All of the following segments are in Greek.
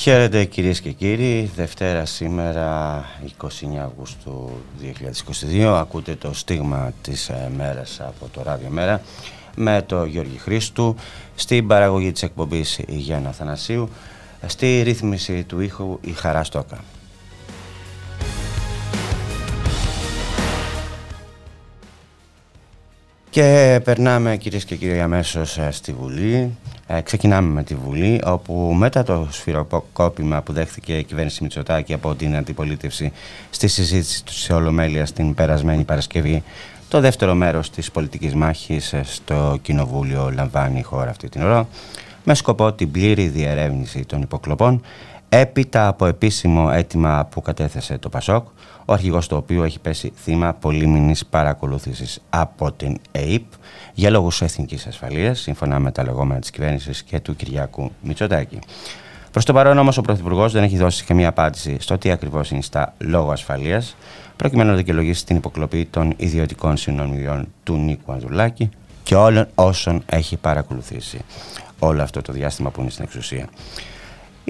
Χαίρετε κυρίες και κύριοι, Δευτέρα σήμερα 29 Αυγούστου 2022 ακούτε το στίγμα της ε, μέρας από το Ράδιο Μέρα με το Γιώργη Χρήστου στην παραγωγή της εκπομπής η Γιάννα Θανασίου στη ρύθμιση του ήχου η Χαρά Στόκα. Και περνάμε κυρίες και κύριοι αμέσως ε, στη Βουλή. Ε, ξεκινάμε με τη Βουλή, όπου μετά το σφυροκόπημα που δέχθηκε η κυβέρνηση Μητσοτάκη από την αντιπολίτευση στη συζήτηση του σε Ολομέλεια την περασμένη Παρασκευή, το δεύτερο μέρος της πολιτικής μάχης ε, στο Κοινοβούλιο λαμβάνει η χώρα αυτή την ώρα, με σκοπό την πλήρη διερεύνηση των υποκλοπών, έπειτα από επίσημο αίτημα που κατέθεσε το ΠΑΣΟΚ, ο αρχηγός του οποίου έχει πέσει θύμα πολύμηνης παρακολούθησης από την ΕΕΠ για λόγους εθνικής ασφαλείας, σύμφωνα με τα λεγόμενα της κυβέρνησης και του Κυριάκου Μητσοτάκη. Προς το παρόν όμως ο Πρωθυπουργός δεν έχει δώσει καμία απάντηση στο τι ακριβώς είναι στα λόγω ασφαλείας, προκειμένου να δικαιολογήσει την υποκλοπή των ιδιωτικών συνομιλιών του Νίκου Ανδουλάκη και όλων όσων έχει παρακολουθήσει όλο αυτό το διάστημα που είναι στην εξουσία.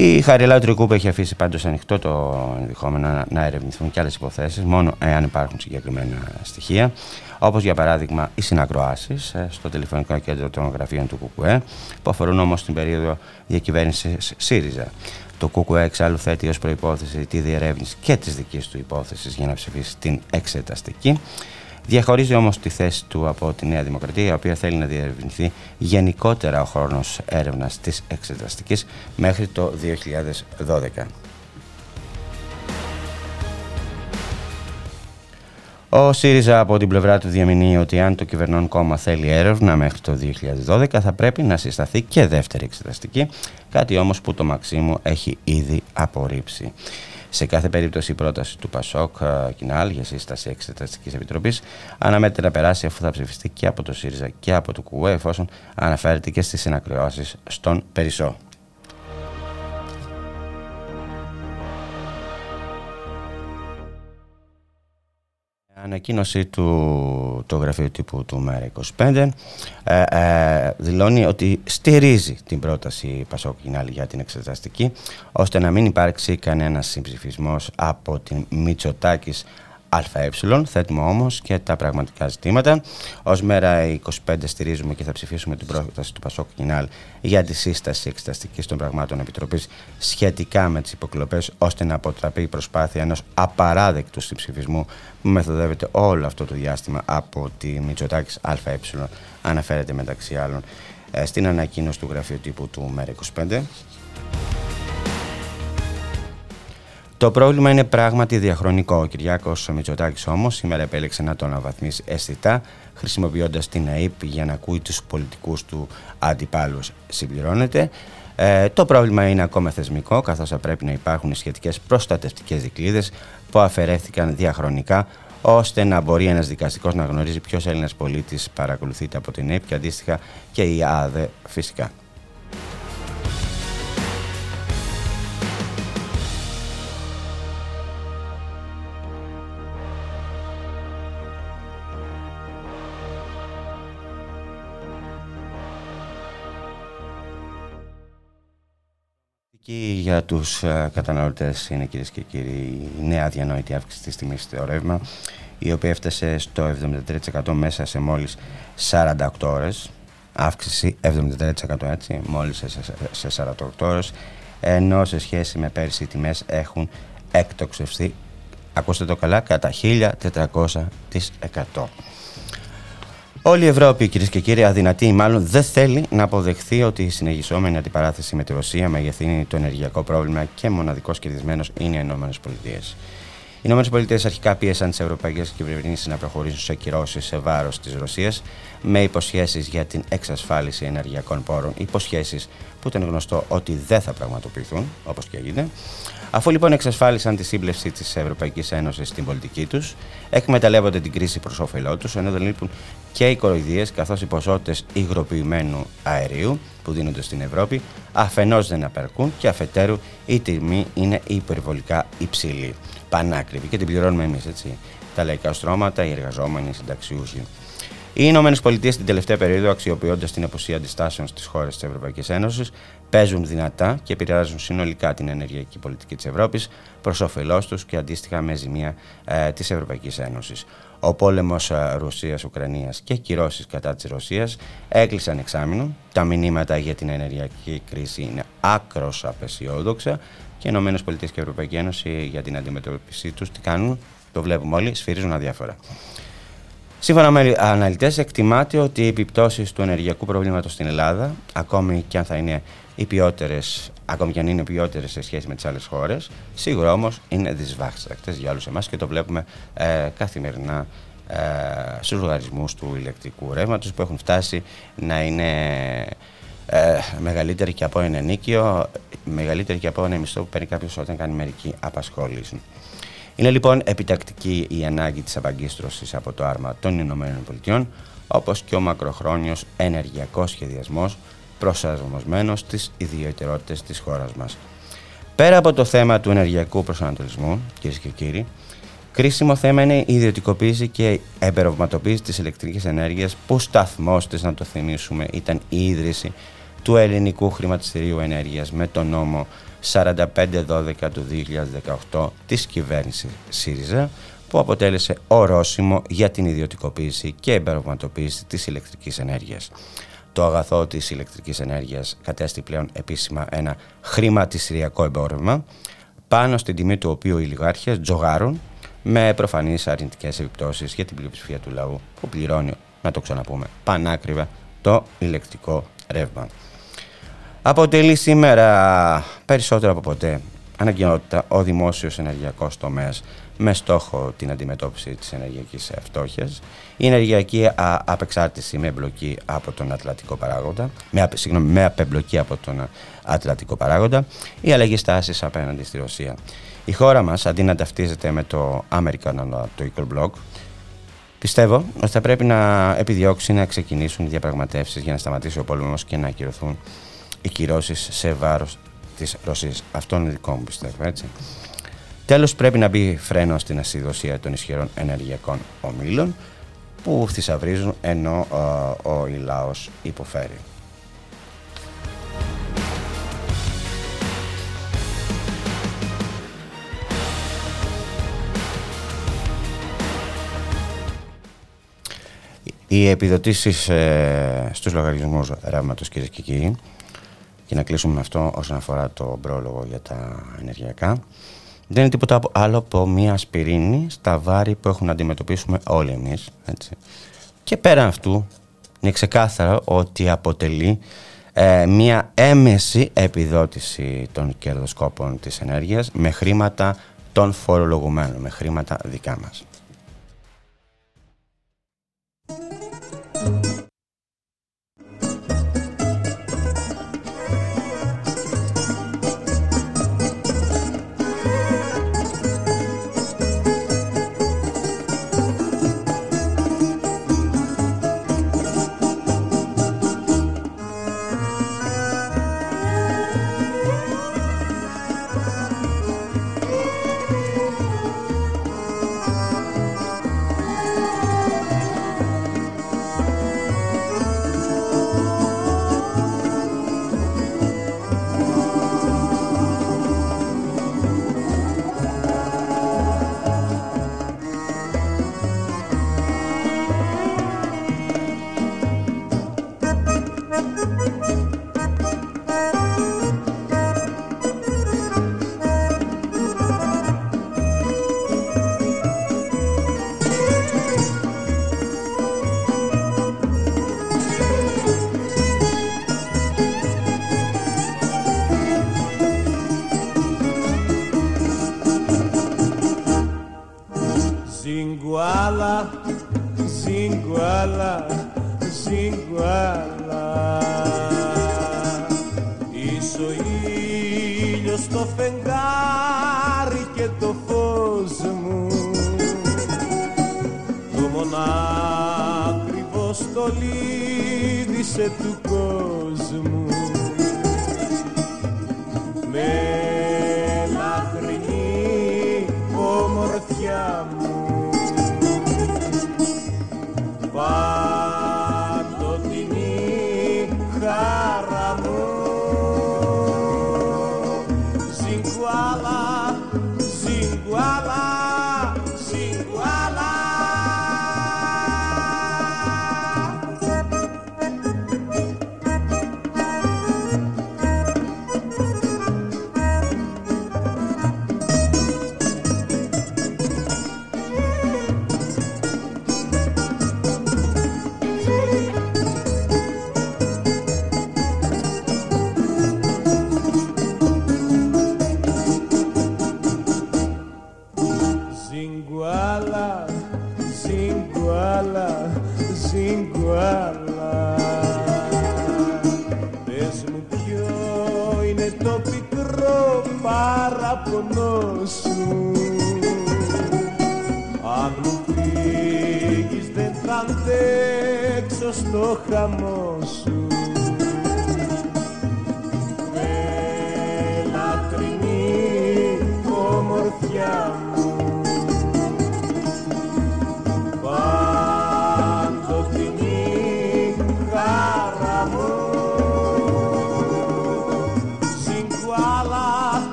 Η Χαριλάου Τρικούπ έχει αφήσει πάντως ανοιχτό το ενδεχόμενο να ερευνηθούν και άλλες υποθέσεις μόνο εάν υπάρχουν συγκεκριμένα στοιχεία όπως για παράδειγμα οι συνακροάσεις ε, στο τηλεφωνικό κέντρο των γραφείων του ΚΚΕ που αφορούν όμως την περίοδο διακυβέρνησης ΣΥΡΙΖΑ. Το ΚΚΕ εξάλλου θέτει ως προϋπόθεση τη διερεύνηση και της δικής του υπόθεσης για να ψηφίσει την εξεταστική Διαχωρίζει όμως τη θέση του από τη Νέα Δημοκρατία, η οποία θέλει να διερευνηθεί γενικότερα ο χρόνος έρευνας της εξεταστικής μέχρι το 2012. Ο ΣΥΡΙΖΑ από την πλευρά του διαμηνύει ότι αν το κυβερνών κόμμα θέλει έρευνα μέχρι το 2012 θα πρέπει να συσταθεί και δεύτερη εξεταστική, κάτι όμως που το Μαξίμου έχει ήδη απορρίψει. Σε κάθε περίπτωση η πρόταση του ΠΑΣΟΚ ε, Κινάλ για σύσταση Εξεταστικής Επιτροπής αναμένεται να περάσει αφού θα ψηφιστεί και από το ΣΥΡΙΖΑ και από το ΚΟΥΕ εφόσον αναφέρεται και στις συνακριώσει στον Περισσό. Ανακοίνωση του το γραφείο τύπου του ΜΕΡΑ25 ε, ε, δηλώνει ότι στηρίζει την πρόταση Πασόκ για την εξεταστική ώστε να μην υπάρξει κανένα συμψηφισμός από την Μητσοτάκης ΑΕ, θέτουμε όμως και τα πραγματικά ζητήματα. Ω μέρα 25 στηρίζουμε και θα ψηφίσουμε την πρόταση του Πασόκ Κινάλ για τη σύσταση εξεταστικής των πραγμάτων επιτροπής σχετικά με τις υποκλοπές, ώστε να αποτραπεί η προσπάθεια ενός απαράδεκτου συμψηφισμού που μεθοδεύεται όλο αυτό το διάστημα από τη Μητσοτάκης ΑΕ, αναφέρεται μεταξύ άλλων ε, στην ανακοίνωση του γραφείου τύπου του ΜΕΡΑ25. Το πρόβλημα είναι πράγματι διαχρονικό. Ο Κυριάκος Μητσοτάκης όμως σήμερα επέλεξε να τον αναβαθμίσει αισθητά, χρησιμοποιώντας την ΑΕΠ για να ακούει τους πολιτικούς του αντιπάλους. Συμπληρώνεται. Ε, το πρόβλημα είναι ακόμα θεσμικό, καθώς θα πρέπει να υπάρχουν σχετικές προστατευτικές δικλείδες που αφαιρέθηκαν διαχρονικά, ώστε να μπορεί ένας δικαστικός να γνωρίζει ποιος Έλληνας πολίτης παρακολουθείται από την ΑΕΠ και αντίστοιχα και η ΑΔΕ φυσικά. Για τους ε, καταναλωτές είναι κυρίες και κύριοι η νέα διανόητη αύξηση της τιμής στο ρεύμα η οποία έφτασε στο 73% μέσα σε μόλις 48 ώρες. Αύξηση 73% έτσι μόλις σε 48 ώρες ενώ σε σχέση με πέρσι οι τιμές έχουν εκτοξευθεί ακούστε το καλά κατά 1400% Όλη η Ευρώπη, κυρίες και κύριοι, αδυνατή ή μάλλον δεν θέλει να αποδεχθεί ότι η συνεχιζόμενη αντιπαράθεση με τη Ρωσία μεγεθύνει το ενεργειακό πρόβλημα και μοναδικός κερδισμένος είναι οι ΗΠΑ. Οι ΗΠΑ αρχικά πίεσαν τις ευρωπαϊκές κυβερνήσεις να προχωρήσουν σε κυρώσεις σε βάρος της Ρωσίας με υποσχέσεις για την εξασφάλιση ενεργειακών πόρων. Υποσχέσεις που ήταν γνωστό ότι δεν θα πραγματοποιηθούν, όπως και έγινε. Αφού λοιπόν εξασφάλισαν τη σύμπλευση της Ευρωπαϊκής Ένωσης στην πολιτική τους, εκμεταλλεύονται την κρίση προς όφελό τους, ενώ δεν λείπουν και οι κοροϊδίες καθώς οι ποσότητες υγροποιημένου αερίου που δίνονται στην Ευρώπη αφενός δεν απερκούν και αφετέρου η τιμή είναι υπερβολικά υψηλή. Πανάκριβη και την πληρώνουμε εμείς, έτσι. Τα λαϊκά στρώματα, οι εργαζόμενοι, οι συνταξιούχοι. Οι Ηνωμένες Πολιτείες την τελευταία περίοδο, αξιοποιώντας την απουσία αντιστάσεων στις χώρες της Ευρωπαϊκής Ένωσης, παίζουν δυνατά και επηρεάζουν συνολικά την ενεργειακή πολιτική της Ευρώπης προς όφελός τους και αντίστοιχα με ζημία ε, της Ευρωπαϊκής Ένωσης. Ο πόλεμος ε, Ρωσία-Ουκρανία και κυρώσεις κατά της Ρωσίας έκλεισαν εξάμεινο. Τα μηνύματα για την ενεργειακή κρίση είναι άκρος απεσιόδοξα και οι Ηνωμένες Πολιτείες και η Ευρωπαϊκή Ένωση για την αντιμετώπιση τους τι κάνουν, το βλέπουμε όλοι, σφυρίζουν αδιάφορα. Σύμφωνα με αναλυτές, εκτιμάται ότι οι επιπτώσεις του ενεργειακού προβλήματος στην Ελλάδα, ακόμη και αν θα είναι οι ποιότερες, ακόμη και αν είναι ποιότερες σε σχέση με τις άλλες χώρες, σίγουρα όμως είναι δυσβάστακτες για όλους εμάς και το βλέπουμε ε, καθημερινά ε, στους λογαριασμούς του ηλεκτρικού ρεύματος που έχουν φτάσει να είναι ε, μεγαλύτερη και από ένα ενίκιο, μεγαλύτερη και από ένα μισθό που παίρνει κάποιος όταν κάνει μερική απασχόληση. Είναι λοιπόν επιτακτική η ανάγκη της απαγκίστρωσης από το άρμα των Ηνωμένων Πολιτειών, όπως και ο μακροχρόνιος ενεργειακός σχεδιασμός προσαρμοσμένος στις ιδιαιτερότητες της χώρας μας. Πέρα από το θέμα του ενεργειακού προσανατολισμού, κυρίες και κύριοι, κρίσιμο θέμα είναι η ιδιωτικοποίηση και η εμπεροβηματοποίηση της ηλεκτρικής ενέργειας που σταθμός της, να το θυμίσουμε, ήταν η ίδρυση του ελληνικού χρηματιστηρίου ενέργειας με τον νόμο 4512 του 2018 της κυβέρνησης ΣΥΡΙΖΑ που αποτέλεσε ορόσημο για την ιδιωτικοποίηση και εμπερογματοποίηση της ηλεκτρικής ενέργειας. Το αγαθό της ηλεκτρικής ενέργειας κατέστη πλέον επίσημα ένα χρηματιστηριακό εμπόρευμα πάνω στην τιμή του οποίου οι λιγάρχες τζογάρουν με προφανείς αρνητικές επιπτώσεις για την πλειοψηφία του λαού που πληρώνει, να το ξαναπούμε, πανάκριβα το ηλεκτρικό ρεύμα. Αποτελεί σήμερα περισσότερο από ποτέ αναγκαιότητα ο δημόσιος ενεργειακός τομέας με στόχο την αντιμετώπιση της ενεργειακής φτώχειας, η ενεργειακή απεξάρτηση με εμπλοκή από τον Ατλαντικό παράγοντα, με, συγγνώμη, με απεμπλοκή από τον Ατλαντικό παράγοντα, η αλλαγή στάσης απέναντι στη Ρωσία. Η χώρα μας, αντί να ταυτίζεται με το American Bloc, πιστεύω ότι θα πρέπει να επιδιώξει να ξεκινήσουν οι διαπραγματεύσεις για να σταματήσει ο πόλεμος και να ακυρωθούν οι κυρώσεις σε βάρος της Ρωσίας. Αυτό είναι δικό μου πιστεύω, έτσι. Τέλος, πρέπει να μπει φρένο στην ασυδοσία των ισχυρών ενεργειακών ομίλων που θησαυρίζουν ενώ ο, ο λαός υποφέρει. Οι επιδοτήσεις ε, στους λογαριασμούς ρεύματος κυρίες και κύριοι και να κλείσουμε με αυτό όσον αφορά το πρόλογο για τα ενεργειακά. Δεν είναι τίποτα άλλο από μια ασπιρίνη στα βάρη που έχουμε να αντιμετωπίσουμε όλοι εμείς. Έτσι. Και πέρα αυτού είναι ξεκάθαρο ότι αποτελεί ε, μια έμεση επιδότηση των κερδοσκόπων της ενέργειας με χρήματα των φορολογουμένων, με χρήματα δικά μας.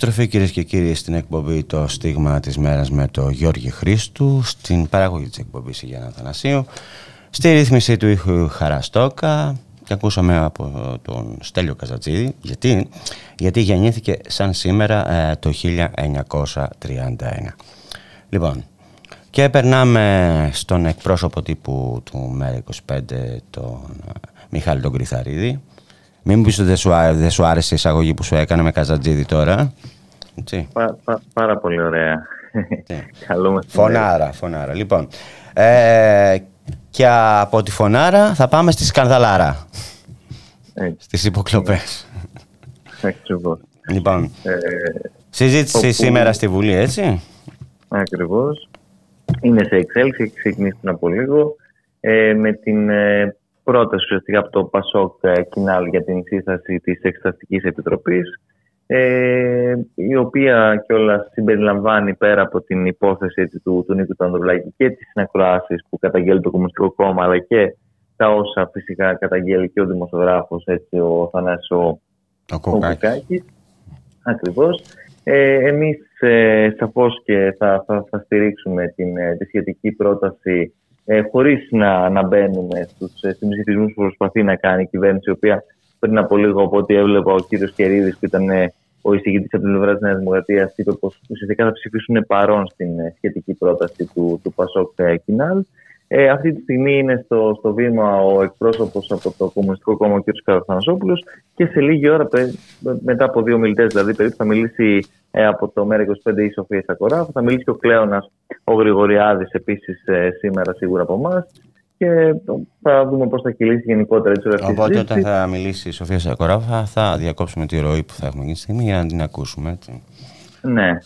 Επιστροφή κυρίες και κύριοι στην εκπομπή το στίγμα της μέρας με το Γιώργη Χρήστου στην παραγωγή της εκπομπής Γιάννα Θανασίου στη ρύθμιση του ήχου Χαραστόκα και ακούσαμε από τον Στέλιο Καζατζίδη γιατί, γιατί γεννήθηκε σαν σήμερα ε, το 1931 λοιπόν και περνάμε στον εκπρόσωπο τύπου του ΜΕΡΑ25 τον ε, Μιχάλη τον Κρυθαρίδη μην μου πεις ότι δεν σου, άρεσε, δεν σου άρεσε η εισαγωγή που σου έκανε με Καζατζίδη τώρα. Έτσι. Πα, πα, πάρα πολύ ωραία. Καλό μεσημέρι. Φωνάρα, φωνάρα. Λοιπόν, ε, και από τη φωνάρα θα πάμε στη σκανδαλάρα. Έτσι. Στις υποκλοπές. Ακριβώς. Λοιπόν, Ε, συζήτηση όπου- σήμερα στη Βουλή, έτσι. ακριβώς. Είναι σε εξέλιξη, έχει ξεκινήσει πριν από λίγο. Ε, με την ε, πρόταση ουσιαστικά από το ΠΑΣΟΚ ε, Κινάλ για την σύσταση της Εξεταστικής Επιτροπής ε, η οποία κιόλας συμπεριλαμβάνει πέρα από την υπόθεση έτσι, του, του Νίκου Τανδρουλάκη και τις συνακροάσεις που καταγγέλει το Κομμουνιστικό Κόμμα αλλά και τα όσα φυσικά καταγγέλει και ο δημοσιογράφος έτσι, ο Θανάσης ο Ο ο Κοκάκης. Κουκάκης. Ακριβώς. Ε, εμείς ε, σαφώς και θα, θα, θα στηρίξουμε την, ε, τη σχετική πρόταση ε, χωρίς να, να μπαίνουμε στους ε, συμψηφισμούς που προσπαθεί να κάνει η κυβέρνηση η οποία πριν από λίγο από ό,τι έβλεπα ο κύριος Κερίδης που ήταν ε, ο εισηγητής από την πλευρά της Νέας Δημοκρατίας είπε πως ουσιαστικά θα ψηφίσουν παρόν στην ε, σχετική πρόταση του, του Πασόκ ε, Κινάλ. Ε, αυτή τη στιγμή είναι στο, στο βήμα ο εκπρόσωπος από το Κομμουνιστικό Κόμμα, ο κ. Καραθανασόπουλος, και σε λίγη ώρα, πε- μετά από δύο μιλητές δηλαδή, περίπου, θα μιλήσει ε, από το ΜΕΡΑ25 η Σοφία Σακοράφ, θα μιλήσει και ο Κλέονα, ο Γρηγοριάδης επίσης σήμερα σίγουρα από εμάς. Και θα δούμε πώς θα κυλήσει γενικότερα έτσι, όλη αυτή η Οπότε συζήτηση. όταν θα μιλήσει η Σοφία Σακοράφα θα διακόψουμε τη ροή που θα έχουμε εκείνη τη στιγμή για να την ακούσουμε. Έτσι. Ναι.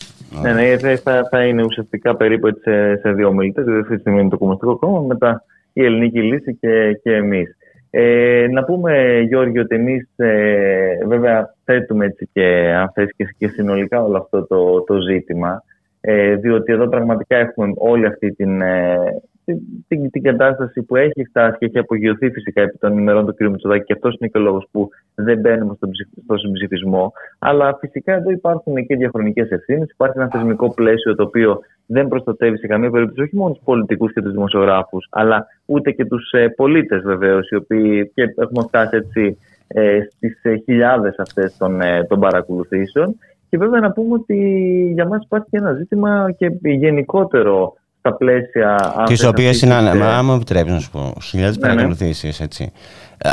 Ναι, ναι, θα, θα, θα είναι ουσιαστικά περίπου έτσι σε, σε δύο μιλητέ. Δηλαδή, αυτή τη στιγμή είναι το Κομμουνιστικό Κόμμα, μετά η Ελληνική Λύση και, και εμείς. Ε, να πούμε, Γιώργη, ότι εμείς ε, βέβαια θέτουμε έτσι και αν θες, και, και συνολικά όλο αυτό το, το ζήτημα. Ε, διότι εδώ πραγματικά έχουμε όλη αυτή την, ε, την, την, την κατάσταση που έχει φτάσει και έχει απογειωθεί φυσικά επί των ημερών του κ. Μητσοδάκη και αυτός είναι και ο λόγος που δεν μπαίνουμε στον ψηφ- στο συμψηφισμό. Αλλά φυσικά εδώ υπάρχουν και διαχρονικές ευθύνες. Υπάρχει ένα θεσμικό πλαίσιο το οποίο δεν προστατεύει σε καμία περίπτωση όχι μόνο τους πολιτικούς και τους δημοσιογράφους, αλλά ούτε και τους ε, πολίτες βεβαίως, οι οποίοι και έχουμε φτάσει έτσι ε, στις ε, χιλιάδες αυτές των, ε, των παρακολουθήσεων. Και βέβαια να πούμε ότι για μας υπάρχει και ένα ζήτημα και γενικότερο στα πλαίσια... αν Τις θες, οποίες αυτής είναι, της, ε, μα μου επιτρέπει να σου πω, χιλιάδες Ναι, ναι. παρακολουθήσεις, έτσι. Ε,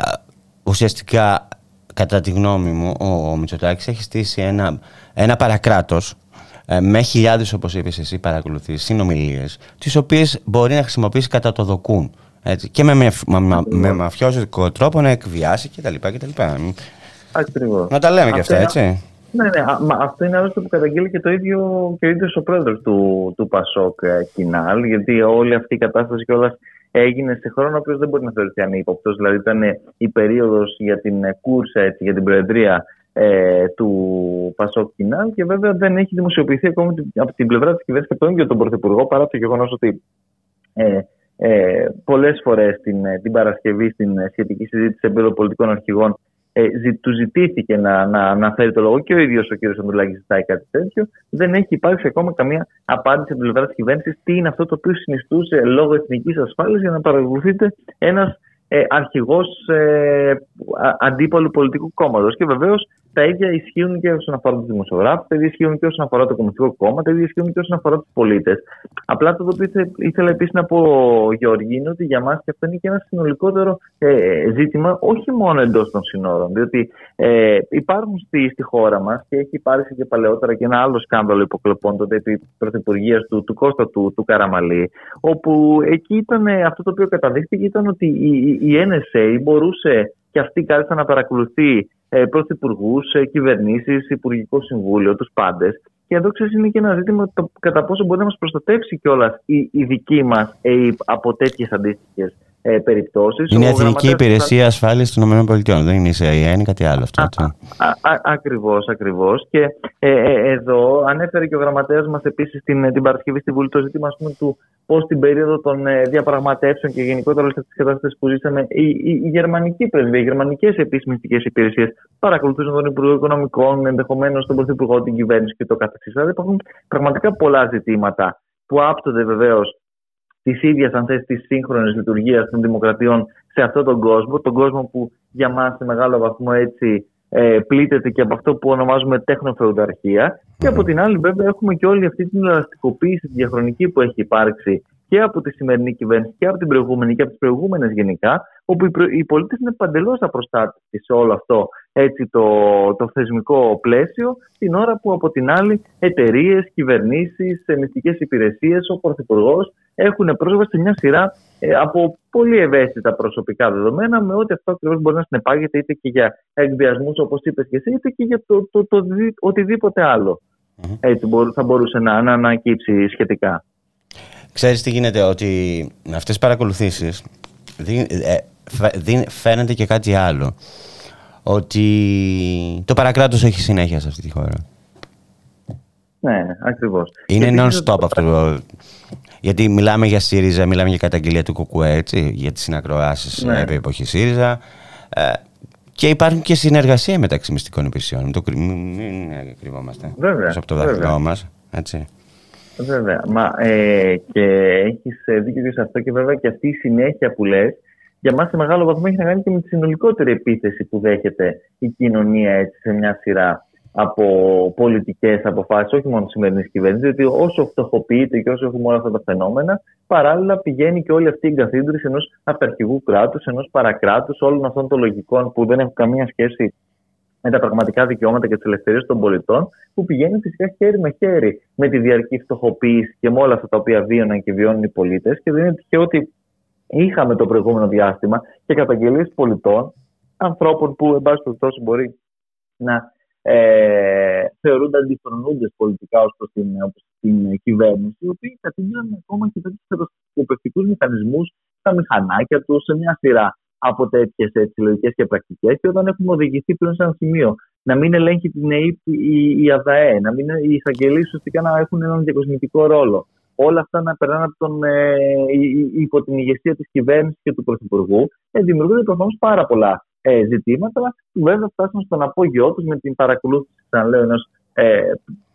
Ουσιαστικά, κατά τη γνώμη μου, ο, ο Μητσοτάκης έχει στήσει ένα, ένα παρακράτος ε, με χιλιάδες, όπως είπες εσύ, παρακολουθήσεις, συνομιλίες, τις οποίες μπορεί να χρησιμοποιήσει κατά το δοκούν. Έτσι, και με, με, με, με μαφιόζικο τρόπο να εκβιάσει κτλ. κτλ. Ακριβώς. Να τα λέμε και αυτά, έτσι. Ναι, ναι, μα αυτό είναι άλλωστε που καταγγείλει και το ίδιο και ο ίδιος ο πρόεδρος του, του Πασόκ ε, Κινάλ, γιατί όλη αυτή η κατάσταση κιόλα έγινε σε χρόνο ο οποίος δεν μπορεί να θεωρηθεί ανύποπτος. Δηλαδή, ήταν η περίοδος για την κούρσα, έτσι, για την προεδρία ε, του Πασόκ Κινάλ και βέβαια δεν έχει δημοσιοποιηθεί ακόμη από την πλευρά της κυβέρνησης και από τον ίδιο τον Πρωθυπουργό παρά το γεγονός ότι ε, ε, πολλές φορές την, ε, την Παρασκευή στην σχετική συζήτηση σε επίπεδο πολιτικών αρχηγών ε, του ζητήθηκε να, να, να φέρει το λόγο και ο ίδιος ο κ. Ανδρουλάκης ζητάει κάτι τέτοιο. Δεν έχει υπάρξει ακόμα καμία απάντηση από την πλευρά της κυβέρνησης τι είναι αυτό το οποίο συνιστούσε λόγω εθνικής ασφάλειας για να παρακολουθείτε ένας ε, αρχηγός ε, αντίπαλου πολιτικού κόμματος. Και βεβαίως τα ίδια ισχύουν και όσον αφορά τους δημοσιογράφους, τα ίδια ισχύουν και όσον αφορά το Κομμουνιστικό Κόμμα, τα ίδια ισχύουν και όσον αφορά τους πολίτες. Απλά το οποίο ήθελα επίσης να πω, Γιώργη, είναι ότι για μας και αυτό είναι και ένα συνολικότερο ε, ζήτημα, όχι μόνο εντός των συνόρων. Διότι ε, υπάρχουν στη, στη χώρα μας και έχει υπάρξει και παλαιότερα και ένα άλλο σκάνδαλο υποκλοπών τότε επί πρωθυπουργίας του, του Κώστα του, του Καραμαλή, όπου εκεί ήταν αυτό το οποίο καταδείχθηκε ήταν ότι η, η, η NSA μπορούσε και αυτή κάθεται να παρακολουθεί ε, πρωθυπουργούς, ε, κυβερνήσεις, υπουργικό συμβούλιο, τους πάντες. Και εδώ ξέρεις είναι και ένα ζήτημα το κατά πόσο μπορεί να μας προστατεύσει κιόλας η, η δική μας ΑΕΠ από τέτοιες αντίστοιχες ε, περιπτώσεις. Είναι η Εθνική Υπηρεσία Ασφάλειας των ΗΠΑ. Δεν είναι η ΣΕΑ, είναι κάτι άλλο αυτό. Ακριβώς, ακριβώς. Και ε, ε, εδώ ανέφερε και ο γραμματέας μας επίσης την, την Παρασκευή στη Βουλή το ζήτημα πούμε, του πώς την περίοδο των ε, διαπραγματεύσεων και γενικότερα όλες αυτές τις κατάσταση που ζήσαμε, η, η, η γερμανική πρεσβεία, οι γερμανικές επισημιστικέ υπηρεσίες παρακολουθούσαν τον Υπουργό Οικονομικών, ενδεχομένως τον Πρωθυπουργό, την κυβέρνηση και το καθεξής. Δηλαδή υπάρχουν πραγματικά πολλά ζητήματα που άπτονται βεβαίως της ίδιας αν θες της σύγχρονης λειτουργίας των δημοκρατιών σε αυτόν τον κόσμο, τον κόσμο που για μας σε μεγάλο βαθμό έτσι ε, πλήττεται και από αυτό που ονομάζουμε τεχνοφεουδαρχία. Και από την άλλη, βέβαια, έχουμε και όλη αυτή την ελαστικοποίηση τη διαχρονική που έχει υπάρξει και από τη σημερινή κυβέρνηση και από την προηγούμενη και από τις προηγούμενες γενικά, όπου οι, προ... οι πολίτες είναι παντελώς απροστάτευτοι σε όλο αυτό έτσι, το, το θεσμικό πλαίσιο, την ώρα που από την άλλη εταιρείες, κυβερνήσεις, μυστικέ υπηρεσίες, ο Πρωθυπουργός έχουν πρόσβαση σε μια σειρά ε, από πολύ ευαίσθητα προσωπικά δεδομένα, με ό,τι αυτό ακριβώς μπορεί να συνεπάγεται είτε και για εκβιασμούς, όπως είπες και εσύ, είτε και για το, το, το, το οτιδήποτε άλλο. Mm-hmm. Έτσι θα μπορούσε να, να ανακύψει σχετικά. Ξέρεις τι γίνεται, ότι αυτές τις παρακολουθήσεις ε, φαίνεται και κάτι άλλο. Ότι το παρακράτος έχει συνέχεια σε αυτή τη χώρα. Ναι, ακριβώς. Είναι non-stop αυτό. Γιατί μιλάμε για ΣΥΡΙΖΑ, μιλάμε για καταγγελία του ΚΟΚΟΕ, έτσι, για τις συνακροάσεις ναι. επί εποχής ΣΥΡΙΖΑ. Ε, και υπάρχουν και συνεργασία μεταξύ μυστικών υπηρεσιών. Το μην κρυβόμαστε. Βέβαια. Από το δάχτυλό μας. Έτσι. Βέβαια. Μα, ε, και έχεις ε, δίκιο και σε αυτό και βέβαια και αυτή η συνέχεια που λες, για μας σε μεγάλο βαθμό έχει να κάνει και με τη συνολικότερη επίθεση που δέχεται η κοινωνία έτσι, σε μια σειρά από πολιτικές αποφάσεις, όχι μόνο της σημερινής κυβέρνησης, διότι όσο φτωχοποιείται και όσο έχουμε όλα αυτά τα φαινόμενα, παράλληλα πηγαίνει και όλη αυτή η εγκαθίδρυση ενός απερχηγού κράτους, ενός παρακράτους, όλων αυτών των λογικών που δεν έχουν καμία σχέση με τα πραγματικά δικαιώματα και τις ελευθερίες των πολιτών, που πηγαίνει φυσικά χέρι με χέρι με τη διαρκή φτωχοποίηση και με όλα αυτά τα οποία βίωναν και βιώνουν οι πολίτες. Και δεν είναι τυχαίο ότι είχαμε το προηγούμενο διάστημα και καταγγελίες πολιτών, ανθρώπων που, εν πάση περιπτώσει, μπορεί να ε, θεωρούνται αντιφρονούντες πολιτικά ως προς την, την κυβέρνηση, οι οποίοι κατηγορούν ακόμα και τέτοιους κατασκοπευτικούς μηχανισμούς στα μηχανάκια τους σε μια σειρά από τέτοιες συλλογικές και πρακτικές. Και όταν έχουμε οδηγηθεί πλέον σε ένα σημείο να μην ελέγχει την ΕΕΠ η, η ΑΔΑΕ, να μην οι εισαγγελίες ουσιαστικά να έχουν έναν διακοσμητικό ρόλο. Όλα αυτά να περνάνε από τον, ε, υπό την ηγεσία της κυβέρνησης και του Πρωθυπουργού, ε, δημιουργούνται προφανώς πάρα πολλά ε, ζητήματα, που βέβαια φτάσουν στον απόγειό τους με την παρακολούθηση, λέω, ενός ε,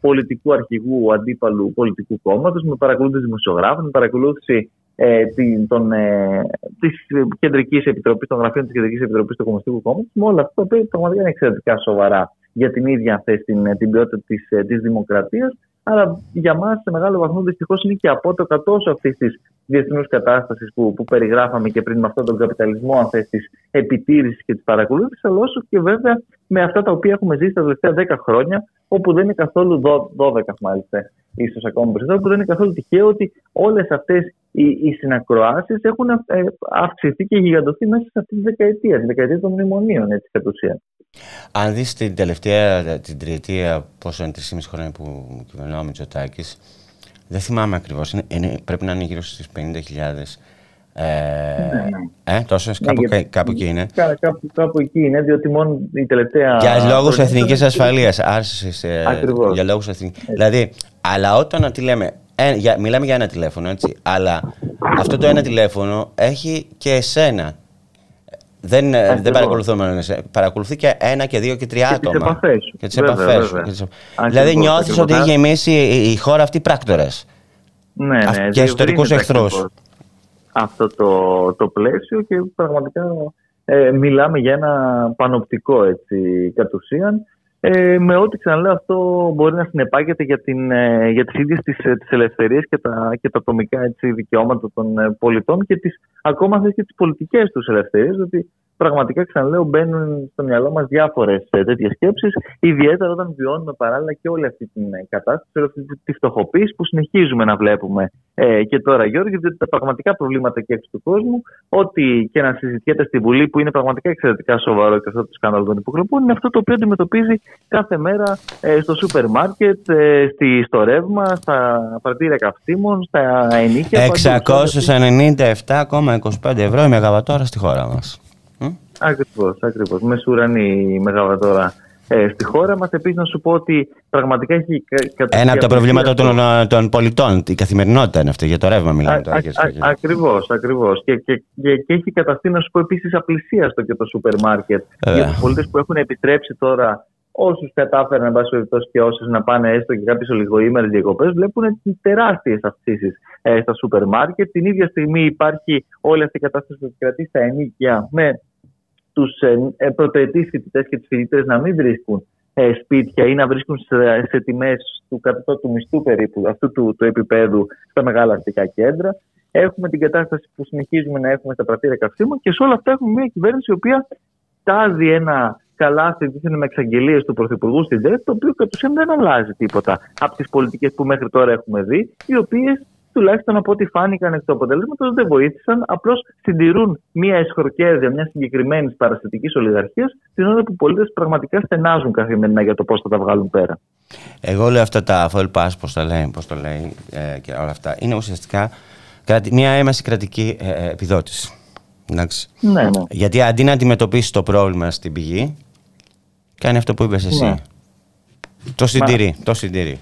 πολιτικού αρχηγού αντίπαλου πολιτικού κόμματος, με παρακολούθηση δημοσιογράφων, με παρακολούθηση ε, των, ε, της Κεντρικής Επιτροπής, των γραφείων της Κεντρικής Επιτροπής του Κομμουνιστικού Κόμματος, με όλα αυτά που πραγματικά είναι εξαιρετικά σοβαρά για την ίδια αυτή την, την ποιότητα της, ε, της δημοκρατίας, αλλά για μας σε μεγάλο βαθμό δυστυχώς είναι και απότοκα τόσο αυτής της διεθνούς κατάστασης που, που περιγράφαμε και πριν με αυτόν τον καπιταλισμό, αν θες, της επιτήρησης και της παρακολούθησης, αλλά όσο και βέβαια με αυτά τα οποία έχουμε ζήσει τα τελευταία 10 χρόνια, όπου δεν είναι καθόλου 12 μάλιστα, ίσως ακόμα περισσότερο, που δεν είναι καθόλου τυχαίο ότι όλες αυτές οι, οι συνακροάσεις έχουν ε, αυξηθεί και γιγαντωθεί μέσα σε αυτή τη δεκαετία, τη δεκαετία των μνημονίων, έτσι κατ' ουσία. Αν δεις την τελευταία, την τριετία, πόσο είναι 3,5 χρόνια που κυβερνάω ο Μητσοτάκης, δεν θυμάμαι ακριβώς, είναι, είναι, πρέπει να είναι γύρω στις 50.000 ε, ναι, ναι. Ε, τόσες, ναι, κάπου, γιατί, κάπου εκεί είναι. Κάπου, κάπου εκεί είναι, διότι μόνο η τελευταία... Για λόγους εθνικής ασφαλείας, άρσης, ε, για λόγους εθνικής... Δηλαδή, αλλά όταν τι λέμε, ε, για, μιλάμε για ένα τηλέφωνο, έτσι, αλλά αυτό το ένα τηλέφωνο έχει και εσένα. Δεν, ε, δεν παρακολουθούμε Παρακολουθεί και ένα και δύο και τρία και άτομα. Και τις επαφές σου. Δηλαδή νιώθεις ότι έχει γεμίσει η χώρα αυτή πράκτορες. Ναι, ναι. Και ιστορικού εχθρούς. Αυτό το, το πλαίσιο και πραγματικά ε, μιλάμε για ένα πανοπτικό έτσι, κατ' ουσίαν ε, με ό,τι ξαναλέω αυτό μπορεί να συνεπάγεται για, την, ε, για τις ίδιες τις, ε, τις ελευθερίες και τα, και τα ατομικά έτσι, δικαιώματα των ε, πολιτών και τις, ακόμα και τις πολιτικές τους ελευθερίες, ότι πραγματικά ξαναλέω μπαίνουν στο μυαλό μας διάφορες τέτοιες σκέψεις, ιδιαίτερα όταν βιώνουμε παράλληλα και όλη αυτή την κατάσταση, όλη αυτή τη φτωχοποίηση που συνεχίζουμε να βλέπουμε ε, και τώρα Γιώργη, διότι τα πραγματικά προβλήματα και έξω του κόσμου, ό,τι και να συζητιέται στη Βουλή που είναι πραγματικά εξαιρετικά σοβαρό και αυτό το σκάνδαλο των υποκλοπών, είναι αυτό το οποίο αντιμετωπίζει κάθε μέρα ε, στο σούπερ μάρκετ, ε, στο ρεύμα, στα παρτίδια καυσίμων, στα ενίκια. 697,25 ευρώ η μεγαβατόρα στη χώρα μας. Ακριβώς, ακριβώς. Μεσουρανή η μεγαβατόρα ε, στη χώρα μας. Επίσης να σου πω ότι πραγματικά έχει... Ένα από τα προβλήματα των, των πολιτών, η καθημερινότητα είναι αυτή, για το ρεύμα μιλάμε τώρα. Ακριβώς, ακριβώς. Και, και, και, και, έχει καταστεί να σου πω επίσης απλησίαστο και το σούπερ μάρκετ. Για τους πολίτες που έχουν επιτρέψει τώρα όσους κατάφεραν, εν πάση περιπτώσει, και όσες να πάνε έστω και κάποιες ολιγοήμερες διακοπές, βλέπουν τεράστιες αυξήσεις ε, στα σούπερ μάρκετ. Την ίδια στιγμή υπάρχει όλη αυτή η κατάσταση που κρατεί στα ενίκια με τους ε, ε πρωτοετής φοιτητές και τις φοιτητές να μην βρίσκουν ε, σπίτια ή να βρίσκουν σε, σε τιμές του κατώτου μισθού περίπου αυτού του, του επίπεδου στα μεγάλα αστικά κέντρα. Έχουμε την κατάσταση που συνεχίζουμε να έχουμε στα πρατήρια καυσίμων και σε όλα αυτά έχουμε μια κυβέρνηση η οποία τάζει ένα καλάθι δίθεν με εξαγγελίες του Πρωθυπουργού στην ΔΕΤ, το οποίο κατ' ουσίαν δεν αλλάζει τίποτα από τις πολιτικές που μέχρι τώρα έχουμε δει, οι οποίες τουλάχιστον από ό,τι φάνηκαν εκ του αποτελέσματο, δεν βοήθησαν. Απλώς συντηρούν μια εσχροκέρδεια μιας συγκεκριμένης παραστατικής ολιγαρχίας, την ώρα που οι πολίτες πραγματικά στενάζουν καθημερινά για το πώς θα τα βγάλουν πέρα. Εγώ λέω αυτά τα full pass, πώς το λέει, πώς το λέει ε, και όλα αυτά, είναι ουσιαστικά μια έμεση κρατική ε, ε, επιδότηση. Ναι, ναι. Γιατί αντί να αντιμετωπίσει το πρόβλημα στην πηγή, κάνει αυτό που είπες εσύ. Ναι. Το συντηρεί. Το συντηρεί.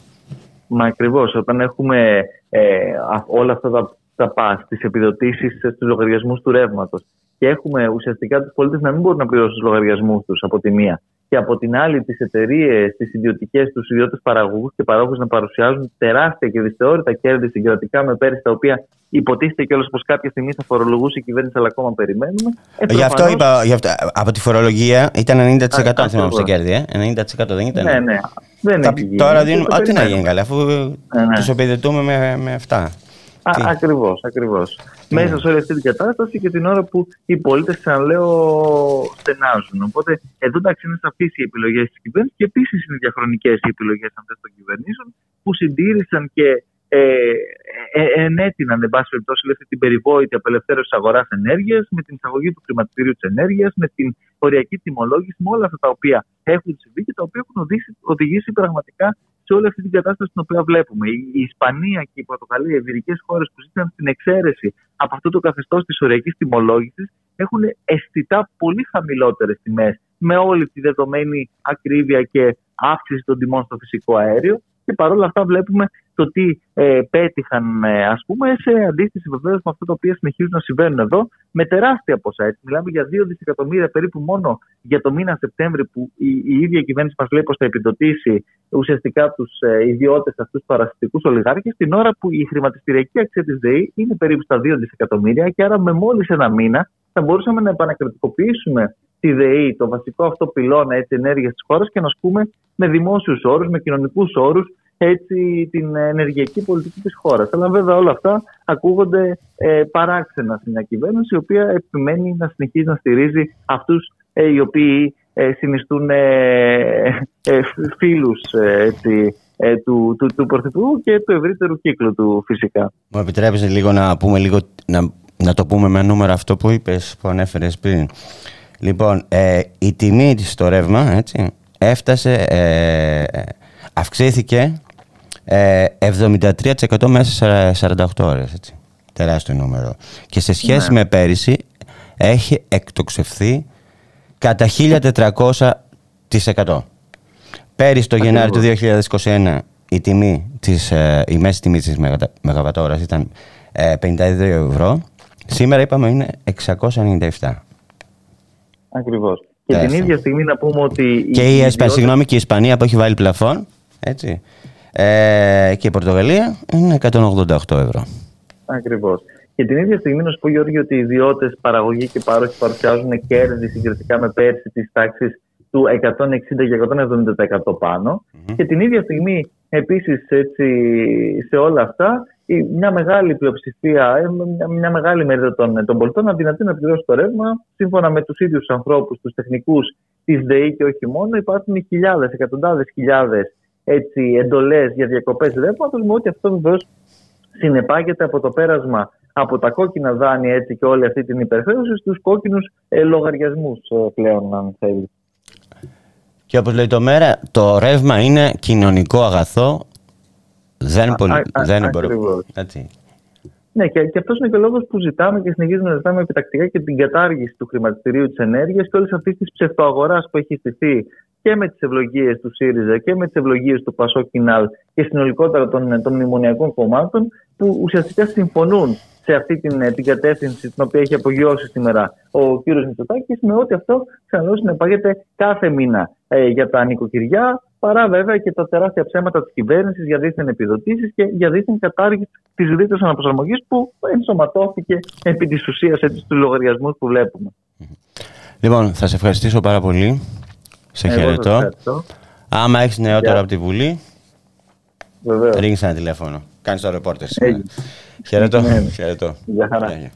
Μα ακριβώς. Όταν έχουμε ε, όλα αυτά τα, τα πα, τις επιδοτήσεις στους λογαριασμούς του ρεύματος και έχουμε ουσιαστικά τους πολίτες να μην μπορούν να πληρώσουν τους λογαριασμούς τους από τη μία και από την άλλη τις εταιρείες, τις ιδιωτικές, τους ιδιώτες παραγωγούς και παράγωγου να παρουσιάζουν τεράστια και δυσθεώρητα κέρδη συγκρατικά με πέρυσι τα οποία υποτίθεται κιόλας πως κάποια στιγμή θα φορολογούσε η κυβέρνηση, αλλά ακόμα περιμένουμε. Ε, γι' αυτό είπα, γι αυτό, από τη φορολογία ήταν 90% αν θυμάμαι στα κέρδη. Ε; 90% δεν ήταν. Ναι, ναι. Δεν Τα, τώρα δίνουμε. Ό,τι να γίνει καλά, αφού ναι, ναι. τους επιδετούμε με, με αυτά. Ακριβώς, ακριβώς. Ναι. Μέσα σε όλη αυτή την κατάσταση και την ώρα που οι πολίτες, ξαναλέω, στενάζουν. Οπότε εδώ εντάξει είναι σαφείς οι επιλογές της κυβέρνησης και επίσης είναι διαχρονικές οι επιλογές αυτές των κυβερνήσεων που συντήρησαν και ε, ε, ε, ενέτειναν, εν πάση περιπτώσει, αυτή την περιβόητη απελευθέρωση της αγοράς ενέργειας, με την εισαγωγή του χρηματιστηρίου της ενέργειας, με την οριακή τιμολόγηση, με όλα αυτά τα οποία έχουν συμβεί και τα οποία έχουν οδηγήσει, οδηγήσει πραγματικά σε όλη αυτή την κατάσταση την οποία βλέπουμε. Η, Ισπανία και η Πορτογαλία, οι ευρυδικέ χώρες που ζήτησαν την εξαίρεση από αυτό το καθεστώς της οριακής τιμολόγησης, έχουν αισθητά πολύ χαμηλότερες τιμές με όλη τη δεδομένη ακρίβεια και αύξηση των τιμών στο φυσικό αέριο. Και παρόλα αυτά βλέπουμε το τι ε, πέτυχαν ε, ας πούμε σε αντίστοιχη βεβαίως με αυτά τα οποία συνεχίζουν να συμβαίνουν εδώ με τεράστια ποσά. Έτσι, μιλάμε για 2 δισεκατομμύρια περίπου μόνο για το μήνα Σεπτέμβρη που η, η ίδια κυβέρνηση μας λέει πως θα επιδοτήσει ουσιαστικά τους ε, ιδιώτες αυτούς τους παρασιτικούς ολιγάρχες την ώρα που η χρηματιστηριακή αξία της ΔΕΗ είναι περίπου στα 2 δισεκατομμύρια και άρα με μόλις ένα μήνα θα μπορούσαμε να επανακρατικοποιήσουμε τη ΔΕΗ, το βασικό αυτό πυλώνα ενέργειας της χώρας και να ασκούμε με δημόσιους όρους, με κοινωνικούς όρους έτσι την ενεργειακή πολιτική της χώρας. Αλλά βέβαια όλα αυτά ακούγονται ε, παράξενα στην μια κυβέρνηση η οποία επιμένει να συνεχίζει να στηρίζει αυτούς ε, οι οποίοι ε, συνιστούν ε, ε φίλους έτσι, του, του, του Πρωθυπουργού και του ευρύτερου κύκλου του φυσικά. Μου επιτρέπεις λίγο να πούμε λίγο, να, να το πούμε με νούμερο αυτό που είπες, που ανέφερες πριν. Λοιπόν, ε, η τιμή στο ρεύμα έτσι, έφτασε, ε, αυξήθηκε ε, 73% μέσα σε 48 ώρες. Έτσι. Τεράστιο νούμερο. Και σε σχέση Ναι. με πέρυσι έχει εκτοξευθεί κατά 1400%. Πέρυσι το Γενάρη του 2021 η, τιμή της, ε, η μέση τιμή της μεγα- μεγαβατόρας ήταν ε, 52 ευρώ. Σήμερα είπαμε είναι 697. Ακριβώς. Και την Τεράστιο. ίδια στιγμή να πούμε ότι. οι Και η, Εσπα, ιδιώτες- συγγνώμη, και η Ισπανία που έχει βάλει πλαφόν, έτσι, ε, και η Πορτογαλία είναι 188 ευρώ. Ακριβώς. Και την ίδια στιγμή να σου πω, Γιώργη, ότι οι ιδιώτες παραγωγή και πάροχοι παρουσιάζουν κέρδη συγκριτικά με πέρσι της τάξης του 160 και 170% πανω Και την ίδια στιγμή, επίσης, σε όλα αυτά, η- μια μεγάλη πλειοψηφία, ε, μια, μια μεγάλη μερίδα των, των πολιτών αδυνατεί να πληρώσει το ρεύμα. Σύμφωνα με τους ίδιους ανθρώπους, τους τεχνικούς της ΔΕΗ και όχι μόνο, υπάρχουν χιλιάδες, εκατοντάδες χιλιάδες εντολές για διακοπές ρεύματο, με ό,τι αυτό βεβαίως συνεπάγεται από το πέρασμα από τα κόκκινα δάνεια έτσι και όλη αυτή την υπερχρέωση στους κόκκινους ε, λογαριασμούς ε, πλέον αν θέλεις. Και όπως λέει το μέρα, το ρεύμα είναι κοινωνικό αγαθό, δεν, Α- πολυ... α- α- δεν μπορεί... ακριβώς. Έτσι. Ναι, και, και αυτός είναι και ο λόγος που ζητάμε και συνεχίζουμε να ζητάμε επιτακτικά και την κατάργηση του χρηματιστηρίου της ενέργειας και όλης αυτής της ψευτοαγοράς που έχει στηθεί και με τις ευλογίες του ΣΥΡΙΖΑ και με τις ευλογίες του Πασό Κινάλ και συνολικότερα των, των μνημονιακών κομμάτων που ουσιαστικά συμφωνούν σε αυτή την, την κατεύθυνση την οποία έχει απογειώσει σήμερα ο κ. Μητσοτάκης, με ότι αυτό ξαναλέω συνεπάγεται κάθε μήνα ε, για τα νοικοκυριά, παρά βέβαια και τα τεράστια ψέματα της κυβέρνησης για δίθεν επιδοτήσεις και για δίθεν κατάργηση της ρήτρας αναπροσαρμογής που ενσωματώθηκε επί της ουσίας στους λογαριασμούς που βλέπουμε. Λοιπόν, θα σε ευχαριστήσω πάρα πολύ. Σε Εγώ σας χαιρετώ. ευχαριστώ. Άμα έχεις νεότερο Γεια. από τη Βουλή, Βεβαίως. ρίξε ένα τηλέφωνο. Κάνεις το ρεπόρτερ σήμερα. Έγινε. Χαιρετώ. Ναι, ναι. Χαιρετώ. Γεια χαρά.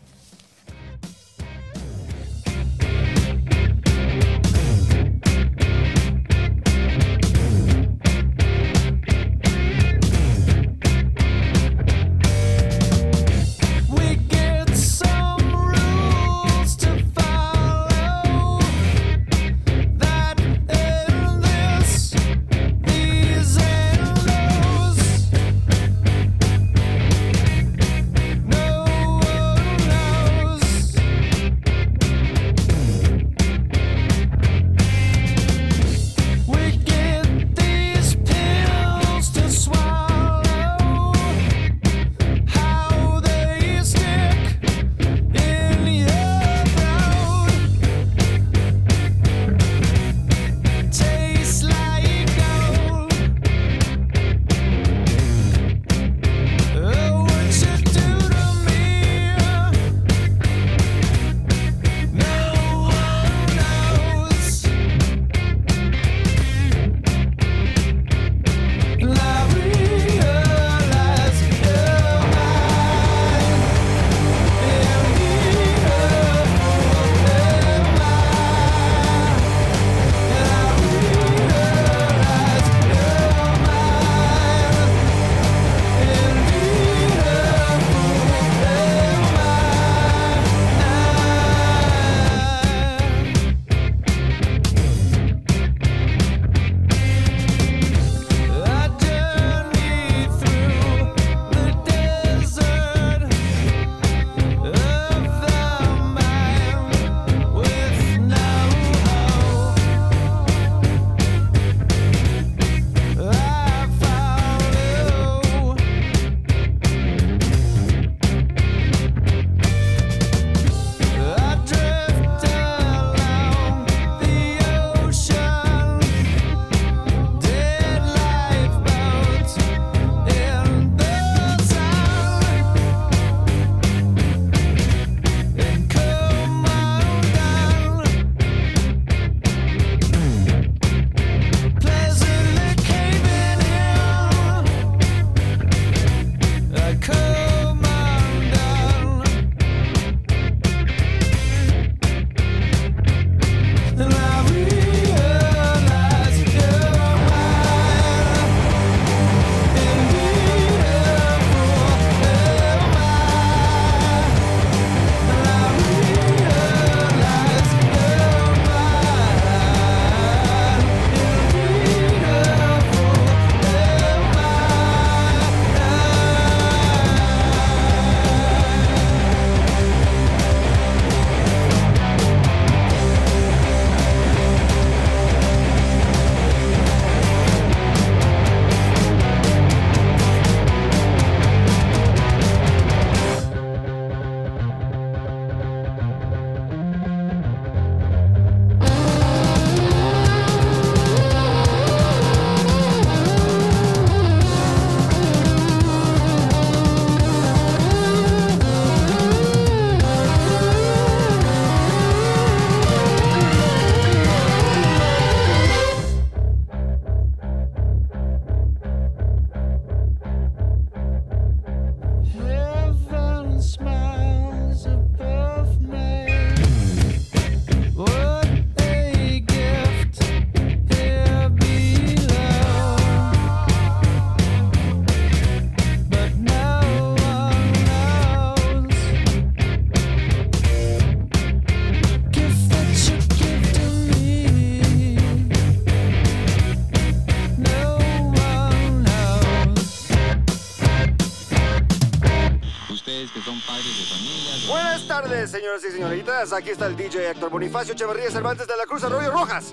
Señoras y señoritas. Aquí está el DJ Héctor Bonifacio Echeverría Cervantes de la Cruz Arroyo Rojas.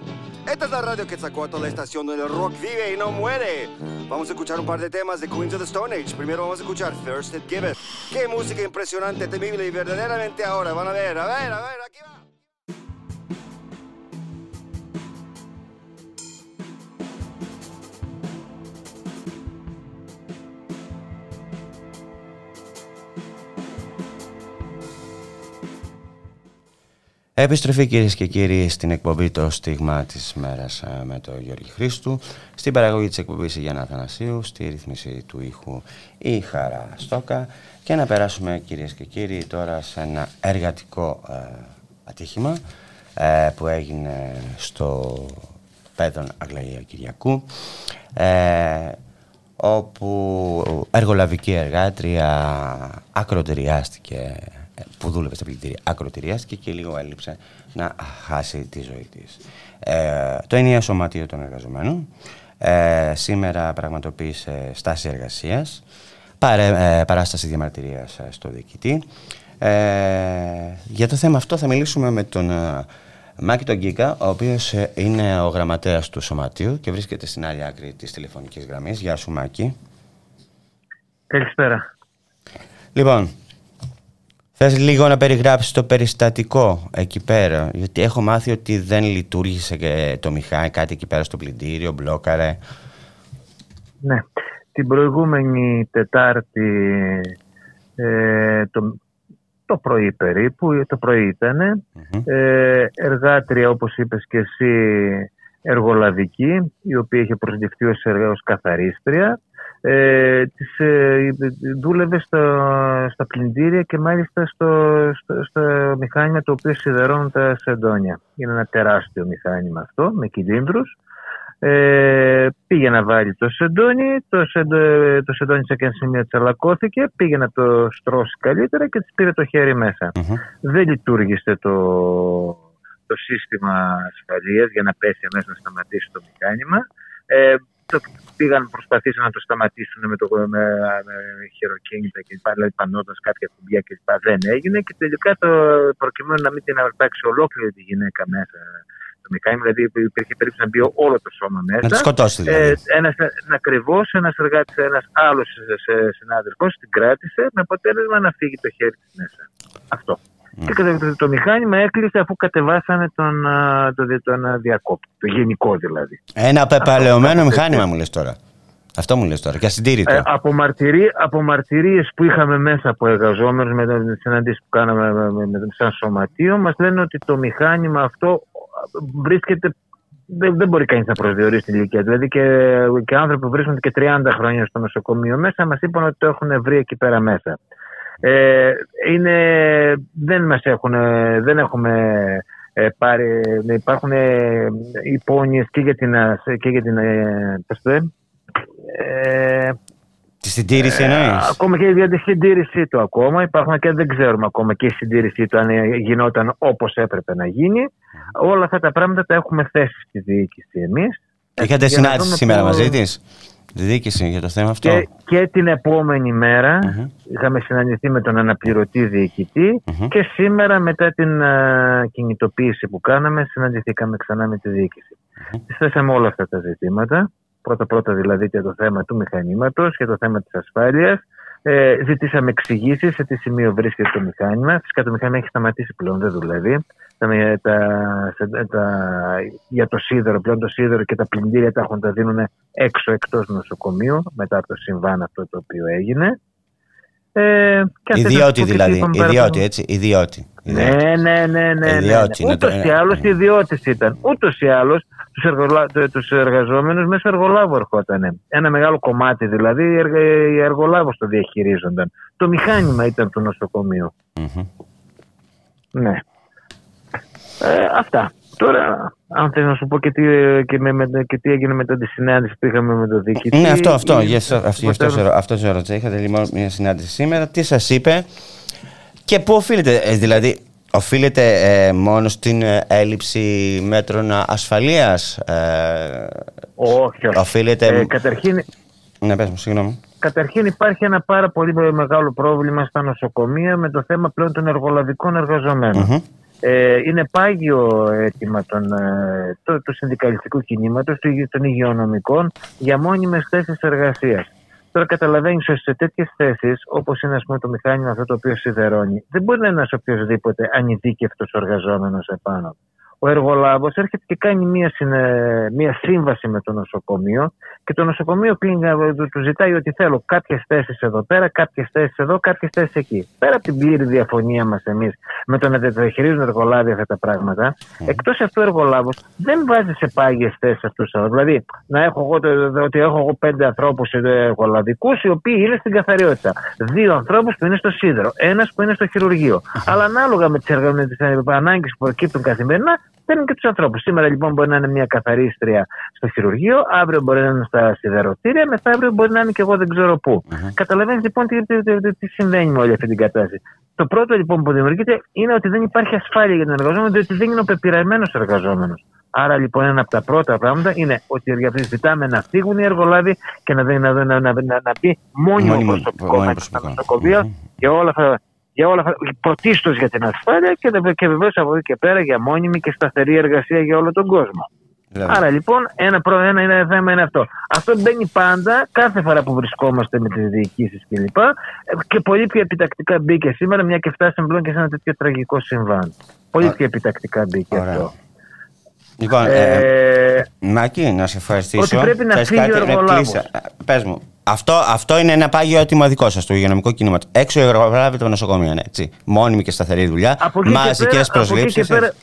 Esta es la radio que sacó a toda la estación donde el rock vive y no muere. Vamos a escuchar un par de temas de Queens of the Stone Age. Primero vamos a escuchar First It Give It. Qué música impresionante, temible y verdaderamente ahora. Van a ver, a ver, a ver, Επιστροφή κυρίες και κύριοι στην εκπομπή Το Στίγμα της Μέρας με τον Γιώργη Χρήστου. Στην παραγωγή της εκπομπής η Γιάννα Θανασίου, στη ρύθμιση του ήχου η Χαρά Στόκα. Και να περάσουμε κυρίες και κύριοι τώρα σε ένα εργατικό ε, ατύχημα ε, που έγινε στο Πέδον Αγλαία Κυριακού. Ε, όπου εργολαβική εργάτρια ακροτεριάστηκε που δούλευε στα πλυντήρια ακροτηριάστηκε και λίγο έλειψε να χάσει τη ζωή της. Ε, το ενιαίο σωματείο των εργαζομένων ε, σήμερα πραγματοποίησε στάση εργασίας, παρέ, ε, παράσταση διαμαρτυρίας ε, στο διοικητή. Ε, για το θέμα αυτό θα μιλήσουμε με τον ε, Μάκη τον Γκίκα, ο οποίος ε, είναι ο γραμματέας του σωματείου και βρίσκεται στην άλλη άκρη της τηλεφωνικής γραμμής. Γεια σου Μάκη. Καλησπέρα. Λοιπόν, Θες λίγο να περιγράψεις το περιστατικό εκεί πέρα, γιατί έχω μάθει ότι δεν λειτουργήσε και το μηχάνη κάτι εκεί πέρα στο πλυντήριο, μπλόκαρε. Ναι. Την προηγούμενη Τετάρτη ε, το, το πρωί περίπου, το πρωί ήτανε, ε, εργάτρια όπως είπες και εσύ εργολαβική, η οποία είχε προσδευτεί ως, εργα- ως καθαρίστρια, ε, της, ε, δούλευε στο, στα πλυντήρια και μάλιστα στο, στο, στο μηχάνημα το οποίο σιδερώνουν τα σεντόνια. Είναι ένα τεράστιο μηχάνημα αυτό με κυλίνδρους. Ε, πήγε να βάλει το σεντόνι, το, σεντο, το σεντόνι σε ένα σημείο τσαλακώθηκε, πήγε να το στρώσει καλύτερα και της πήρε το χέρι μέσα. Δεν λειτουργήσε το, το σύστημα ασφαλείας για να πέσει μέσα να σταματήσει το μηχάνημα. Ε, το πήγαν, προσπαθήσαν να το σταματήσουν με, το, με, με χειροκίνητα και λοιπά, δηλαδή πανώντας κάποια κουμπιά και λοιπά, δεν έγινε και τελικά το, προκειμένου να μην την αρπάξει ολόκληρη τη γυναίκα μέσα το μηχάνημα, δηλαδή υπήρχε περίπτωση να μπει όλο το σώμα μέσα. Να τη σκοτώσει δηλαδή. Ε, ένας, ακριβώς ένας εργάτης, ένας άλλος συνάδελφο την κράτησε με αποτέλεσμα να φύγει το χέρι της μέσα. Αυτό. Και το, το μηχάνημα έκλεισε αφού κατεβάσανε τον, α, το, τον α, διακόπτη, το γενικό δηλαδή. Ένα πεπαλαιωμένο Αυτό, μηχάνημα μου λες τώρα. Αυτό μου λες τώρα και ασυντήρητο. Ε, από, μαρτυρί, από μαρτυρίες που είχαμε μέσα από εργαζόμενους με τις συναντήσεις που κάναμε με, με, με, σαν σωματείο μας λένε ότι το μηχάνημα αυτό βρίσκεται δεν, δεν μπορεί κανείς να προσδιορίσει την ηλικία. Δηλαδή και, και άνθρωποι που βρίσκονται και 30 χρόνια στο νοσοκομείο μέσα μας είπαν ότι το έχουν βρει εκεί πέρα μέσα. Ε, είναι, δεν μας έχουν, δεν έχουμε ε, πάρει, υπάρχουν ε, υπόνοιες και για την, ασ- και για την ε, πώς το λένε, ε, Τη συντήρηση εννοείς; ακόμα και για τη συντήρησή του ακόμα. Υπάρχουν και δεν ξέρουμε ακόμα και η συντήρησή του αν ε, γινόταν όπως έπρεπε να γίνει. Όλα αυτά τα πράγματα τα έχουμε θέσει στη διοίκηση εμείς. Είχατε για να συνάντηση δούμε σήμερα πού- μαζί της. Της; Διοίκηση για το θέμα αυτό. Και, και την επόμενη μέρα είχαμε συναντηθεί με τον αναπληρωτή διοικητή και σήμερα μετά την α, κινητοποίηση που κάναμε συναντηθήκαμε ξανά με τη διοίκηση. Τις θέσαμε όλα αυτά τα ζητήματα. Πρώτα-πρώτα δηλαδή και το θέμα του μηχανήματος και το θέμα της ασφάλειας. Ε, ζητήσαμε εξηγήσεις σε τι σημείο βρίσκεται το μηχάνημα. Φυσικά το μηχάνημα έχει σταματήσει πλέον, δεν δουλεύει. Τα, τα, σε- τα, για το σίδερο, πλέον το σίδερο και τα πλυντήρια τα έχουν τα δίνουν έξω εκτός νοσοκομείου μετά από το συμβάν αυτό το οποίο έγινε. Ε, και αυτές Ιδιώτη τις δηλαδή. είπαμε Ιδιώτη, παραπάνω. έτσι. Ιδιώτη. Ναι, ναι, ναι, ναι. ναι, Ιδιώτη, ναι. να το- Ούτως ή άλλως ιδιώτης ήταν. Ούτως ή άλλως τους, εργολα... τους εργαζόμενους μέσω εργολάβου ερχόταν. Ένα μεγάλο κομμάτι δηλαδή οι, εργα... οι εργολάβους το διαχειρίζονταν. Το μηχάνημα ήταν του νοσοκομείου. Ναι. Ε, αυτά. Τώρα, αν θες να σου πω και τι, και με, με, και τι έγινε μετά τη συνάντηση που είχαμε με τον διοικητή. Ναι, αυτό, αυτό. η- Γι' αυτό, αυτό, γι' αυτό, whatever. σε- αυτό σε ρώτησα. Είχατε λοιπόν μια συνάντηση σήμερα. Τι σας είπε; Και πού οφείλεται, ε, δηλαδή, οφείλεται ε, μόνο στην ε, έλλειψη μέτρων ασφαλείας. Ε, όχι, όχι. οφείλεται... Ε, καταρχήν, Ναι, πες μου, συγγνώμη. Καταρχήν υπάρχει ένα πάρα πολύ μεγάλο πρόβλημα στα νοσοκομεία με το θέμα πλέον των εργολαβικών εργαζομένων. Μμμ. Ε, είναι πάγιο αίτημα των, ε, το- του συνδικαλιστικού κινήματος, του υγει- των υγειονομικών για μόνιμες θέσεις εργασίας. Τώρα καταλαβαίνεις ότι σε τέτοιες θέσεις, όπως είναι ας πούμε, το μηχάνημα αυτό το οποίο σιδερώνει, δεν μπορεί να είναι ένας οποιοδήποτε ανειδίκευτος εργαζόμενο επάνω. Ο εργολάβος έρχεται και κάνει μία, συνε- μία σύμβαση με το νοσοκομείο και το νοσοκομείο κλείνει, ε, του- του ζητάει ότι θέλω κάποιες θέσεις εδώ πέρα, κάποιες θέσεις εδώ, κάποιες θέσεις εκεί. Πέρα από την πλήρη διαφωνία μας εμείς με το να διαχειρίζουν εργολάβοι αυτά τα πράγματα, εκτός αυτού ο εργολάβος δεν βάζει σε πάγιες θέσεις αυτούς. Δηλαδή, να έχω εγώ, το- ότι έχω εγώ πέντε ανθρώπους εργολαβικούς οι οποίοι είναι στην καθαριότητα. Δύο ανθρώπους που είναι στο σίδερο. Ένας που είναι στο χειρουργείο. Αλλά ανάλογα με τις ανάγκες που προκύπτουν καθημερινά, παίρνουν και τους ανθρώπους. Σήμερα λοιπόν μπορεί να είναι μια καθαρίστρια στο χειρουργείο, αύριο μπορεί να είναι στα σιδεροτήρια, μεθαύριο μπορεί να είναι και εγώ δεν ξέρω πού. Καταλαβαίνεις λοιπόν τι, τι, τι, τι, τι συμβαίνει με όλη αυτή την κατάσταση. Το πρώτο λοιπόν που δημιουργείται είναι ότι δεν υπάρχει ασφάλεια για τον εργαζόμενο, διότι δεν είναι ο πεπειραμένος εργαζόμενος. Άρα λοιπόν ένα από τα πρώτα πράγματα είναι ότι ζητάμε να φύγουν οι εργολάβοι και να, να, να, να, να, να μπει μόνιμο Μόνιμο- προσωπικό μόνιμο μέσα στα προσωπικό. νοσοκομεία Μμμ. για όλα αυτά. Για όλα αυτά, πρωτίστω για την ασφάλεια και, βε- και βεβαίως από εκεί και πέρα για μόνιμη και σταθερή εργασία για όλο τον κόσμο. Δηλαδή, Άρα λοιπόν ένα, προ, ένα, ένα θέμα είναι αυτό. Αυτό μπαίνει πάντα κάθε φορά που βρισκόμαστε με τις διοικήσεις κλπ. Ε, Και πολύ πιο επιτακτικά μπήκε σήμερα, μια και φτάσαμε πλέον και σε ένα τέτοιο τραγικό συμβάν. Πολύ Ωραία. πιο επιτακτικά μπήκε Ωραία. αυτό. Λοιπόν, ε, Ε, Μάκη, να σε ευχαριστήσω. Ότι πρέπει να Θες φύγει ο κάτι; Να εργολάβος. κλείσει; Ε, Πες μου. Αυτό, αυτό είναι ένα πάγιο έτοιμο δικό σας του υγειονομικού κινήματο. Έξω οι εργολάβοι των νοσοκομείων. Έτσι. Μόνιμη και σταθερή δουλειά. Από εκεί και Μαζικές πέρα- από εκεί και προσλήψεις. πέρα-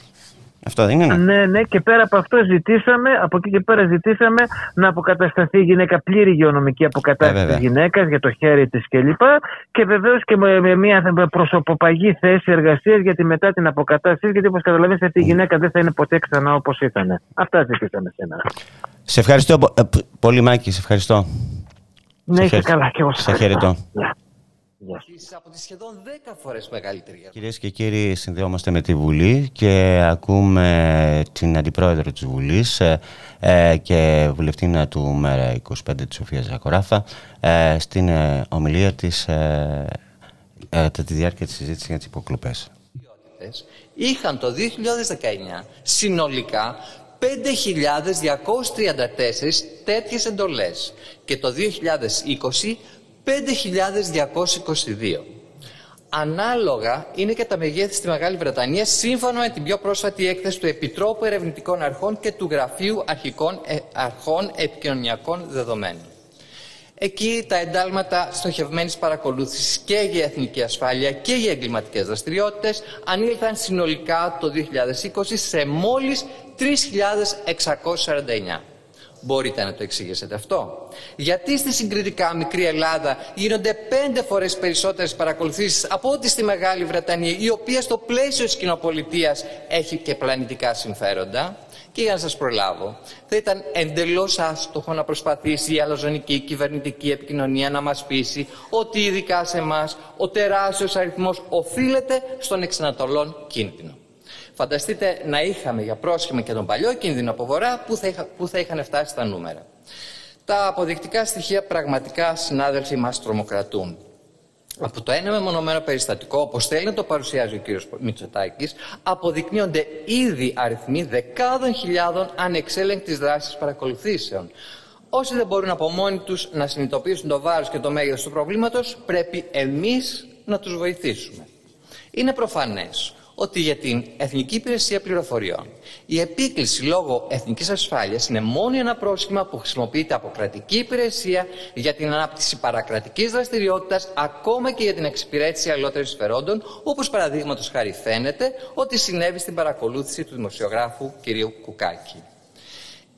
Αυτό δεν είναι. Ναι, ναι, και πέρα από αυτό ζητήσαμε, από εκεί και πέρα ζητήσαμε να αποκατασταθεί η γυναίκα, πλήρη υγειονομική Ε, αποκατάσταση βέβαια. της γυναίκας για το χέρι της κλπ. Και βεβαίως και με, με μια προσωποπαγή θέση εργασίας γιατί μετά την αποκατάσταση, γιατί όπως καταλαβαίνετε αυτή η γυναίκα δεν θα είναι ποτέ ξανά όπως ήταν. Αυτά ζητήσαμε σήμερα. Σε ευχαριστώ πο- ε, π- πολύ, Μάκη. Σε ευχαριστώ. Ναι, είστε χαιρε- καλά και εγώ σε σας χαιρετώ. ευχαριστώ. Γεια. Γεια. από τις σχεδόν 10 φορές μεγαλύτερη. Κυρίες και κύριοι, συνδεόμαστε με τη Βουλή και ακούμε την Αντιπρόεδρο της Βουλής ε, ε, και βουλευτήνα του ΜΕΡΑ 25 της Σοφίας Ζακοράφα ε, στην ε, ομιλία της ε, ε, κατά τη διάρκεια της συζήτησης για τις υποκλοπές. ιδιότητες είχαν το 2019 συνολικά 5.234 τέτοιες εντολές και το 2020 5.222. Ανάλογα είναι και τα μεγέθη στη Μεγάλη Βρετανία σύμφωνα με την πιο πρόσφατη έκθεση του Επιτρόπου Ερευνητικών Αρχών και του Γραφείου Αρχικών, ε, Αρχών Επικοινωνιακών Δεδομένων. Εκεί τα εντάλματα στοχευμένης παρακολούθησης και για εθνική ασφάλεια και για εγκληματικές δραστηριότητες ανήλθαν συνολικά το 2020 σε μόλις 3.649. Μπορείτε να το εξηγήσετε αυτό. Γιατί στη συγκριτικά μικρή Ελλάδα γίνονται πέντε φορές περισσότερες παρακολουθήσεις από ό,τι στη Μεγάλη Βρετανία, η οποία στο πλαίσιο της κοινοπολιτείας έχει και πλανητικά συμφέροντα. Και για να σας προλάβω, θα ήταν εντελώς άστοχο να προσπαθήσει η αλαζονική κυβερνητική επικοινωνία να μας πείσει ότι ειδικά σε εμάς ο τεράστιος αριθμός οφείλεται στον εξανατολών κίνδυνο. Φανταστείτε να είχαμε για πρόσχημα και τον παλιό κίνδυνο από βορρά που θα, είχα- που θα είχαν φτάσει τα νούμερα. Τα αποδεικτικά στοιχεία πραγματικά, συνάδελφοι, μας τρομοκρατούν. Από το ένα μεμονωμένο περιστατικό, όπως θέλει να το παρουσιάζει ο κύριος Μητσοτάκης, αποδεικνύονται ήδη αριθμοί δεκάδων χιλιάδων ανεξέλεγκτης δράσης παρακολουθήσεων. Όσοι δεν μπορούν από μόνοι τους να συνειδητοποιήσουν το βάρος και το μέγεθος του προβλήματος, πρέπει εμείς να τους βοηθήσουμε. Είναι προφανές ότι για την Εθνική Υπηρεσία Πληροφοριών η επίκληση λόγω εθνικής ασφάλειας είναι μόνο ένα πρόσχημα που χρησιμοποιείται από κρατική υπηρεσία για την ανάπτυξη παρακρατικής δραστηριότητας ακόμα και για την εξυπηρέτηση αλληλότερων συμφερόντων όπως παραδείγματος χάρη φαίνεται ότι συνέβη στην παρακολούθηση του δημοσιογράφου κ. Κουκάκη.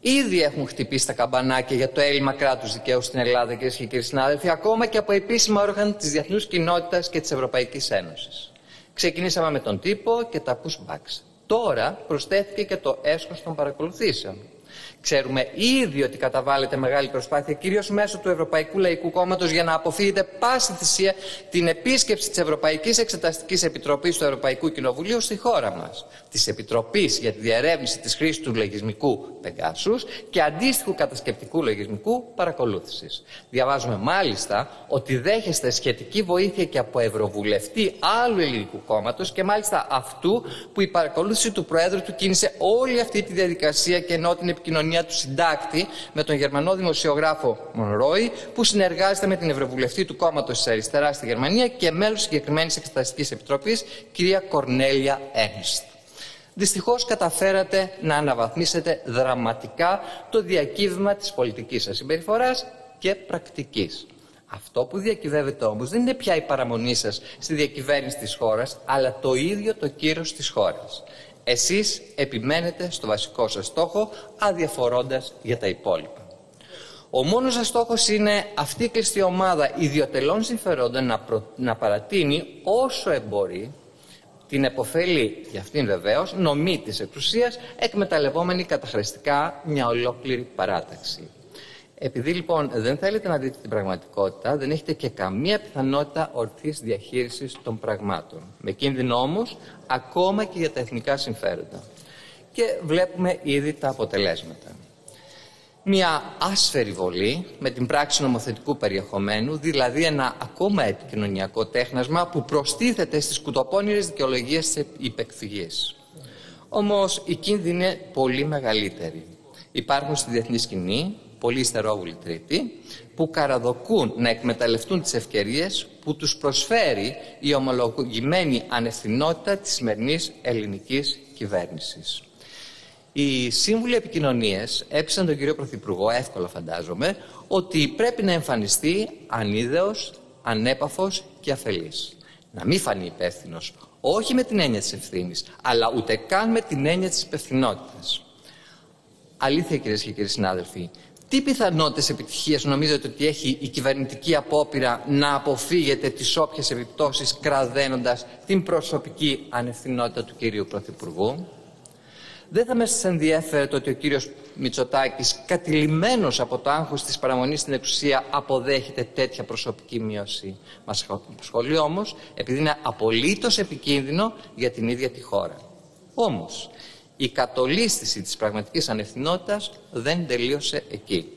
Ήδη έχουν χτυπήσει τα καμπανάκια για το έλλειμμα κράτους δικαίου στην Ελλάδα, κυρίες και κύριοι συνάδελφοι, ακόμα και από επίσημα όργανα της διεθνούς κοινότητας και της Ευρωπαϊκής Ένωσης. Ξεκινήσαμε με τον τύπο και τα pushbacks. Τώρα προσθέθηκε και το έσχος των παρακολουθήσεων. Ξέρουμε ήδη ότι καταβάλλεται μεγάλη προσπάθεια, κυρίως μέσω του Ευρωπαϊκού Λαϊκού Κόμματος, για να αποφύγετε πάση θυσία την επίσκεψη της Ευρωπαϊκής Εξεταστικής Επιτροπής του Ευρωπαϊκού Κοινοβουλίου στη χώρα μας. Της Επιτροπής για τη διερεύνηση της χρήσης του λογισμικού Πεγκάσους και αντίστοιχου κατασκεπτικού λογισμικού παρακολούθησης. Διαβάζουμε μάλιστα ότι δέχεστε σχετική βοήθεια και από Ευρωβουλευτή άλλου ελληνικού κόμματος και μάλιστα αυτού που η παρακολούθηση του Προέδρου του κίνησε όλη αυτή τη διαδικασία και ενώ την επικοινωνία του συντάκτη με τον Γερμανό δημοσιογράφο Μονρόι, που συνεργάζεται με την Ευρωβουλευτή του κόμματος της Αριστεράς στη Γερμανία και μέλος συγκεκριμένης Εξεταστική Επιτροπής, κυρία Κορνέλια Ένστ. Δυστυχώς καταφέρατε να αναβαθμίσετε δραματικά το διακύβημα της πολιτικής σας συμπεριφοράς και πρακτικής. Αυτό που διακυβεύεται όμως δεν είναι πια η παραμονή σας στη διακυβέρνηση της χώρας, αλλά το ίδιο το κύρος της χώρας. Εσείς επιμένετε στο βασικό σας στόχο, αδιαφορώντας για τα υπόλοιπα. Ο μόνος σας στόχος είναι αυτή η κλειστή ομάδα ιδιωτελών συμφερόντων να, προ- να παρατείνει όσο εμπορεί την εποφέλη, για αυτήν βεβαίως, νομή της εξουσίας, εκμεταλλευόμενη καταχρηστικά μια ολόκληρη παράταξη. Επειδή λοιπόν δεν θέλετε να δείτε την πραγματικότητα, δεν έχετε και καμία πιθανότητα ορθής διαχείρισης των πραγμάτων. Με κίνδυνο όμως ακόμα και για τα εθνικά συμφέροντα. Και βλέπουμε ήδη τα αποτελέσματα. Μια άσφαιρη βολή με την πράξη νομοθετικού περιεχομένου, δηλαδή ένα ακόμα επικοινωνιακό τέχνασμα που προστίθεται στις κουτοπώνυρες δικαιολογίες της υπεκφυγής. Όμως η κίνδυνη είναι πολύ μεγαλύτερη. Υπάρχουν στη διεθνή σκηνή πολλοί ιστερόβουλοι τρίτοι που καραδοκούν να εκμεταλλευτούν τις ευκαιρίες που τους προσφέρει η ομολογημένη ανευθυνότητα της σημερινής ελληνικής κυβέρνησης. Οι σύμβουλοι επικοινωνίε έπεισαν τον κύριο Πρωθυπουργό, εύκολα φαντάζομαι, ότι πρέπει να εμφανιστεί ανίδεος, ανέπαφος και αφελής. Να μην φανεί υπεύθυνος, όχι με την έννοια της ευθύνης, αλλά ούτε καν με την έννοια της υπευθυνότητας. Αλήθεια κυρίες και κύριοι συνάδελφοι, τι πιθανότητες επιτυχίας νομίζετε ότι έχει η κυβερνητική απόπειρα να αποφύγετε τις όποιες επιπτώσεις κραδένοντας την προσωπική ανευθυνότητα του κυρίου Πρωθυπουργού; Δεν θα μας ενδιέφερε το ότι ο κύριος Μητσοτάκης, κατηλημένος από το άγχος της παραμονής στην εξουσία, αποδέχεται τέτοια προσωπική μείωση; Μας σχολεί όμως, επειδή είναι απολύτως επικίνδυνο για την ίδια τη χώρα. Όμως, η κατολίσθηση της πραγματικής ανευθυνότητας δεν τελείωσε εκεί.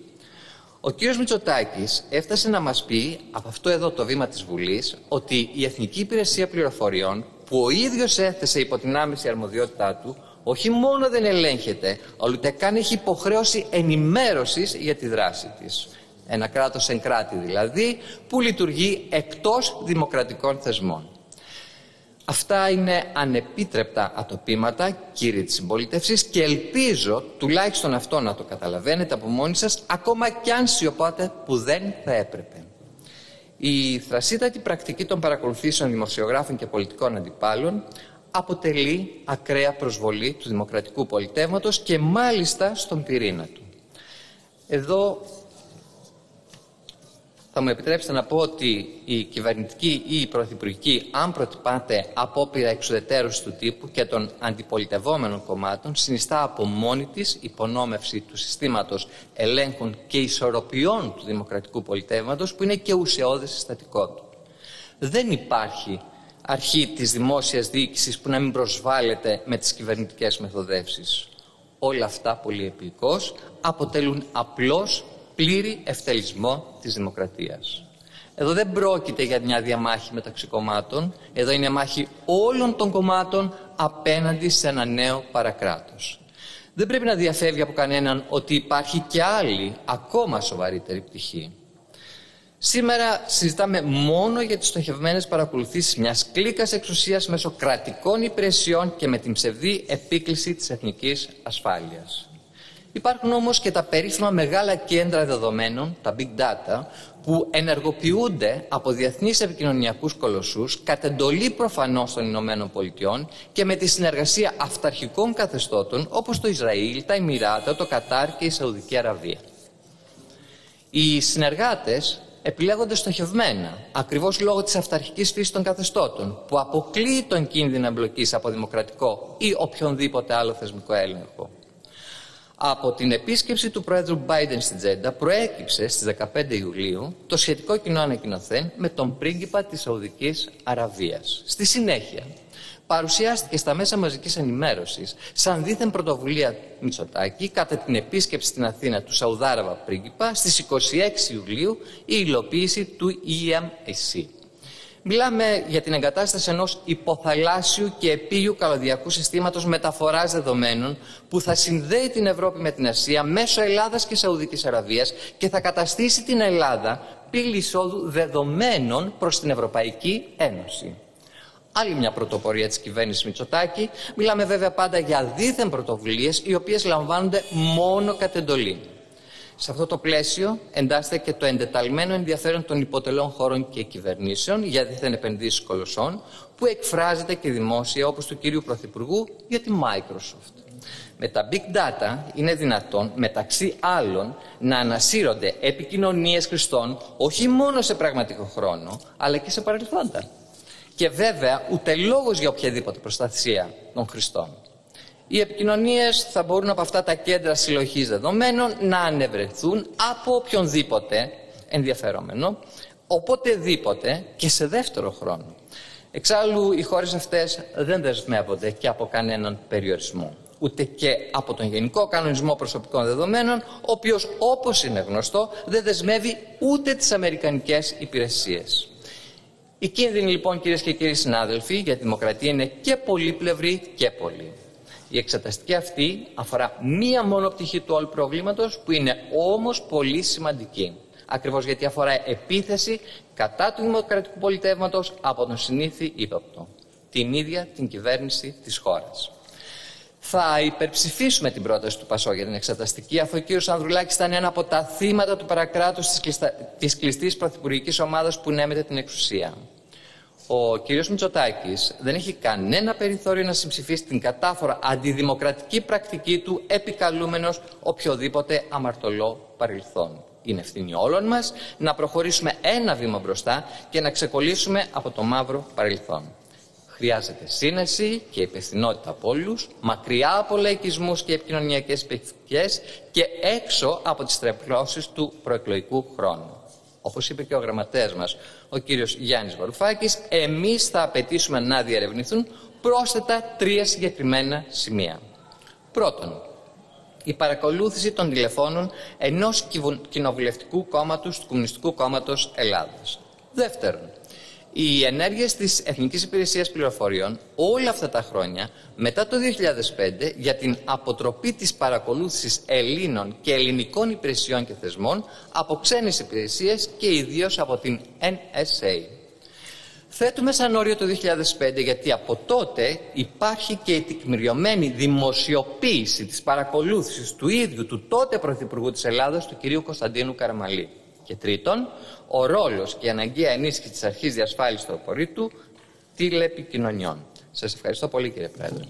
Ο κύριος Μητσοτάκης έφτασε να μας πει, από αυτό εδώ το βήμα της Βουλής, ότι η Εθνική Υπηρεσία Πληροφοριών, που ο ίδιος έθεσε υπό την άμεση αρμοδιότητά του, όχι μόνο δεν ελέγχεται, αλλά ούτε καν έχει υποχρέωση ενημέρωσης για τη δράση της. Ένα κράτος εν κράτη δηλαδή, που λειτουργεί εκτός δημοκρατικών θεσμών. Αυτά είναι ανεπίτρεπτα ατοπήματα, κύριοι της συμπολίτευσης, και ελπίζω τουλάχιστον αυτό να το καταλαβαίνετε από μόνοι σας, ακόμα κι αν σιωπάτε που δεν θα έπρεπε. Η θρασίτατη πρακτική των παρακολουθήσεων δημοσιογράφων και πολιτικών αντιπάλων αποτελεί ακραία προσβολή του δημοκρατικού πολιτεύματος και μάλιστα στον πυρήνα του. Εδώ θα μου επιτρέψετε να πω ότι η κυβερνητική ή η πρωθυπουργική, αν προτυπάται απόπειρα εξουδετέρωση του τύπου και των αντιπολιτευόμενων κομμάτων, συνιστά από μόνη της υπονόμευση του συστήματος ελέγχων και ισορροπιών του δημοκρατικού πολιτεύματος, που είναι και ουσιώδες συστατικό του. Δεν υπάρχει αρχή της δημόσιας διοίκησης που να μην προσβάλλεται με τις κυβερνητικές μεθοδεύσεις. Όλα αυτά πολύ επίκως αποτελούν απλώς πλήρη ευτελισμό της δημοκρατίας. Εδώ δεν πρόκειται για μια διαμάχη μεταξύ κομμάτων, εδώ είναι μάχη όλων των κομμάτων απέναντι σε ένα νέο παρακράτος. Δεν πρέπει να διαφεύγει από κανέναν ότι υπάρχει και άλλη, ακόμα σοβαρύτερη πτυχή. Σήμερα συζητάμε μόνο για τις στοχευμένες παρακολουθήσεις μιας κλίκας εξουσίας μέσω κρατικών υπηρεσιών και με την ψευδή επίκληση της εθνικής ασφάλειας. Υπάρχουν όμως και τα περίφημα μεγάλα κέντρα δεδομένων, τα big data, που ενεργοποιούνται από διεθνείς επικοινωνιακούς κολοσσούς κατ' εντολή προφανώς των Ηνωμένων Πολιτειών και με τη συνεργασία αυταρχικών καθεστώτων όπως το Ισραήλ, τα Εμμυράτα, το Κατάρ και η Σαουδική Αραβία. Οι συνεργάτες επιλέγονται στοχευμένα, ακριβώς λόγω της αυταρχικής φύσης των καθεστώτων, που αποκλείει τον κίνδυνο εμπλοκής από δημοκρατικό ή οποιονδήποτε άλλο θεσμικό έλεγχο. Από την επίσκεψη του Πρόεδρου Biden στην Τζέντα προέκυψε στις 15 Ιουλίου το σχετικό κοινό ανακοινωθέν με τον πρίγκιπα της Σαουδικής Αραβίας. Στη συνέχεια παρουσιάστηκε στα μέσα μαζικής ενημέρωσης σαν δίθεν πρωτοβουλία Μητσοτάκη κατά την επίσκεψη στην Αθήνα του Σαουδάραβα πρίγκιπα στις 26 Ιουλίου η υλοποίηση του EMAC. Μιλάμε για την εγκατάσταση ενός υποθαλάσσιου και επίγειου καλωδιακού συστήματος μεταφοράς δεδομένων που θα συνδέει την Ευρώπη με την Ασία μέσω Ελλάδας και Σαουδικής Αραβίας και θα καταστήσει την Ελλάδα πύλη εισόδου δεδομένων προς την Ευρωπαϊκή Ένωση. Άλλη μια πρωτοπορία της κυβέρνησης Μητσοτάκη. Μιλάμε βέβαια πάντα για δίθεν πρωτοβουλίες οι οποίες λαμβάνονται μόνο κατ' εντολή. Σε αυτό το πλαίσιο εντάσσεται και το εντεταλμένο ενδιαφέρον των υποτελών χώρων και κυβερνήσεων για δίθεν επενδύσεις κολοσσών που εκφράζεται και δημόσια όπως του κυρίου Πρωθυπουργού για τη Microsoft. Με τα big data είναι δυνατόν μεταξύ άλλων να ανασύρονται επικοινωνίες χρηστών όχι μόνο σε πραγματικό χρόνο αλλά και σε παρελθόντα. Και βέβαια ούτε λόγος για οποιαδήποτε προστασία των χρηστών. Οι επικοινωνίες θα μπορούν από αυτά τα κέντρα συλλογής δεδομένων να ανεβρεθούν από οποιονδήποτε ενδιαφερόμενο, οποτεδήποτε και σε δεύτερο χρόνο. Εξάλλου οι χώρες αυτές δεν δεσμεύονται και από κανέναν περιορισμό ούτε και από τον Γενικό Κανονισμό Προσωπικών Δεδομένων, ο οποίος όπως είναι γνωστό δεν δεσμεύει ούτε τις Αμερικανικές υπηρεσίες. Οι κίνδυνοι λοιπόν κυρίες και κύριοι συνάδελφοι για τη δημοκρατία είναι και πολύπλευροι και πολλοί. Η εξεταστική αυτή αφορά μία μόνο πτυχή του όλου προβλήματος που είναι όμως πολύ σημαντική. Ακριβώς γιατί αφορά επίθεση κατά του δημοκρατικού πολιτεύματος από τον συνήθι ύποπτο. Την ίδια την κυβέρνηση της χώρας. Θα υπερψηφίσουμε την πρόταση του Πασό για την εξεταστική, αφού ο κ. Ανδρουλάκης ήταν ένα από τα θύματα του παρακράτους της κλειστα... κλειστής πρωθυπουργικής ομάδας που νέμεται την εξουσία. Ο κ. Μητσοτάκης δεν έχει κανένα περιθώριο να συμψηφίσει την κατάφορα αντιδημοκρατική πρακτική του επικαλούμενος οποιοδήποτε αμαρτωλό παρελθόν. Είναι ευθύνη όλων μας να προχωρήσουμε ένα βήμα μπροστά και να ξεκολλήσουμε από το μαύρο παρελθόν. Χρειάζεται σύνεση και υπευθυνότητα από όλους, μακριά από λαϊκισμούς και επικοινωνιακές παιχτικές και έξω από τις τρεπλώσεις του προεκλογικού χρόνου. Όπως είπε και ο γραμματέας μας, ο κύριος Γιάννης Βαρουφάκης, εμείς θα απαιτήσουμε να διερευνηθούν πρόσθετα τρία συγκεκριμένα σημεία. Πρώτον, η παρακολούθηση των τηλεφώνων ενός κοινοβουλευτικού κόμματος του Κομμουνιστικού Κόμματος Ελλάδας. Δεύτερον, οι ενέργειες της Εθνικής Υπηρεσίας Πληροφοριών όλα αυτά τα χρόνια, μετά το 2005, για την αποτροπή της παρακολούθησης Ελλήνων και ελληνικών υπηρεσιών και θεσμών από ξένες υπηρεσίες και ιδίως από την NSA. Θέτουμε σαν όριο το 2005 γιατί από τότε υπάρχει και η τεκμηριωμένη δημοσιοποίηση της παρακολούθησης του ίδιου του τότε Πρωθυπουργού της Ελλάδας, του κυρίου Κωνσταντίνου Καραμαλή. Και τρίτον, ο ρόλος και η αναγκαία ενίσχυση της αρχής διασφάλισης του απορρίτου τηλεπικοινωνιών. Σας ευχαριστώ πολύ κύριε Πρόεδρε.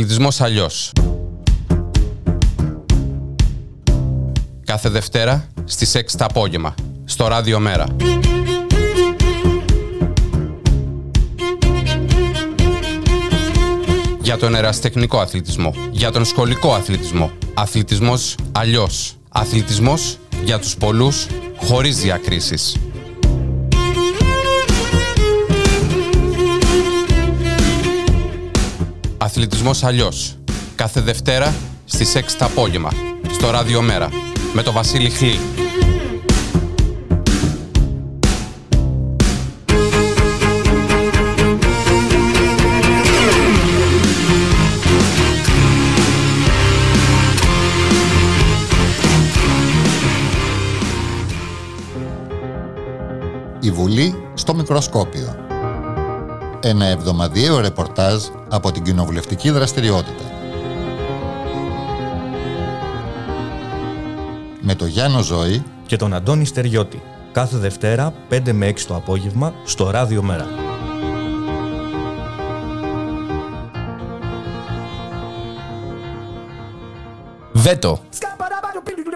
Αθλητισμός αλλιώς. Κάθε Δευτέρα στις 6 το απόγευμα, στο Ράδιο Μέρα. Για τον εραστεχνικό αθλητισμό, για τον σχολικό αθλητισμό. Αθλητισμός αλλιώς. Αθλητισμός για τους πολλούς, χωρίς διακρίσεις. Αθλητισμός αλλιώς. Κάθε Δευτέρα στις 6 το απόγευμα, στο Ράδιο Μέρα, με το Βασίλη Χλή. Η Βουλή στο μικροσκόπιο. Ένα εβδομαδιαίο ρεπορτάζ από την κοινοβουλευτική δραστηριότητα. Με το Γιάννο Ζώη και τον Αντώνη Στεριώτη. Κάθε Δευτέρα 5 με 6 το απόγευμα στο Ράδιο Μέρα. Βέτο.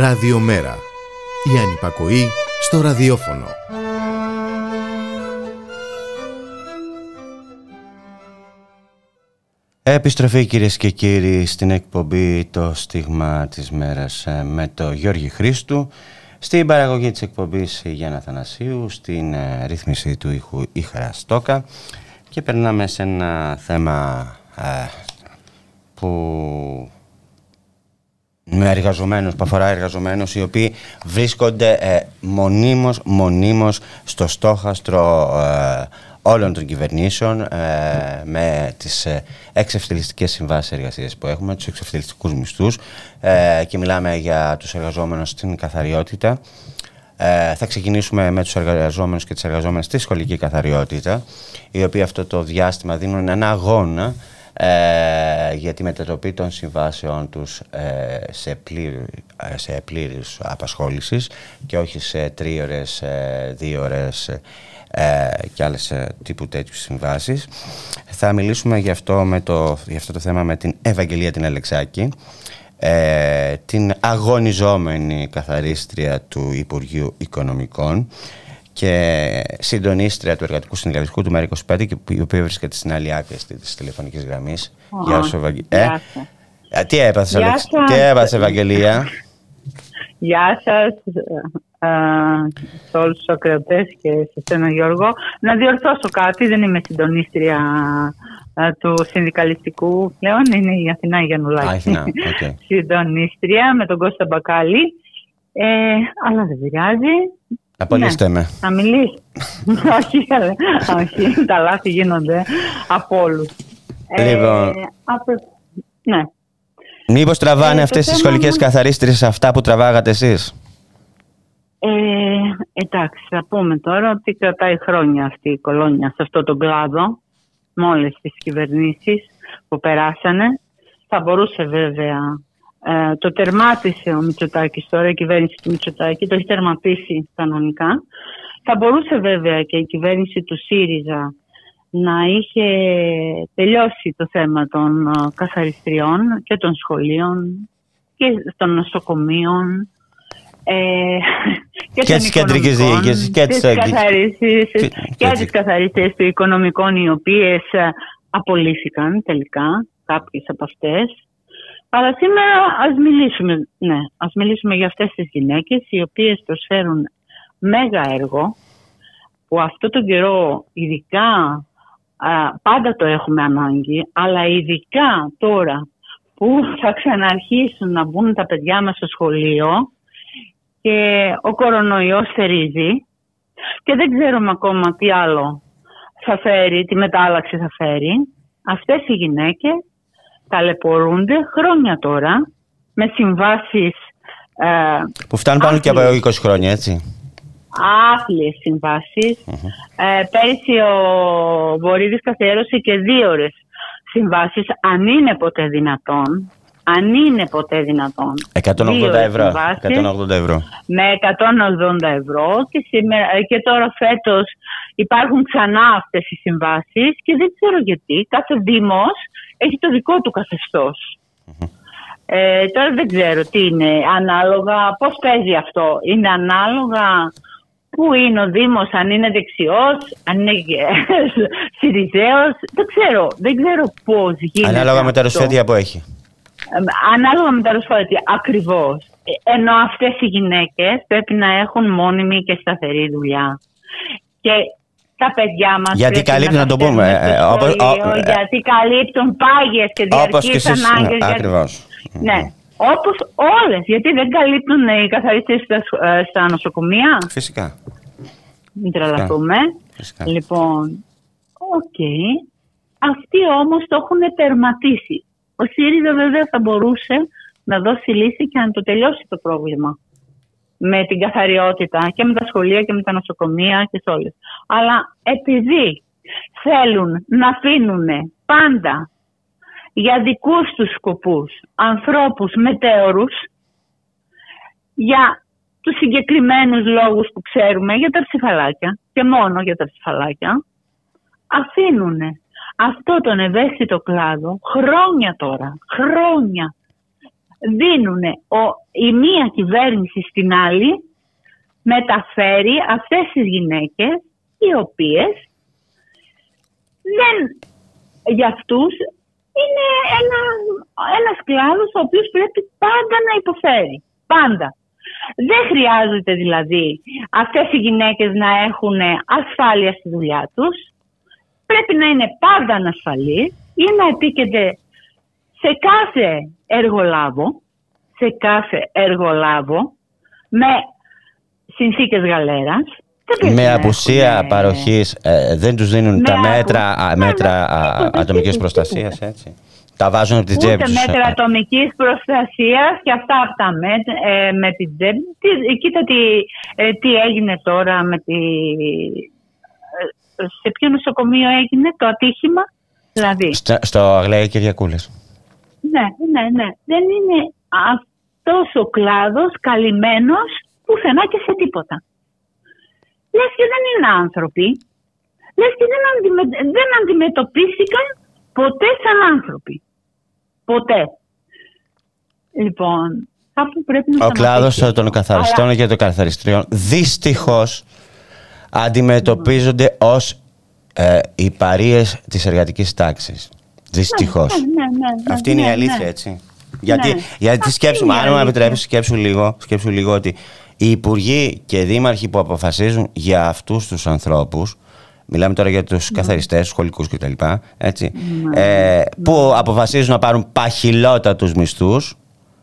Ραδιομέρα. Η ανυπακοή στο ραδιόφωνο. Επιστροφή κυρίες και κύριοι στην εκπομπή το στίγμα της μέρας ε, με το Γιώργη Χρήστου στην παραγωγή της εκπομπής η Γιάννα Θανασίου στην ε, ρύθμιση του ήχου Ήχαρα Στόκα και περνάμε σε ένα θέμα ε, που με εργαζομένους, που αφορά εργαζομένους οι οποίοι βρίσκονται ε, μονίμως, μονίμως στο στόχαστρο ε, όλων των κυβερνήσεων ε, με τις ε, εξευθελιστικές συμβάσεις εργασίας που έχουμε, τους εξευθελιστικούς μισθούς ε, και μιλάμε για τους εργαζόμενους στην καθαριότητα. Ε, θα ξεκινήσουμε με τους εργαζόμενους και τις εργαζόμενες στη σχολική καθαριότητα, οι οποίοι αυτό το διάστημα δίνουν ένα αγώνα ε, για τη μετατροπή των συμβάσεων τους ε, σε, πλήρη, ε, σε πλήρης απασχόλησης και όχι σε τρίωρες, ε, δύο ώρες ε, και άλλες ε, τύπου τέτοιους συμβάσεις. Θα μιλήσουμε για αυτό, με το, για αυτό το θέμα με την Ευαγγελία την Αλεξάκη, ε, την αγωνιζόμενη καθαρίστρια του Υπουργείου Οικονομικών και συντονίστρια του Εργατικού Συνδικαλιστικού του ΜΕΡΑ25 και η οποία βρίσκεται στην άλλη άκρη της τηλεφωνικής γραμμής. Γεια σου, Ευαγγελία. Γεια σας. Ε, τι έπαθες, Γεια Αλεξ... σας. τι έπαθες, Ευαγγελία; Γεια σας ε, σε όλους τους ακροατές και σε σένα Γιώργο. Να διορθώσω κάτι, δεν είμαι συντονίστρια ε, του συνδικαλιστικού πλέον, είναι η Αθηνά Γιαννουλάκη. Α, Αθηνά, οκ. Συντονίστρια με τον Κώστα Μπακάλη. Ε, αλλά δεν πειράζει. Απολύστε Ναι. με. Να μιλήσει. όχι, καλέ. όχι, τα λάθη γίνονται από όλους. Λοιπόν. ναι. Μήπως τραβάνε Ε, το αυτές τις θέμα σχολικές μου- καθαρίστριες αυτά που τραβάγατε εσείς; Ε, εντάξει, θα πούμε τώρα ότι κρατάει χρόνια αυτή η κολόνια σε αυτό τον κλάδο με όλες τις κυβερνήσεις που περάσανε. Θα μπορούσε βέβαια, ε, το τερμάτισε ο Μητσοτάκης τώρα, η κυβέρνηση του Μητσοτάκη, το έχει τερματίσει κανονικά. Θα μπορούσε βέβαια και η κυβέρνηση του ΣΥΡΙΖΑ να είχε τελειώσει το θέμα των ε, καθαριστριών και των σχολείων και των νοσοκομείων ε, και, Και των της κεντρικής οικονομικών, διοίκησης και της αγγι- καθαρίστριες- και- και και τις καθαρίστριες του οικονομικών οι οποίες ε, απολύθηκαν τελικά κάποιες από αυτές αλλά σήμερα ας μιλήσουμε, ναι, ας μιλήσουμε για αυτές τις γυναίκες οι οποίες προσφέρουν μέγα έργο που αυτό τον καιρό ειδικά α, πάντα το έχουμε ανάγκη αλλά ειδικά τώρα που θα ξαναρχίσουν να μπουν τα παιδιά μας στο σχολείο και ο κορονοϊός θερίζει και δεν ξέρουμε ακόμα τι άλλο θα φέρει, τι μετάλλαξη θα φέρει. Αυτές οι γυναίκες ταλαιπωρούνται χρόνια τώρα με συμβάσεις ε, Που φτάνουν πάνω και από 20 χρόνια, έτσι. άθλιες συμβάσεις. Ε, πέρυσι ο Βορύδης καθιέρωσε και δύο ώρες συμβάσεις, αν είναι ποτέ δυνατόν. Αν είναι ποτέ δυνατόν. 180 Δύο ευρώ. συμβάσεις 180 ευρώ. με 180 ευρώ και, σήμερα, ε, και τώρα φέτος υπάρχουν ξανά αυτές οι συμβάσεις και δεν ξέρω γιατί. Κάθε δήμος έχει το δικό του καθεστώς. Ε, τώρα δεν ξέρω τι είναι ανάλογα, πώς παίζει αυτό. Είναι ανάλογα πού είναι ο Δήμος, αν είναι δεξιός, αν είναι Συριζέος. Δεν ξέρω, δεν ξέρω πώς γίνεται Ανάλογα με τα αυτό. ρουσφέτια που έχει. Ε, Ανάλογα με τα ρουσφέτια, ακριβώς. Ε, Ενώ αυτές οι γυναίκες πρέπει να έχουν μόνιμη και σταθερή δουλειά. Και τα παιδιά μας Γιατί πρέπει καλύπτουν, να το τα πούμε, στέλνουμε ε, στο ε, όπως- σχολείο, ο- ε, γιατί καλύπτουν πάγιες και Όπως και διαρκείς εσείς. ανάγκες. Ναι, για- ακριβώς. ναι, όπως όλες. Γιατί δεν καλύπτουν οι καθαριστές στα, σχ- ε, στα νοσοκομεία. Φυσικά. Μην τρελαθούμε. Φυσικά. Λοιπόν, οκ. Αυτοί όμως το έχουν τερματίσει. Ο ΣΥΡΙΖΑ βέβαια θα μπορούσε να δώσει λύση και να το τελειώσει το πρόβλημα. Με την καθαριότητα και με τα σχολεία και με τα νοσοκομεία και σε όλες. Αλλά επειδή θέλουν να αφήνουν πάντα για δικούς τους σκοπούς ανθρώπους μετέωρους για τους συγκεκριμένους λόγους που ξέρουμε για τα ψηφαλάκια και μόνο για τα ψηφαλάκια αφήνουν αυτό τον ευαίσθητο κλάδο χρόνια τώρα, χρόνια δίνουν η μία κυβέρνηση στην άλλη μεταφέρει αυτές τις γυναίκες οι οποίες δεν για αυτούς είναι ένα, ένας κλάδος ο οποίος πρέπει πάντα να υποφέρει. Πάντα. Δεν χρειάζεται δηλαδή αυτές οι γυναίκες να έχουν ασφάλεια στη δουλειά τους. Πρέπει να είναι πάντα ανασφαλείς ή να επίκενται σε κάθε εργολάβο, σε κάθε εργολάβο με συνθήκες γαλέρας. Δεν πρέπει Με να απουσία έχουν, παροχής ε, δεν τους δίνουν Με τα απου- μέτρα, α, μέτρα α, ατομικής προστασίας, έτσι. Τα βάζουν από την Ούτε τσέπη τους. μέτρα ε, ατομικής προστασίας και αυτά από τα μέτρα ε, με την τσέπη. Τι- Κοίτα τι, ε, τι έγινε τώρα με τη. ε, Σε ποιο νοσοκομείο έγινε το ατύχημα, δηλαδή. στα- Στο Αγλαία Κυριακούλες. Ναι, ναι, ναι. Δεν είναι αυτός ο κλάδος καλυμμένος πουθενά και σε τίποτα. Λες και δεν είναι άνθρωποι. Λες και δεν, αντιμε- δεν αντιμετωπίστηκαν ποτέ σαν άνθρωποι. Ποτέ. Λοιπόν, κάπου πρέπει να Ο κλάδος σταματήσει. των καθαριστών Αλλά- και των καθαριστριών δυστυχώς αντιμετωπίζονται ως ε, οι παρείες της εργατικής τάξης. Δυστυχώς. Ναι, ναι, ναι, ναι, Αυτή είναι η ναι, αλήθεια, ναι. έτσι. Γιατί, Ναι. γιατί Αυτή σκέψου, είναι η αν μου αλήθεια. επιτρέψεις, σκέψου λίγο, σκέψου λίγο ότι οι υπουργοί και δήμαρχοι που αποφασίζουν για αυτούς τους ανθρώπους, μιλάμε τώρα για τους καθαριστές, σχολικούς κτλ. Έτσι, ε, που αποφασίζουν να πάρουν παχυλότατους μισθούς,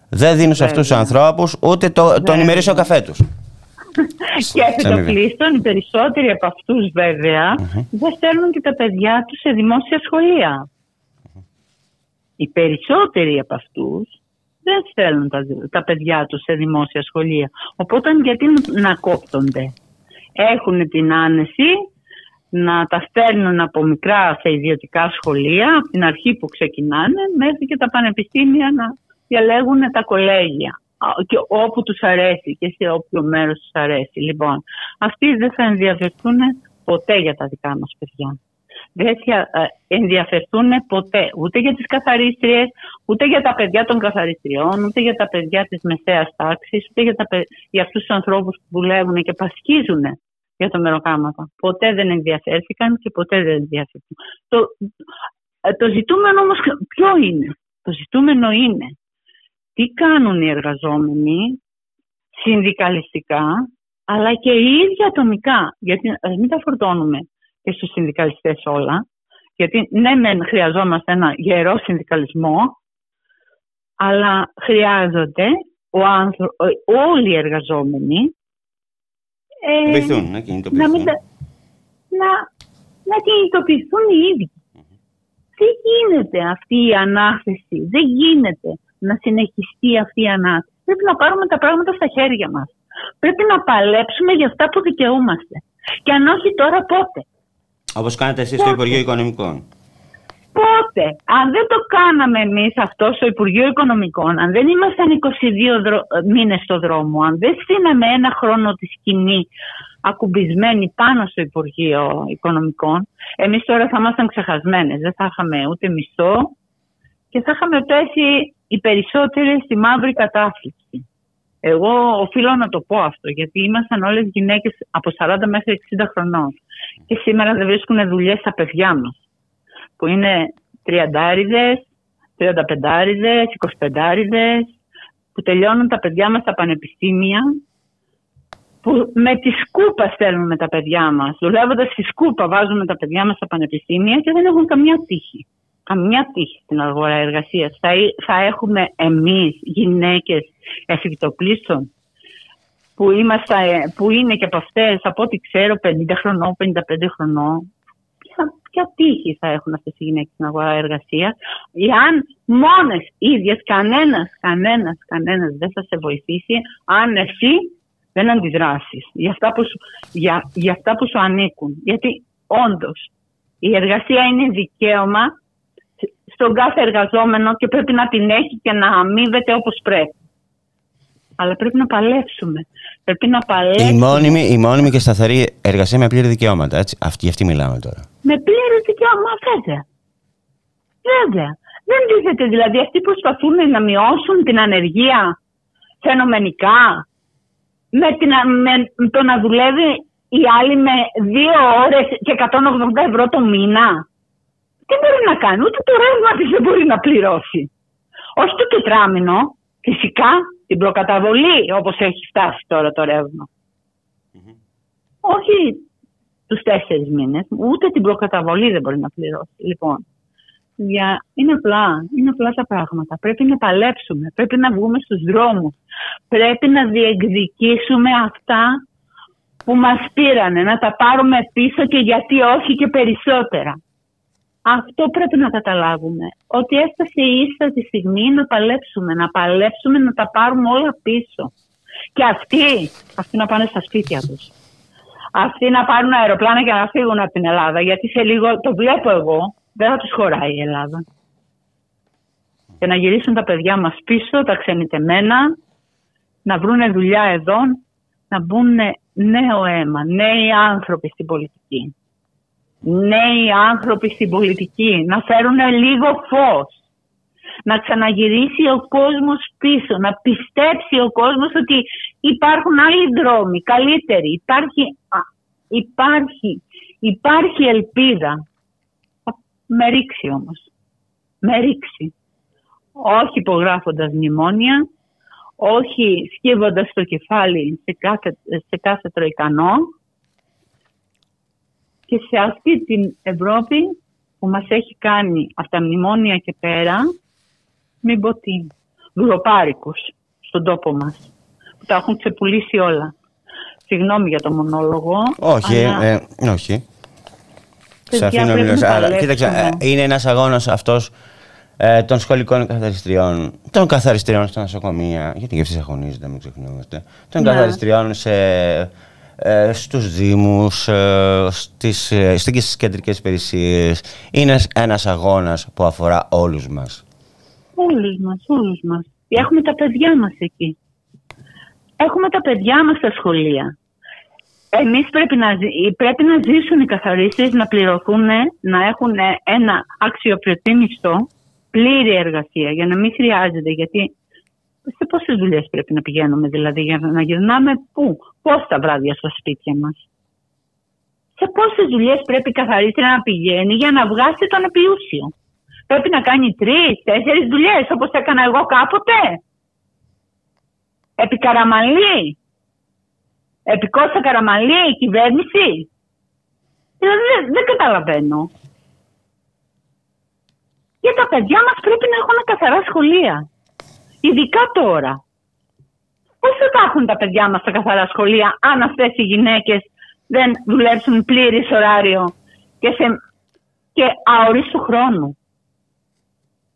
δεν δίνουν σε αυτούς τους Βέβαια. ανθρώπους ούτε το, τον Βέβαια. ημερήσιο καφέ τους. και αμοιβή. επιτοπλίστων, οι περισσότεροι από αυτούς βέβαια, δεν στέλνουν και τα παιδιά τους σε δημόσια σχολεία. Οι περισσότεροι από αυτούς δεν στέλνουν τα, τα παιδιά τους σε δημόσια σχολεία. Οπότε γιατί να κόπτονται; Έχουν την άνεση να τα στέλνουν από μικρά σε ιδιωτικά σχολεία, από την αρχή που ξεκινάνε, μέχρι και τα πανεπιστήμια να διαλέγουν τα κολέγια. Α, Και όπου τους αρέσει και σε όποιο μέρος τους αρέσει. Λοιπόν, αυτοί δεν θα ενδιαφερθούν ποτέ για τα δικά μας παιδιά. Δεν θα ε, ενδιαφερθούν ποτέ ούτε για τις καθαρίστριες, ούτε για τα παιδιά των καθαριστριών, ούτε για τα παιδιά της μεσαίας τάξης, ούτε για, τα, παι- για αυτούς τους ανθρώπους που δουλεύουν και πασχίζουν για το μεροκάματα. Ποτέ δεν ενδιαφέρθηκαν και ποτέ δεν ενδιαφέρθηκαν. Το, ε, το ζητούμενο όμως ποιο είναι; Το ζητούμενο είναι τι κάνουν οι εργαζόμενοι συνδικαλιστικά αλλά και οι ίδιοι ατομικά. Γιατί ας μην τα φορτώνουμε και στους συνδικαλιστές όλα. Γιατί ναι, μεν χρειαζόμαστε ένα γερό συνδικαλισμό, αλλά χρειάζονται ο άνθρω- ε, όλοι οι εργαζόμενοι ε, Βοηθούν, να να, κινητοποιηθούν. μην τα- να, να κινητοποιηθούν οι ίδιοι. Δεν γίνεται αυτή η ανάθεση, δεν γίνεται να συνεχιστεί αυτή η ανάθεση. Πρέπει να πάρουμε τα πράγματα στα χέρια μας. Πρέπει να παλέψουμε για αυτά που δικαιούμαστε. Και αν όχι τώρα πότε; Όπως κάνετε εσείς στο Υπουργείο Οικονομικών. Πότε, αν δεν το κάναμε εμείς αυτό στο Υπουργείο Οικονομικών, αν δεν ήμασταν 22 δρο... μήνες στο δρόμο, αν δεν στείναμε ένα χρόνο τη σκηνή ακουμπισμένοι πάνω στο Υπουργείο Οικονομικών, εμείς τώρα θα ήμασταν ξεχασμένες. Δεν θα είχαμε ούτε μισθό και θα είχαμε πέσει οι περισσότεροι στη μαύρη κατάφλιξη. Εγώ οφείλω να το πω αυτό, γιατί ήμασταν όλες γυναίκες από 40 μέχρι 60 χρονών. Και σήμερα δεν βρίσκουν δουλειές στα παιδιά μας που είναι τριαντάριδες, τριανταπεντάριδες, εικοσιπεντάριδες, που τελειώνουν τα παιδιά μας στα πανεπιστήμια, που με τη σκούπα στέλνουμε τα παιδιά μας. Δουλεύοντας στη σκούπα βάζουμε τα παιδιά μας στα πανεπιστήμια και δεν έχουν καμιά τύχη. Καμιά τύχη στην αγορά εργασίας. Θα, εί- θα έχουμε εμείς γυναίκες εφικτοπλίστων που, είμαστε, που είναι και από αυτές, από ό,τι ξέρω, 50 χρονών, 55 χρονών, ποια, ποια τύχη θα έχουν αυτές οι γυναίκες στην αγορά εργασίας, εάν μόνες ίδιες, κανένας, κανένας, κανένας δεν θα σε βοηθήσει, αν εσύ δεν αντιδράσεις για αυτά που σου, για, για αυτά που σου ανήκουν. Γιατί όντως η εργασία είναι δικαίωμα στον κάθε εργαζόμενο και πρέπει να την έχει και να αμείβεται όπως πρέπει. Αλλά πρέπει να παλέψουμε. Πρέπει να παλέψουμε. Η μόνιμη, η μόνιμη και σταθερή εργασία με πλήρη δικαιώματα. Έτσι. Αυτή, για αυτή μιλάμε τώρα. Με πλήρη δικαίωμα, βέβαια. Βέβαια. Δεν τίθεται δηλαδή αυτοί που προσπαθούν να μειώσουν την ανεργία φαινομενικά με, την, α- με το να δουλεύει η άλλη με δύο ώρες και 180 ευρώ το μήνα. Τι μπορεί να κάνει, ούτε το ρεύμα της δεν μπορεί να πληρώσει. Όχι το τετράμινο, φυσικά την προκαταβολή όπως έχει φτάσει τώρα το ρεύμα. Όχι τους τέσσερις μήνες, ούτε την προκαταβολή δεν μπορεί να πληρώσει. Λοιπόν, για... είναι, απλά, είναι απλά τα πράγματα. Πρέπει να παλέψουμε, πρέπει να βγούμε στους δρόμους, πρέπει να διεκδικήσουμε αυτά που μας πήρανε, να τα πάρουμε πίσω και γιατί όχι και περισσότερα. Αυτό πρέπει να καταλάβουμε. Ότι έφτασε η ίστατη στιγμή να παλέψουμε, να παλέψουμε να τα πάρουμε όλα πίσω. Και αυτοί, αυτοί να πάνε στα σπίτια τους. Αυτοί να πάρουν αεροπλάνα και να φύγουν από την Ελλάδα. Γιατί σε λίγο, το βλέπω εγώ, δεν θα τους χωράει η Ελλάδα. Και να γυρίσουν τα παιδιά μας πίσω, τα ξενιτεμένα, να βρουν δουλειά εδώ, να μπουν νέο αίμα, νέοι άνθρωποι στην πολιτική. Νέοι άνθρωποι στην πολιτική, να φέρουν λίγο φως. Να ξαναγυρίσει ο κόσμος πίσω, να πιστέψει ο κόσμος ότι υπάρχουν άλλοι δρόμοι, καλύτεροι. Υπάρχει, α, υπάρχει, υπάρχει ελπίδα. Με ρίξει όμως. Με ρίξει. Όχι υπογράφοντας μνημόνια, όχι σκύβοντας το κεφάλι σε κάθε, σε κάθε τροϊκανό και σε αυτή την Ευρώπη που μας έχει κάνει από τα μνημόνια και πέρα, μην πω τι, γλωπάρικους στον τόπο μας, που τα έχουν ξεπουλήσει όλα. Συγγνώμη για το μονόλογο. Όχι, αλλά ε, ε, όχι. Σε παιδιά, αφήνω να πρέπει μιλάς. να Αλλά, παλέψουμε. κοίταξε, ε, είναι ένας αγώνας αυτός ε, των σχολικών καθαριστριών, των καθαριστριών στα νοσοκομεία, γιατί και αυτοί αγωνίζονται, μην ξεχνιόμαστε, των Ναι. καθαριστριών σε, ε, στους δήμους, ε, στις, ε, στις κεντρικές υπηρεσίες. Είναι ένας αγώνας που αφορά όλους μας. Όλους μας, όλους μας. Έχουμε τα παιδιά μας εκεί. Έχουμε τα παιδιά μας στα σχολεία. Εμείς πρέπει να, ζη- πρέπει να ζήσουν οι καθαρίστες, να πληρωθούν, να έχουν ένα αξιοπρεπή μισθό, πλήρη εργασία, για να μην χρειάζεται, γιατί σε πόσες δουλειές πρέπει να πηγαίνουμε, δηλαδή, για να γυρνάμε πού, πώς τα βράδια στα σπίτια μας; Σε πόσες δουλειές πρέπει η καθαρίστρια να πηγαίνει για να βγάσει τον επιούσιο; Πρέπει να κάνει τρεις, τέσσερις δουλειές, όπως έκανα εγώ κάποτε; Επί Καραμαλή. Επί Κώστα Καραμαλή, η κυβέρνηση. Δηλαδή δεν, δεν καταλαβαίνω. Για τα παιδιά μας πρέπει να έχουν καθαρά σχολεία. Ειδικά τώρα. Πώς θα τα έχουν τα παιδιά μας τα καθαρά σχολεία αν αυτές οι γυναίκες δεν δουλέψουν πλήρης ωράριο και, σε, και αορίστου χρόνου;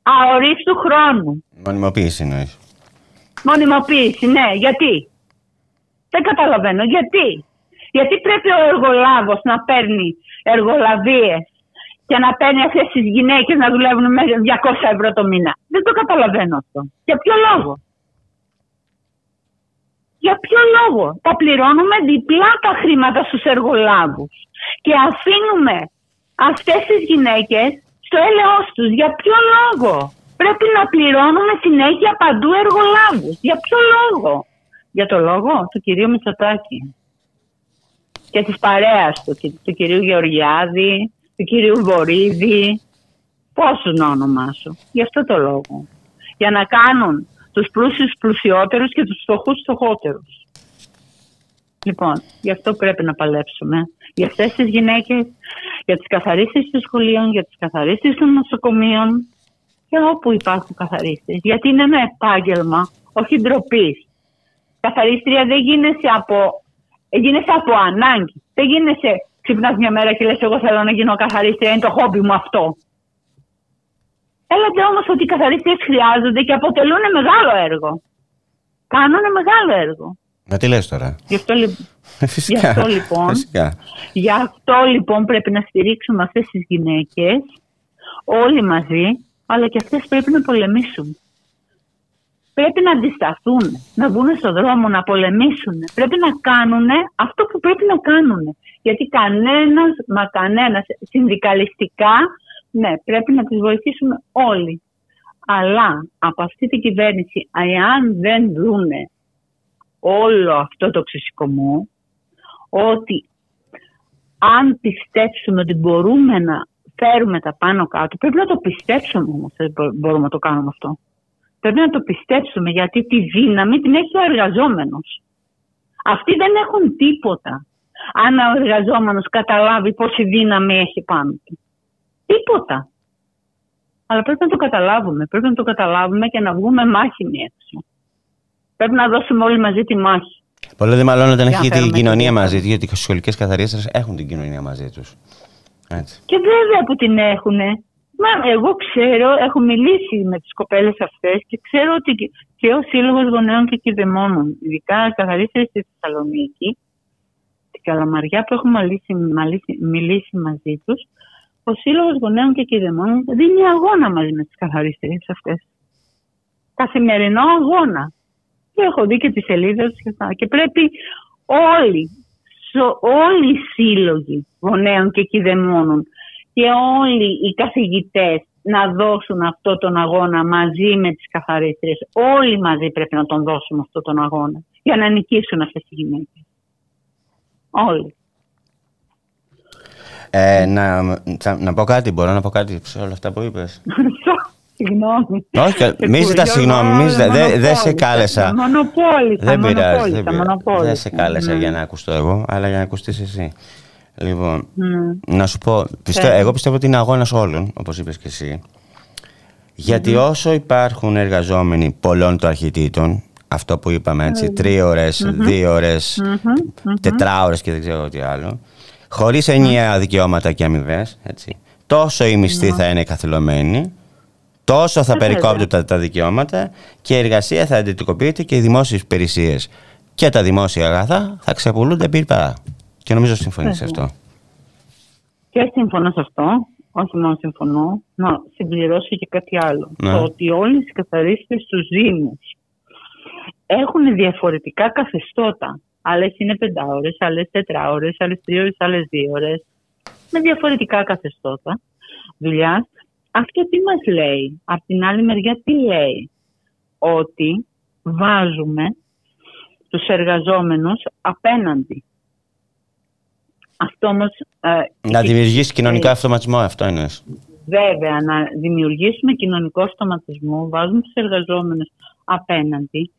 Αορίστου χρόνου. Μονιμοποίηση εννοείς. Μονιμοποίηση, ναι. Γιατί; Δεν καταλαβαίνω. Γιατί; Γιατί πρέπει ο εργολάβος να παίρνει εργολαβίες και να παίρνει αυτές τις γυναίκες να δουλεύουν με 200 ευρώ το μήνα. Δεν το καταλαβαίνω αυτό. Για ποιο λόγο; Για ποιο λόγο; Τα πληρώνουμε διπλά τα χρήματα στους εργολάβους και αφήνουμε αυτές τις γυναίκες στο έλεος τους. Για ποιο λόγο; Πρέπει να πληρώνουμε συνέχεια παντού εργολάβους. Για ποιο λόγο; Για το λόγο του κυρίου Μητσοτάκη και της παρέας του, και- του κυρίου Γεωργιάδη, του κυρίου Βορύδη, πόσους να ονομάσω. Γι' αυτό το λόγο. Για να κάνουν τους πλούσιους πλουσιότερους και τους φτωχούς φτωχότερους. Λοιπόν, γι' αυτό πρέπει να παλέψουμε. Για αυτές τις γυναίκες, για τις καθαρίστες των σχολείων, για τις καθαρίστες των νοσοκομείων και όπου υπάρχουν καθαρίστες. Γιατί είναι ένα επάγγελμα, όχι ντροπής. Καθαρίστρια δεν γίνεσαι από, ε, γίνεσαι από ανάγκη. Δεν γίνεσαι, ξυπνάς μια μέρα και λες εγώ θέλω να γίνω καθαρίστρια, είναι το χόμπι μου αυτό. Έλατε όμως ότι οι καθαρίστριες χρειάζονται και αποτελούν μεγάλο έργο. Κάνουν μεγάλο έργο. Να τι λες τώρα. Γι' αυτό, λι- Ε, Φυσικά. Γι' αυτό, λοιπόν, Φυσικά. Γι' αυτό λοιπόν πρέπει να στηρίξουμε αυτές τις γυναίκες όλοι μαζί, αλλά και αυτές πρέπει να πολεμήσουν. Πρέπει να αντισταθούν, να βγουν στον δρόμο, να πολεμήσουν. Πρέπει να κάνουν αυτό που πρέπει να κάνουν. Γιατί κανένας, μα κανένας, συνδικαλιστικά, ναι, πρέπει να τις βοηθήσουμε όλοι. Αλλά από αυτή την κυβέρνηση, εάν δεν δούνε όλο αυτό το ξεσηκωμό, ότι αν πιστέψουμε ότι μπορούμε να φέρουμε τα πάνω κάτω, πρέπει να το πιστέψουμε όμως ότι μπο- μπορούμε να το κάνουμε αυτό. Πρέπει να το πιστέψουμε γιατί τη δύναμη την έχει ο εργαζόμενος. Αυτοί δεν έχουν τίποτα. Αν ο εργαζόμενος καταλάβει πόση δύναμη έχει πάνω του. Τίποτα. Αλλά πρέπει να το καταλάβουμε. Πρέπει να το καταλάβουμε και να βγούμε μάχημοι έξω. Πρέπει να δώσουμε όλοι μαζί τη μάχη. Πολύ δε μάλλον όταν Για έχει να την φέρουμε κοινωνία την μαζί τους, γιατί οι σχολικές καθαρίστρες έχουν την κοινωνία μαζί τους. Έτσι. Και βέβαια που την έχουν. Μα εγώ ξέρω, έχω μιλήσει με τις κοπέλες αυτές και ξέρω ότι και- και ο Σύλλογος Γονέων και Κηδεμόνων, ειδικά οι καθαρίστρες στη Θεσσαλονίκη, την Καλαμαριά που έχουμε μιλήσει, μιλήσει, μιλήσει μαζί τους, ο Σύλλογος Γονέων και Κηδεμόνων δίνει αγώνα μαζί με τις καθαρίστρες αυτές. Καθημερινό αγώνα. Και έχω δει και τις σελίδες και, αυτά. και πρέπει όλοι, σο- όλοι οι σύλλογοι γονέων και κηδεμόνων και όλοι οι καθηγητές να δώσουν αυτό τον αγώνα μαζί με τις καθαρίστρες. Όλοι μαζί πρέπει να τον δώσουμε αυτό τον αγώνα για να νικήσουν αυτές οι γυναίκες. Όλοι. Ε, να, θα- να πω κάτι, μπορώ να πω κάτι σε όλα αυτά που είπες. Συγγνώμη. Όχι, μη ζητάς Γιώργο, συγγνώμη, μη ζητάς- δεν- δεν σε μονοπόλησα. κάλεσα. Μονοπόλησα, Δεν πειράζει, δεν μονοπόλησα, πειράζει. μονοπόλησα. Δεν σε κάλεσα Ναι. για να ακουστώ εγώ, αλλά για να ακουστείς εσύ. Λοιπόν, Ναι. να σου πω, πιστε- Πες. εγώ πιστεύω ότι είναι αγώνας όλων, όπως είπες και εσύ. Γιατί Μμμ. όσο υπάρχουν εργαζόμενοι πολλών του αρχιτήτων, αυτό που είπαμε έτσι, Μμμ. τρία ώρες, Μμμ. δύο ώρες, Μμμ, μμμ. τετράωρες και δεν ξέρω τι άλλο, χωρίς ενιαία δικαιώματα και αμοιβές, έτσι, τόσο οι μισθοί Ναι. θα είναι καθυλωμένοι, τόσο θα Ε, βέβαια. περικόπτουν τα, τα δικαιώματα και η εργασία θα εντετικοποιείται και οι δημόσιες υπηρεσίες και τα δημόσια αγαθά θα ξεπουλούνται πυρπαρά. Και νομίζω συμφωνείς σε Βέβαια. αυτό. Και συμφωνώ σε αυτό. Όχι μόνο συμφωνώ. Να συμπληρώσω και κάτι άλλο. Ναι. Το ότι όλες οι καθαρίστες στους Δήμους έχουν διαφορετικά καθεστώτα. Άλλες είναι πεντάωρες, άλλες τετράωρες, άλλες τρίωρες, άλλες δύο ώρες. Με διαφορετικά καθεστώτα δουλειάς. Αυτό τι μας λέει; Απ' την άλλη μεριά τι λέει; Ότι βάζουμε τους εργαζόμενους απέναντι. Αυτό όμως ε, Να δημιουργήσει κοινωνικό αυτοματισμό, αυτό είναι. Βέβαια, να δημιουργήσουμε κοινωνικό στοματισμό, βάζουμε τους εργαζόμενους απέναντι,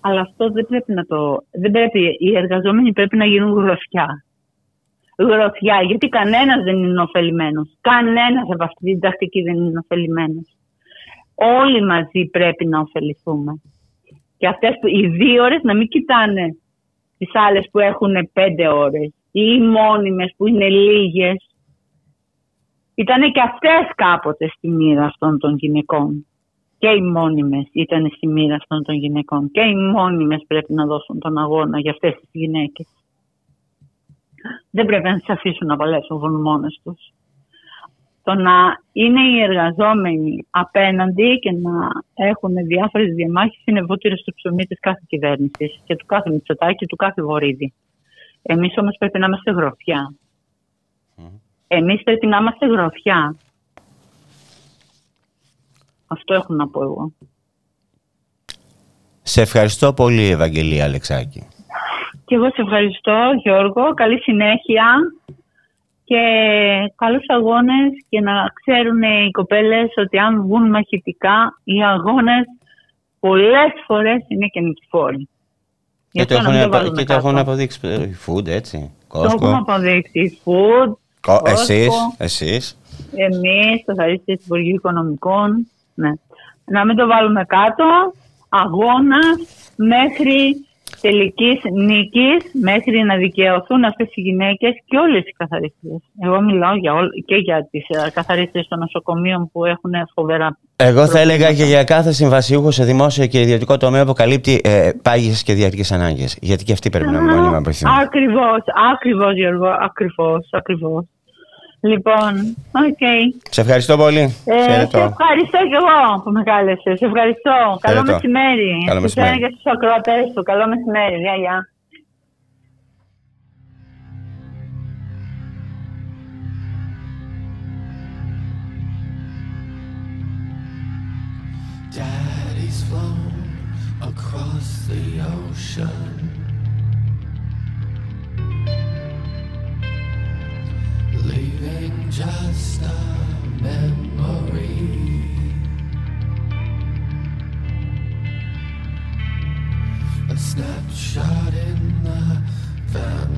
αλλά αυτό δεν πρέπει να το... Δεν πρέπει, οι εργαζόμενοι πρέπει να γίνουν γροθιά. Γροθιά, γιατί κανένας δεν είναι ωφελημένος. Κανένας από αυτή την τακτική δεν είναι ωφελημένος. Όλοι μαζί πρέπει να ωφεληθούμε. Και αυτές που, οι δύο ώρες να μην κοιτάνε τις άλλες που έχουν πέντε ώρες ή οι μόνιμες που είναι λίγες ήταν και αυτές κάποτε στη μοίρα αυτών των γυναικών. Και οι μόνιμες ήταν στη μοίρα αυτών των γυναικών. Και οι μόνιμες πρέπει να δώσουν τον αγώνα για αυτές τις γυναίκες. Δεν πρέπει να τις αφήσουν να παλέψουν μόνες τους. Το να είναι οι εργαζόμενοι απέναντι και να έχουν διάφορες διαμάχες είναι βούτυρο στο ψωμί της κάθε κυβέρνησης και του κάθε Μητσοτάκη και του κάθε Βορύδη. Εμείς όμως πρέπει να είμαστε γροθιά. Εμείς πρέπει να είμαστε γροθιά. Αυτό έχω να πω εγώ. Σε ευχαριστώ πολύ, Ευαγγελία Αλεξάκη. Και εγώ σε ευχαριστώ Γιώργο. Καλή συνέχεια και καλούς αγώνες και να ξέρουν οι κοπέλες ότι αν βγουν μαχητικά οι αγώνες πολλές φορές είναι και νικηφόροι. Γι' Και το αυτό να έχουν, μην απο- βάλουμε και το έχουν κάτω. αποδείξει. ε, η Food, έτσι. Το έχουμε Κόσκο. αποδείξει. Food, Κο- Costco, Εσείς, εσείς. Εμείς, το χαρίστες του Υπουργείου Οικονομικών. Ναι. Να μην το βάλουμε κάτω. Αγώνα μέχρι τελικής νίκης, μέχρι να δικαιωθούν αυτές οι γυναίκες και όλες οι καθαρίστες. Εγώ μιλάω για όλ, και για τις ε, καθαρίστες των νοσοκομείων που έχουν φοβερά Εγώ θα έλεγα και για κάθε συμβασιούχο σε δημόσιο και ιδιωτικό τομέα που καλύπτει ε, πάγιες και διαρκείς ανάγκες. Γιατί και αυτοί πρέπει να μόνιμα βοηθούν. Ακριβώς, ακριβώς Γιώργο, ακριβώς, ακριβώς. Λοιπόν, οκ. Σε ευχαριστώ πολύ. Ε, σε Χαιρετώ. ευχαριστώ και εγώ που με κάλεσες. Σε ευχαριστώ. Καλό Χαιρετώ. μεσημέρι. Καλό Σε σένα μεσημέρι. και στους ακροατές του. Καλό μεσημέρι. Γεια, γεια. Daddy's flown across the ocean, snapshot in the family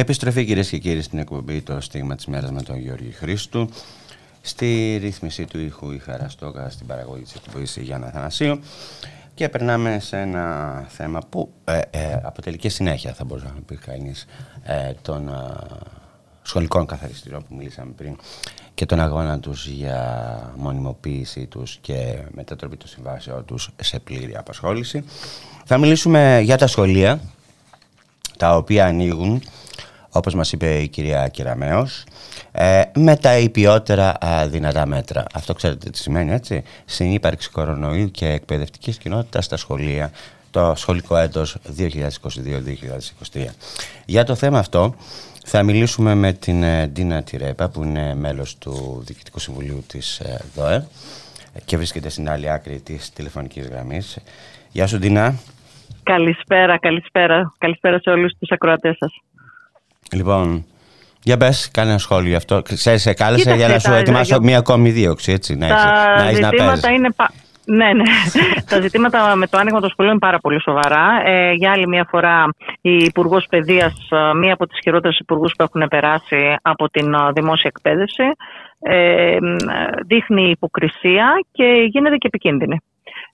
Επιστροφή κυρίες και κύριοι στην εκπομπή Το Στίγμα της Μέρας με τον Γιώργη Χρήστου. Στη ρύθμιση του ήχου η Χαραστόκα, στην παραγωγή της εκπομπής η Γιάννα Θανασίου. Και περνάμε σε ένα θέμα που ε, ε, αποτελεί και συνέχεια, θα μπορούσε να πει κανείς, ε, των ε, σχολικών καθαριστήριων που μιλήσαμε πριν και τον αγώνα τους για μονιμοποίησή τους και μετατροπή των συμβάσεων τους σε πλήρη απασχόληση. Θα μιλήσουμε για τα σχολεία, τα οποία ανοίγουν όπως μας είπε η κυρία Κυραμέως, ε, με τα υπιότερα α, δυνατά μέτρα. Αυτό ξέρετε τι σημαίνει, έτσι; Συνύπαρξη κορονοϊού και εκπαιδευτικής κοινότητας στα σχολεία το σχολικό έτος 2022-2023. Για το θέμα αυτό θα μιλήσουμε με την ε, Ντίνα Τιρέπα που είναι μέλος του Διοικητικού Συμβουλίου της ε, ΔΟΕ και βρίσκεται στην άλλη άκρη της τηλεφωνικής γραμμής. Γεια σου Ντίνα. Καλησπέρα, καλησπέρα. Καλησπέρα σε όλους τους ακροατές σας. Λοιπόν, για πες, κάνε ένα σχόλιο γι' αυτό. Ξέρεις, σε κάλεσα Κοίταξε, για να σου τα- ετοιμάσω για- μία ακόμη δίωξη, έτσι, να έχεις, να, Τα έχεις να παίζεις. ζητήματα είναι. πα- Ναι, ναι. Τα ζητήματα με το άνοιγμα των σχολείων είναι πάρα πολύ σοβαρά. Ε, για άλλη μια φορά, η Υπουργός Παιδείας, μία από τις χειρότερες υπουργούς που έχουν περάσει από την ε, δημόσια εκπαίδευση, ε, μ, δείχνει υποκρισία και γίνεται και επικίνδυνη.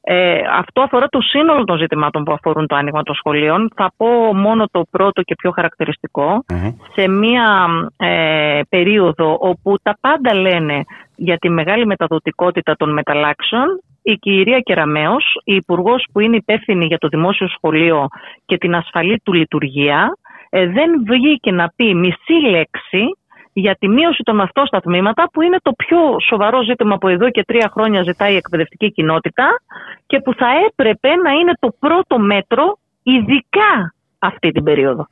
Ε, αυτό αφορά το σύνολο των ζητημάτων που αφορούν το άνοιγμα των σχολείων. Θα πω μόνο το πρώτο και πιο χαρακτηριστικό. Σε μία ε, περίοδο όπου τα πάντα λένε για τη μεγάλη μεταδοτικότητα των μεταλλάξεων, η κυρία Κεραμέως, η υπουργός που είναι υπεύθυνη για το δημόσιο σχολείο και την ασφαλή του λειτουργία, ε, δεν βγήκε να πει μισή λέξη για τη μείωση των μαθητών στα τμήματα, που είναι το πιο σοβαρό ζήτημα που εδώ και τρία χρόνια ζητάει η εκπαιδευτική κοινότητα και που θα έπρεπε να είναι το πρώτο μέτρο, ειδικά αυτή την περίοδο.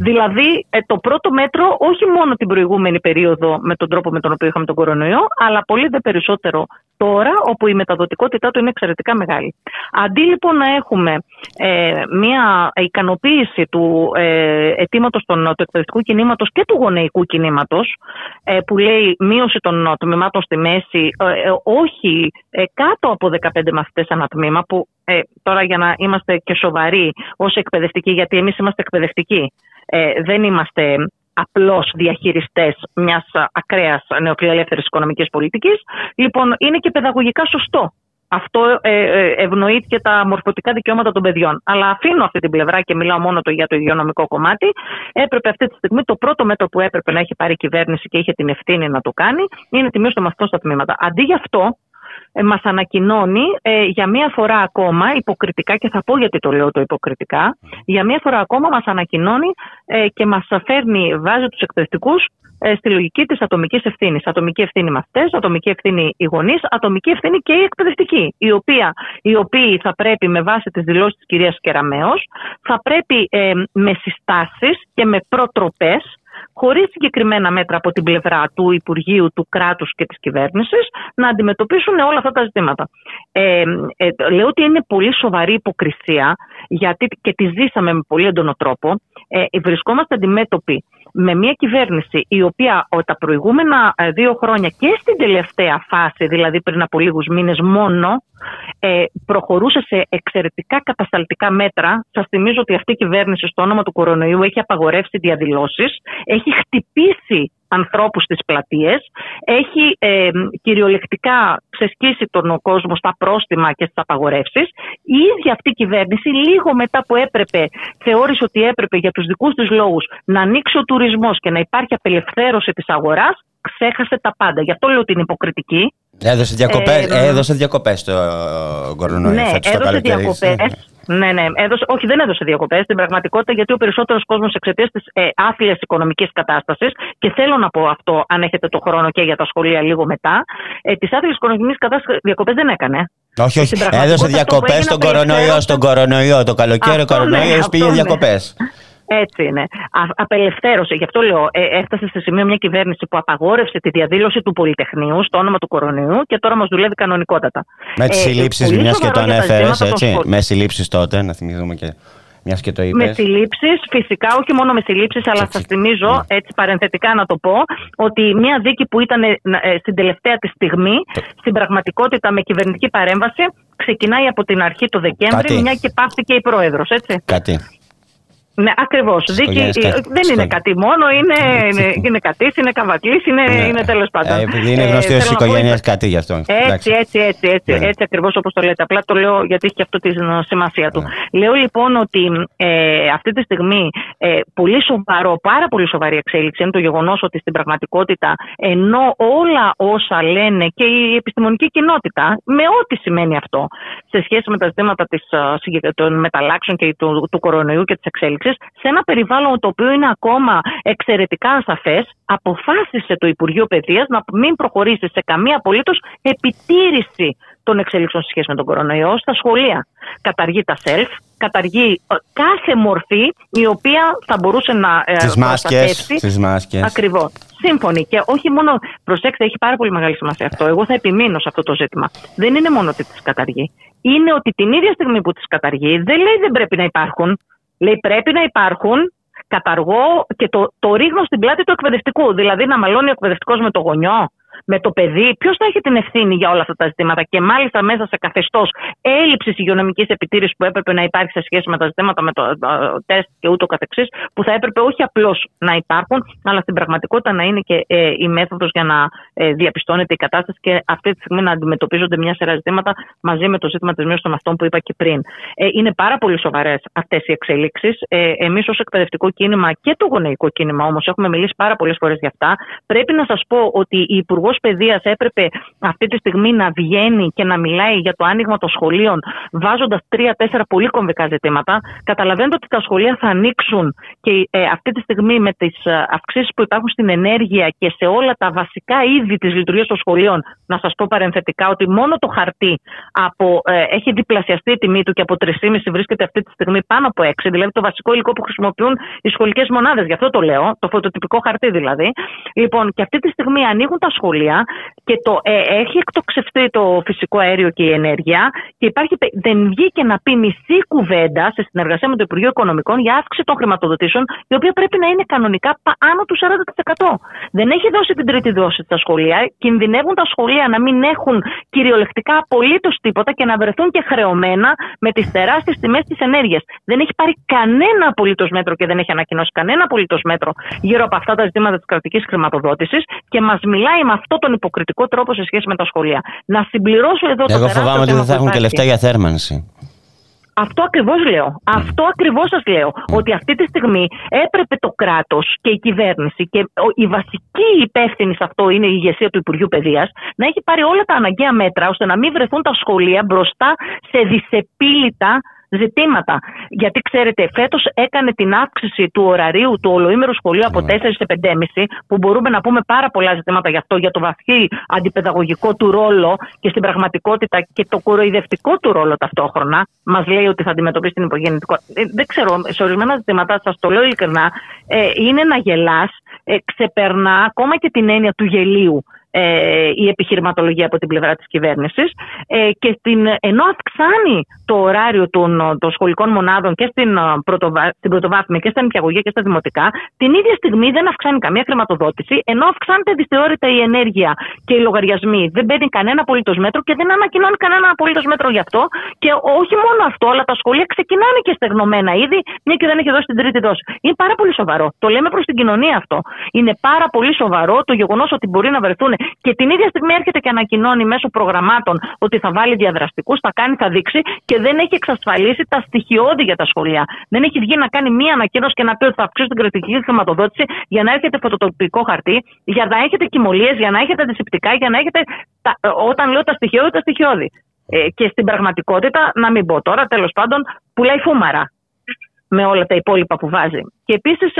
Δηλαδή, ε, το πρώτο μέτρο, όχι μόνο την προηγούμενη περίοδο με τον τρόπο με τον οποίο είχαμε τον κορονοϊό, αλλά πολύ δε περισσότερο τώρα, όπου η μεταδοτικότητά του είναι εξαιρετικά μεγάλη. Αντί λοιπόν να έχουμε ε, μια ικανοποίηση του ε, αιτήματος του εκπαιδευτικού κινήματος και του γονεϊκού κινήματος, ε, που λέει μείωση των τμήματων στη μέση, ε, ε, όχι ε, κάτω από 15 μαθητέ ανά τμήμα, που ε, τώρα για να είμαστε και σοβαροί ως εκπαιδευτικοί, γιατί εμείς είμαστε εκπαιδευτικοί, ε, δεν είμαστε απλώς διαχειριστές μιας ακραίας νεοφιλελεύθερης οικονομικής πολιτικής. Λοιπόν, είναι και παιδαγωγικά σωστό. Αυτό ε, ε, ευνοεί και τα μορφωτικά δικαιώματα των παιδιών. Αλλά αφήνω αυτή την πλευρά και μιλάω μόνο το για το υγειονομικό κομμάτι. Έπρεπε αυτή τη στιγμή το πρώτο μέτρο που έπρεπε να έχει πάρει η κυβέρνηση και είχε την ευθύνη να το κάνει είναι τη μείωση των μαθητών στα τμήματα. Αντί γι' αυτό, ε, μας ανακοινώνει ε, για μία φορά ακόμα υποκριτικά και θα πω γιατί το λέω το υποκριτικά για μία φορά ακόμα μας ανακοινώνει ε, και μας φέρνει, βάζει τους εκπαιδευτικούς ε, στη λογική της ατομικής ευθύνης. Ατομική ευθύνη μαθητές, ατομική ευθύνη οι γονείς, ατομική ευθύνη και η εκπαιδευτική, η οποία, οι οποίοι θα πρέπει με βάση τις δηλώσεις της κυρίας Κεραμέως, θα πρέπει ε, με συστάσεις και με προτροπές χωρίς συγκεκριμένα μέτρα από την πλευρά του Υπουργείου, του κράτους και της κυβέρνησης, να αντιμετωπίσουν όλα αυτά τα ζητήματα. Ε, ε, λέω ότι είναι πολύ σοβαρή υποκρισία, γιατί και τη ζήσαμε με πολύ έντονο τρόπο. Ε, βρισκόμαστε αντιμέτωποι με μια κυβέρνηση η οποία ο, τα προηγούμενα ε, δύο χρόνια και στην τελευταία φάση, δηλαδή πριν από λίγους μήνες μόνο, ε, προχωρούσε σε εξαιρετικά κατασταλτικά μέτρα. Σας θυμίζω ότι αυτή η κυβέρνηση στο όνομα του κορονοϊού έχει απαγορεύσει διαδηλώσεις, έχει χτυπήσει ανθρώπους στις πλατείες, έχει ε, κυριολεκτικά ξεσκίσει τον κόσμο στα πρόστιμα και στις απαγορεύσεις. Η ίδια αυτή η κυβέρνηση λίγο μετά που έπρεπε, θεώρησε ότι έπρεπε για τους δικούς της λόγους να ανοίξει ο τουρισμός και να υπάρχει απελευθέρωση της αγοράς, ξέχασε τα πάντα. Γι' αυτό λέω ότι είναι υποκριτική. Έδωσε διακοπές, Ε, έδωσε διακοπές το κορονοϊό ναι, φέτος το έδωσε καλοκαίρι. Διακοπέ. Ναι, ναι. Έδωσε, όχι, δεν έδωσε διακοπές στην πραγματικότητα, γιατί ο περισσότερος κόσμος εξαιτίας της ε, άθλιας οικονομικής κατάστασης, και θέλω να πω αυτό, αν έχετε το χρόνο και για τα σχολεία λίγο μετά, ε, της άθλιας οικονομικής κατάστασης διακοπές δεν έκανε. Όχι, όχι. Στην πραγματικότητα Έδωσε αυτό που διακοπές έγινε στον κορονοϊό, απελευθέρωσε- στον κορονοϊό. Το καλοκαίρι ο Αυτό ναι, κορονοϊός αυτό πήγε ναι. Διακοπές. Έτσι είναι. Α, απελευθέρωσε. Γι' αυτό λέω, ε, έφτασε σε σημείο μια κυβέρνηση που απαγόρευσε τη διαδήλωση του Πολυτεχνείου στο όνομα του κορονοϊού και τώρα μας δουλεύει κανονικότατα. Με τις Ε, συλλήψεις, πολύ μιας και το σοβαρό για τα ανέφερες, ζητήματα των έτσι. σχολ- Με συλλήψεις τότε, να θυμηθούμε και μιας και το είπες. Με συλλήψεις, φυσικά, όχι μόνο με συλλήψεις, αλλά σας θυμίζω, Ναι. έτσι παρενθετικά να το πω, ότι μια δίκη που ήταν ε, ε, στην τελευταία της στιγμή, στην πραγματικότητα με κυβερνητική παρέμβαση, ξεκινάει από την αρχή του Δεκέμβρη, Κάτι. μια και πάυθηκε η πρόεδρος, έτσι. Κάτι. Ναι, ακριβώς. Δίκη οικογένειες ε, κάτι. δεν είναι κάτι μόνο, είναι, είναι, είναι κατή, είναι καβακλή, είναι, είναι τέλος πάντων. Ε, επειδή είναι Ε, γνωστή θέλω ως να πω, οικογένεια κάτι γι' αυτό. έτσι, Εντάξει. έτσι, έτσι, έτσι, Ναι. έτσι ακριβώς όπως το λέτε. Απλά το λέω γιατί έχει και αυτό τη ε, σημασία του. Λέω λοιπόν ότι ε, αυτή τη στιγμή ε, πολύ σοβαρό, πάρα πολύ σοβαρή εξέλιξη είναι το γεγονός ότι στην πραγματικότητα ενώ όλα όσα λένε και η επιστημονική κοινότητα, με ό,τι σημαίνει αυτό, σε σχέση με τα ζητήματα της, ε, συγκεκ- των μεταλλάξεων και του, του κορονοϊού και της εξέλιξης, σε ένα περιβάλλον το οποίο είναι ακόμα εξαιρετικά ασαφές, αποφάσισε το Υπουργείο Παιδείας να μην προχωρήσει σε καμία απολύτως επιτήρηση των εξέλιξεων σε σχέση με τον κορονοϊό στα σχολεία. Καταργεί τα self, καταργεί ε, κάθε μορφή η οποία θα μπορούσε να ε, Τις μάσκες, προστατεύσει. τις μάσκες. Ακριβώς. Σύμφωνοι. Και όχι μόνο, προσέξτε, έχει πάρα πολύ μεγάλη σημασία αυτό. Εγώ θα επιμείνω σε αυτό το ζήτημα. Δεν είναι μόνο ότι τις καταργεί. Είναι ότι την ίδια στιγμή που τις καταργεί, δεν λέει δεν πρέπει να υπάρχουν. Λέει πρέπει να υπάρχουν. Καταργώ και το, το ρίχνω στην πλάτη του εκπαιδευτικού. Δηλαδή να μαλώνει ο εκπαιδευτικός με το γονιό, με το παιδί. Ποιος θα έχει την ευθύνη για όλα αυτά τα ζητήματα; Και μάλιστα μέσα σε καθεστώς έλλειψης υγειονομικής επιτήρησης που έπρεπε να υπάρχει σε σχέση με τα ζητήματα με το ε, τεστ και ούτω καθεξής, που θα έπρεπε όχι απλώς να υπάρχουν, αλλά στην πραγματικότητα να είναι και ε, η μέθοδος για να ε, διαπιστώνεται η κατάσταση και αυτή τη στιγμή να αντιμετωπίζονται μια σειρά ζητήματα μαζί με το ζήτημα της μείωσης των αυτών που είπα και πριν. Ε, είναι πάρα πολύ σοβαρές αυτές οι εξελίξεις. Ε, Εμείς ως εκπαιδευτικό κίνημα και το γονεϊκό κίνημα όμως έχουμε μιλήσει πάρα πολλές φορές για αυτά. Πρέπει να σας πω ότι η Υπουργό Παιδείας έπρεπε αυτή τη στιγμή να βγαίνει και να μιλάει για το άνοιγμα των σχολείων, βάζοντας τρία-τέσσερα πολύ κομβικά ζητήματα. Καταλαβαίνετε ότι τα σχολεία θα ανοίξουν και ε, αυτή τη στιγμή με τις αυξήσεις που υπάρχουν στην ενέργεια και σε όλα τα βασικά είδη της λειτουργίας των σχολείων, να σας πω παρενθετικά ότι μόνο το χαρτί από, ε, έχει διπλασιαστεί η τιμή του και από 3,5 βρίσκεται αυτή τη στιγμή πάνω από 6, δηλαδή το βασικό υλικό που χρησιμοποιούν οι σχολικές μονάδες. Γι' αυτό το λέω, το φωτοτυπικό χαρτί δηλαδή. Λοιπόν, και αυτή τη στιγμή ανοίγουν τα σχολεία και το, ε, έχει εκτοξευτεί το φυσικό αέριο και η ενέργεια και υπάρχει, πε- δεν βγήκε να πει μισή κουβέντα σε συνεργασία με το Υπουργείο Οικονομικών για αύξηση των χρηματοδοτήσεων, η οποία πρέπει να είναι κανονικά πα- άνω του 40%. Δεν έχει δώσει την τρίτη δόση στα σχολεία. Κινδυνεύουν τα σχολεία να μην έχουν κυριολεκτικά απολύτως τίποτα και να βρεθούν και χρεωμένα με τις τεράστιες τιμές της ενέργειας. Δεν έχει πάρει κανένα απολύτως μέτρο και δεν έχει ανακοινώσει κανένα απολύτως μέτρο γύρω από αυτά τα ζητήματα της κρατικής χρηματοδότησης και μας μιλάει με αυτόν τον υποκριτικό τρόπο σε σχέση με τα σχολεία. Να συμπληρώσω εδώ το Εγώ τεράστιο φοβάμαι ότι θέμα δεν θα που έχουν και υπάρχει. λεφτά για θέρμανση. Αυτό ακριβώς λέω. Αυτό ακριβώς σας λέω. Ότι αυτή τη στιγμή έπρεπε το κράτος και η κυβέρνηση και ο- η βασική υπεύθυνη σε αυτό είναι η ηγεσία του Υπουργείου Παιδείας να έχει πάρει όλα τα αναγκαία μέτρα ώστε να μην βρεθούν τα σχολεία μπροστά σε δυσεπίλητα ζητήματα. Γιατί ξέρετε, φέτος έκανε την αύξηση του ωραρίου του ολοήμερου σχολείου από 4 σε 5,5, που μπορούμε να πούμε πάρα πολλά ζητήματα γι' αυτό, για το βαθύ αντιπαιδαγωγικό του ρόλο και στην πραγματικότητα και το κοροϊδευτικό του ρόλο ταυτόχρονα. Μας λέει ότι θα αντιμετωπίσει την υπογεννητικότητα. Ε, δεν ξέρω, σε ορισμένα ζητήματα, σας το λέω ειλικρινά, ε, είναι να γελάς, ε, ξεπερνά ακόμα και την έννοια του γελίου ε, η επιχειρηματολογία από την πλευρά της κυβέρνησης ε, και στην, ενώ αυξάνει το ωράριο των, των σχολικών μονάδων και στην, ε, πρωτοβα, στην πρωτοβάθμια και στα νηπιαγωγεία και στα δημοτικά την ίδια στιγμή δεν αυξάνει καμία χρηματοδότηση ενώ αυξάνεται δυσθεώρητα η ενέργεια και οι λογαριασμοί δεν παίρνει κανένα απολύτως μέτρο και δεν ανακοινώνει κανένα απολύτως μέτρο γι' αυτό και όχι μόνο αυτό αλλά τα σχολεία ξεκινάνε και στεγνωμένα ήδη μια και δεν έχει δώσει την τρίτη δόση. Είναι πάρα πολύ σοβαρό. Το λέμε προς την κοινωνία αυτό. Είναι πάρα πολύ σοβαρό το γεγονός ότι μπορεί να βρεθούν και την ίδια στιγμή έρχεται και ανακοινώνει μέσω προγραμμάτων ότι θα βάλει διαδραστικούς, θα κάνει, θα δείξει και δεν έχει εξασφαλίσει τα στοιχειώδη για τα σχολεία. Δεν έχει βγει να κάνει μία ανακοίνωση και να πει ότι θα αυξήσει την κρατική χρηματοδότηση για να έχετε φωτοτοπικό χαρτί, για να έχετε κοιμωλίες, για να έχετε αντισηπτικά, για να έχετε. Τα, όταν λέω τα στοιχειώδη, τα στοιχειώδη. Ε, και στην πραγματικότητα, να μην πω τώρα, τέλος πάντων, πουλάει φούμαρα με όλα τα υπόλοιπα που βάζει. Και επίσης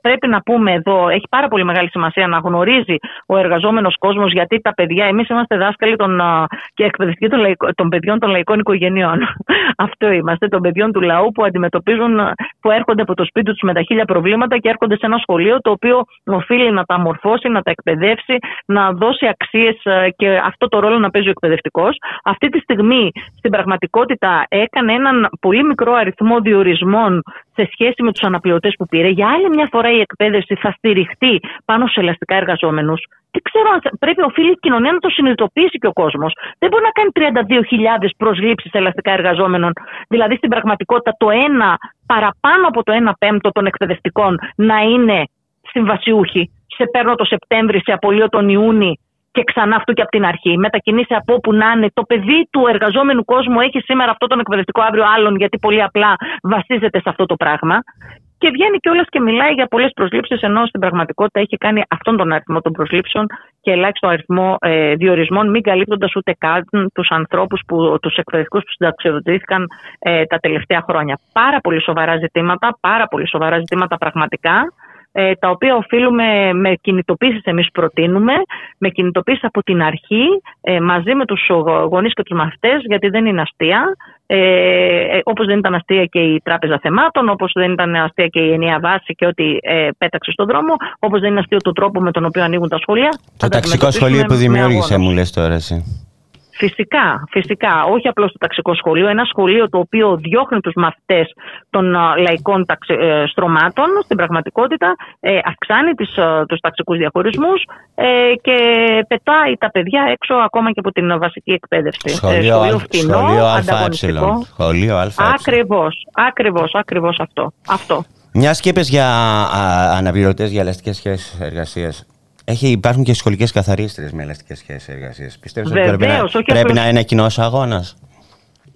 πρέπει να πούμε εδώ, έχει πάρα πολύ μεγάλη σημασία να γνωρίζει ο εργαζόμενος κόσμος γιατί τα παιδιά, εμείς είμαστε δάσκαλοι των, α, και εκπαιδευτικοί των, λαϊκ- των παιδιών των λαϊκών οικογενειών. Αυτό είμαστε, των παιδιών του λαού που αντιμετωπίζουν, α, που έρχονται από το σπίτι τους με τα χίλια προβλήματα και έρχονται σε ένα σχολείο το οποίο οφείλει να τα μορφώσει, να τα εκπαιδεύσει, να δώσει αξίες και αυτό το ρόλο να παίζει ο εκπαιδευτικός. Αυτή τη στιγμή στην πραγματικότητα έκανε έναν πολύ μικρό αριθμό διορισμών σε σχέση με τους αναπληρωτές που πήρε. Για άλλη μια φορά η εκπαίδευση θα στηριχτεί πάνω σε ελαστικά εργαζόμενους. Δεν ξέρω αν θα- πρέπει, οφείλει η κοινωνίας να το συνειδητοποιήσει και ο κόσμος. Δεν μπορεί να κάνει 32.000 προσλήψεις ελαστικά εργαζόμενων. Δηλαδή στην πραγματικότητα το ένα παραπάνω από το 1 πέμπτο των εκπαιδευτικών να είναι συμβασιούχοι. Σε παίρνω το Σεπτέμβρη, σε απολύω τον Ιούνι και ξανά αυτού και από την αρχή. Μετακινήσει από όπου να είναι. Το παιδί του εργαζόμενου κόσμου έχει σήμερα αυτό τον εκπαιδευτικό, αύριο άλλον, γιατί πολύ απλά βασίζεται σε αυτό το πράγμα. Και βγαίνει κιόλας και μιλάει για πολλές προσλήψεις, ενώ στην πραγματικότητα έχει κάνει αυτόν τον αριθμό των προσλήψεων και ελάχιστο αριθμό ε, διορισμών, μην καλύπτοντας ούτε καν τους ανθρώπους, τους εκπαιδευτικούς που συνταξιοδοτήθηκαν ε, τα τελευταία χρόνια. Πάρα πολύ σοβαρά ζητήματα, πάρα πολύ σοβαρά ζητήματα πραγματικά ε, τα οποία οφείλουμε με κινητοποίησεις εμείς προτείνουμε, με κινητοποίησεις από την αρχή ε, μαζί με τους γο- γονείς και τους μαθητές γιατί δεν είναι αστεία ε, ε, όπως δεν ήταν αστεία και η τράπεζα θεμάτων, όπως δεν ήταν αστεία και η ενιαία βάση και ό,τι ε, πέταξε στον δρόμο, όπως δεν είναι αστείο το τρόπο με τον οποίο ανοίγουν τα σχολεία. Το Θα τα ταξικό σχολείο που αντιμετωπίσουμε με δημιούργησε, αγώνα. μου λες τώρα εσύ. Φυσικά, φυσικά. Όχι απλώς το ταξικό σχολείο. Ένα σχολείο το οποίο διώχνει τους μαθητές των α, λαϊκών ταξι- ε, στρωμάτων στην πραγματικότητα, ε, αυξάνει τις, α, τους ταξικούς διαχωρισμούς ε, και πετάει τα παιδιά έξω ακόμα και από την βασική εκπαίδευση. Σχολείο, σχολείο Α- φτηνό, σχολείο ανταγωνιστικό. ΑΕ. Σχολείο ΑΕ. Ακριβώς, ακριβώς, ακριβώς αυτό. αυτό. Μιας και είπες για αναπληρωτές για ελαστικές σχέσεις εργασίας. Έχει, υπάρχουν και σχολικές καθαρίστρε με ελαστικές σχέσεις εργασίας. Πιστεύω ότι πρέπει, να, Βεβαίως, όχι πρέπει απλώς- να είναι κοινός αγώνας;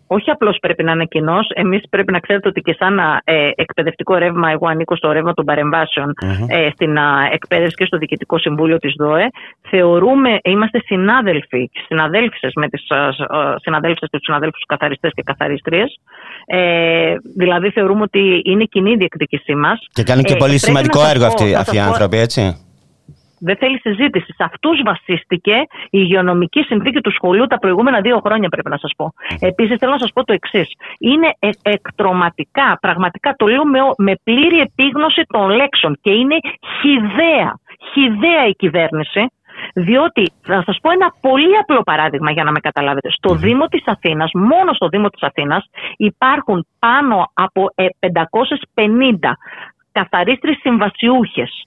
όχι απλώς πρέπει να είναι κοινός. Εμείς πρέπει να ξέρετε ότι και σαν α, ε, εκπαιδευτικό ρεύμα, εγώ ανήκω στο ρεύμα των παρεμβάσεων Μμμ. ε, στην α, εκπαίδευση και στο Διοικητικό Συμβούλιο της ΔΟΕ. Θεωρούμε, είμαστε συνάδελφοι και συναδέλφισες με τις συναδέλφισε και τους συναδέλφους καθαριστές και καθαρίστριε. Ε, δηλαδή, θεωρούμε ότι είναι κοινή η διεκδίκησή μας. Και κάνουν και πολύ σημαντικό έργο αυτοί, αυτοί οι άνθρωποι, έτσι; Δεν θέλει συζήτηση. Σε αυτούς βασίστηκε η υγειονομική συνθήκη του σχολείου τα προηγούμενα δύο χρόνια, πρέπει να σας πω. Επίσης, θέλω να σας πω το εξής. Είναι ε, εκτροματικά, πραγματικά το λέω με, ο- με πλήρη επίγνωση των λέξεων και είναι χιδαία, χιδαία η κυβέρνηση. Διότι, θα σας πω ένα πολύ απλό παράδειγμα για να με καταλάβετε. Στο Δήμο της Αθήνας, μόνο στο Δήμο της Αθήνας, υπάρχουν πάνω από ε, 550 καθαρίστρες συμβασιούχες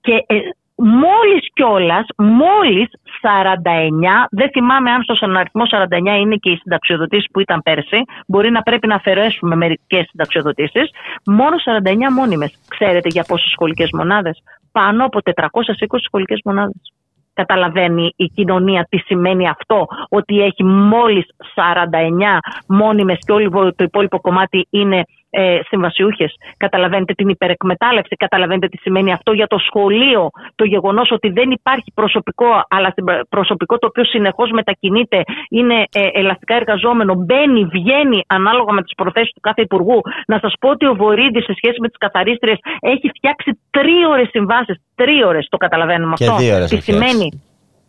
και ε, μόλις κιόλας, μόλις 49, δεν θυμάμαι αν στον αριθμό 49 είναι και οι συνταξιοδοτήσεις που ήταν πέρσι, μπορεί να πρέπει να αφαιρέσουμε μερικές συνταξιοδοτήσεις, μόνο 49 μόνιμες. Ξέρετε για πόσες σχολικές μονάδες; Πάνω από 420 σχολικές μονάδες. Καταλαβαίνει η κοινωνία τι σημαίνει αυτό, ότι έχει μόλις 49 μόνιμες και όλο το υπόλοιπο κομμάτι είναι ε, συμβασιούχες. Καταλαβαίνετε την υπερεκμετάλλευση, καταλαβαίνετε τι σημαίνει αυτό για το σχολείο, το γεγονός ότι δεν υπάρχει προσωπικό, αλλά στην πρα- προσωπικό το οποίο συνεχώς μετακινείται, είναι ε, ελαστικά εργαζόμενο, μπαίνει, βγαίνει ανάλογα με τις προθέσεις του κάθε υπουργού. Να σας πω ότι ο Βορύδης σε σχέση με τις καθαρίστριες έχει φτιάξει τρίωρες συμβάσεις, τρίωρες το καταλαβαίνουμε Και αυτό. δύο ώρες Τι έχει φτιάξει. σημαίνει;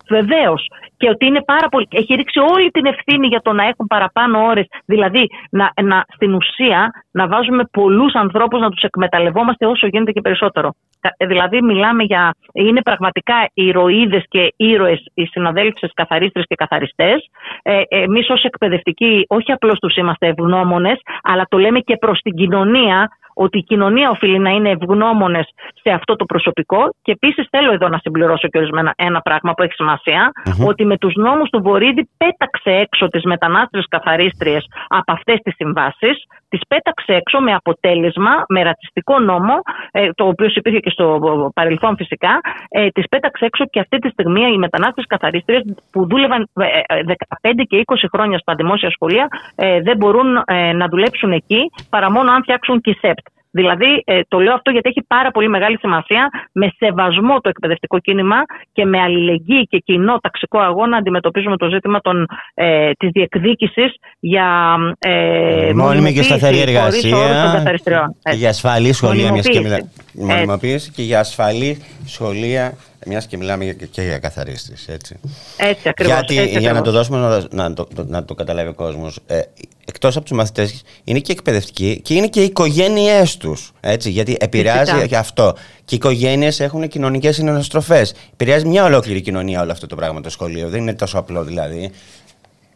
Βεβαίως. Και ότι είναι πάρα πολύ. Έχει ρίξει όλη την ευθύνη για το να έχουν παραπάνω ώρες. Δηλαδή, να, να, στην ουσία, να βάζουμε πολλούς ανθρώπους να τους εκμεταλλευόμαστε όσο γίνεται και περισσότερο. Κα- ε, Δηλαδή, μιλάμε για. Είναι πραγματικά ηρωίδες και ήρωες οι συναδέλφισε καθαρίστρες και καθαριστές. Ε, Εμείς, ως εκπαιδευτικοί, όχι απλώς τους είμαστε ευγνώμονες, αλλά το λέμε και προς την κοινωνία ότι η κοινωνία οφείλει να είναι ευγνώμονες σε αυτό το προσωπικό. Και επίσης θέλω εδώ να συμπληρώσω και ορισμένα ένα πράγμα που έχει σημασία, Μμμ. ότι με τους νόμους του Βορύδη πέταξε έξω τις μετανάστριε καθαρίστριες από αυτές τις συμβάσεις. Τις πέταξε έξω με αποτέλεσμα, με ρατσιστικό νόμο, ε, το οποίο υπήρχε και στο παρελθόν φυσικά, ε, τις πέταξε έξω και αυτή τη στιγμή οι μετανάστριε καθαρίστριες που δούλευαν ε, ε, 15 και 20 χρόνια στα δημόσια σχολεία ε, δεν μπορούν ε, να δουλέψουν εκεί παρά μόνο αν φτιάξουν και ΣΕΠΤ. Δηλαδή, ε, το λέω αυτό γιατί έχει πάρα πολύ μεγάλη σημασία με σεβασμό το εκπαιδευτικό κίνημα και με αλληλεγγύη και κοινό ταξικό αγώνα να αντιμετωπίζουμε το ζήτημα των, ε, της διεκδίκησης για ε, Μόνιμη και σταθερή χωρίς όρους των εργασία καθαριστριών. και για ασφαλή σχολεία, μιας και μιλά... Μονιμοποίηση. Μονιμοποίηση και για ασφαλή σχολεία, μιας και μιλάμε και- και για καθαρίστηση, έτσι. Έτσι ακριβώς. Γιατί, έτσι για να το ακριβώς. δώσουμε να, να, το, να το καταλάβει ο κόσμος, ε, εκτός από τους μαθητές είναι και εκπαιδευτικοί και είναι και οι οικογένειές τους, έτσι, γιατί επηρεάζει Φυσικά. και αυτό. Και οι οικογένειες έχουν κοινωνικές συναναστροφές. Επηρεάζει μια ολόκληρη κοινωνία όλο αυτό το πράγμα το σχολείο. Δεν είναι τόσο απλό δηλαδή.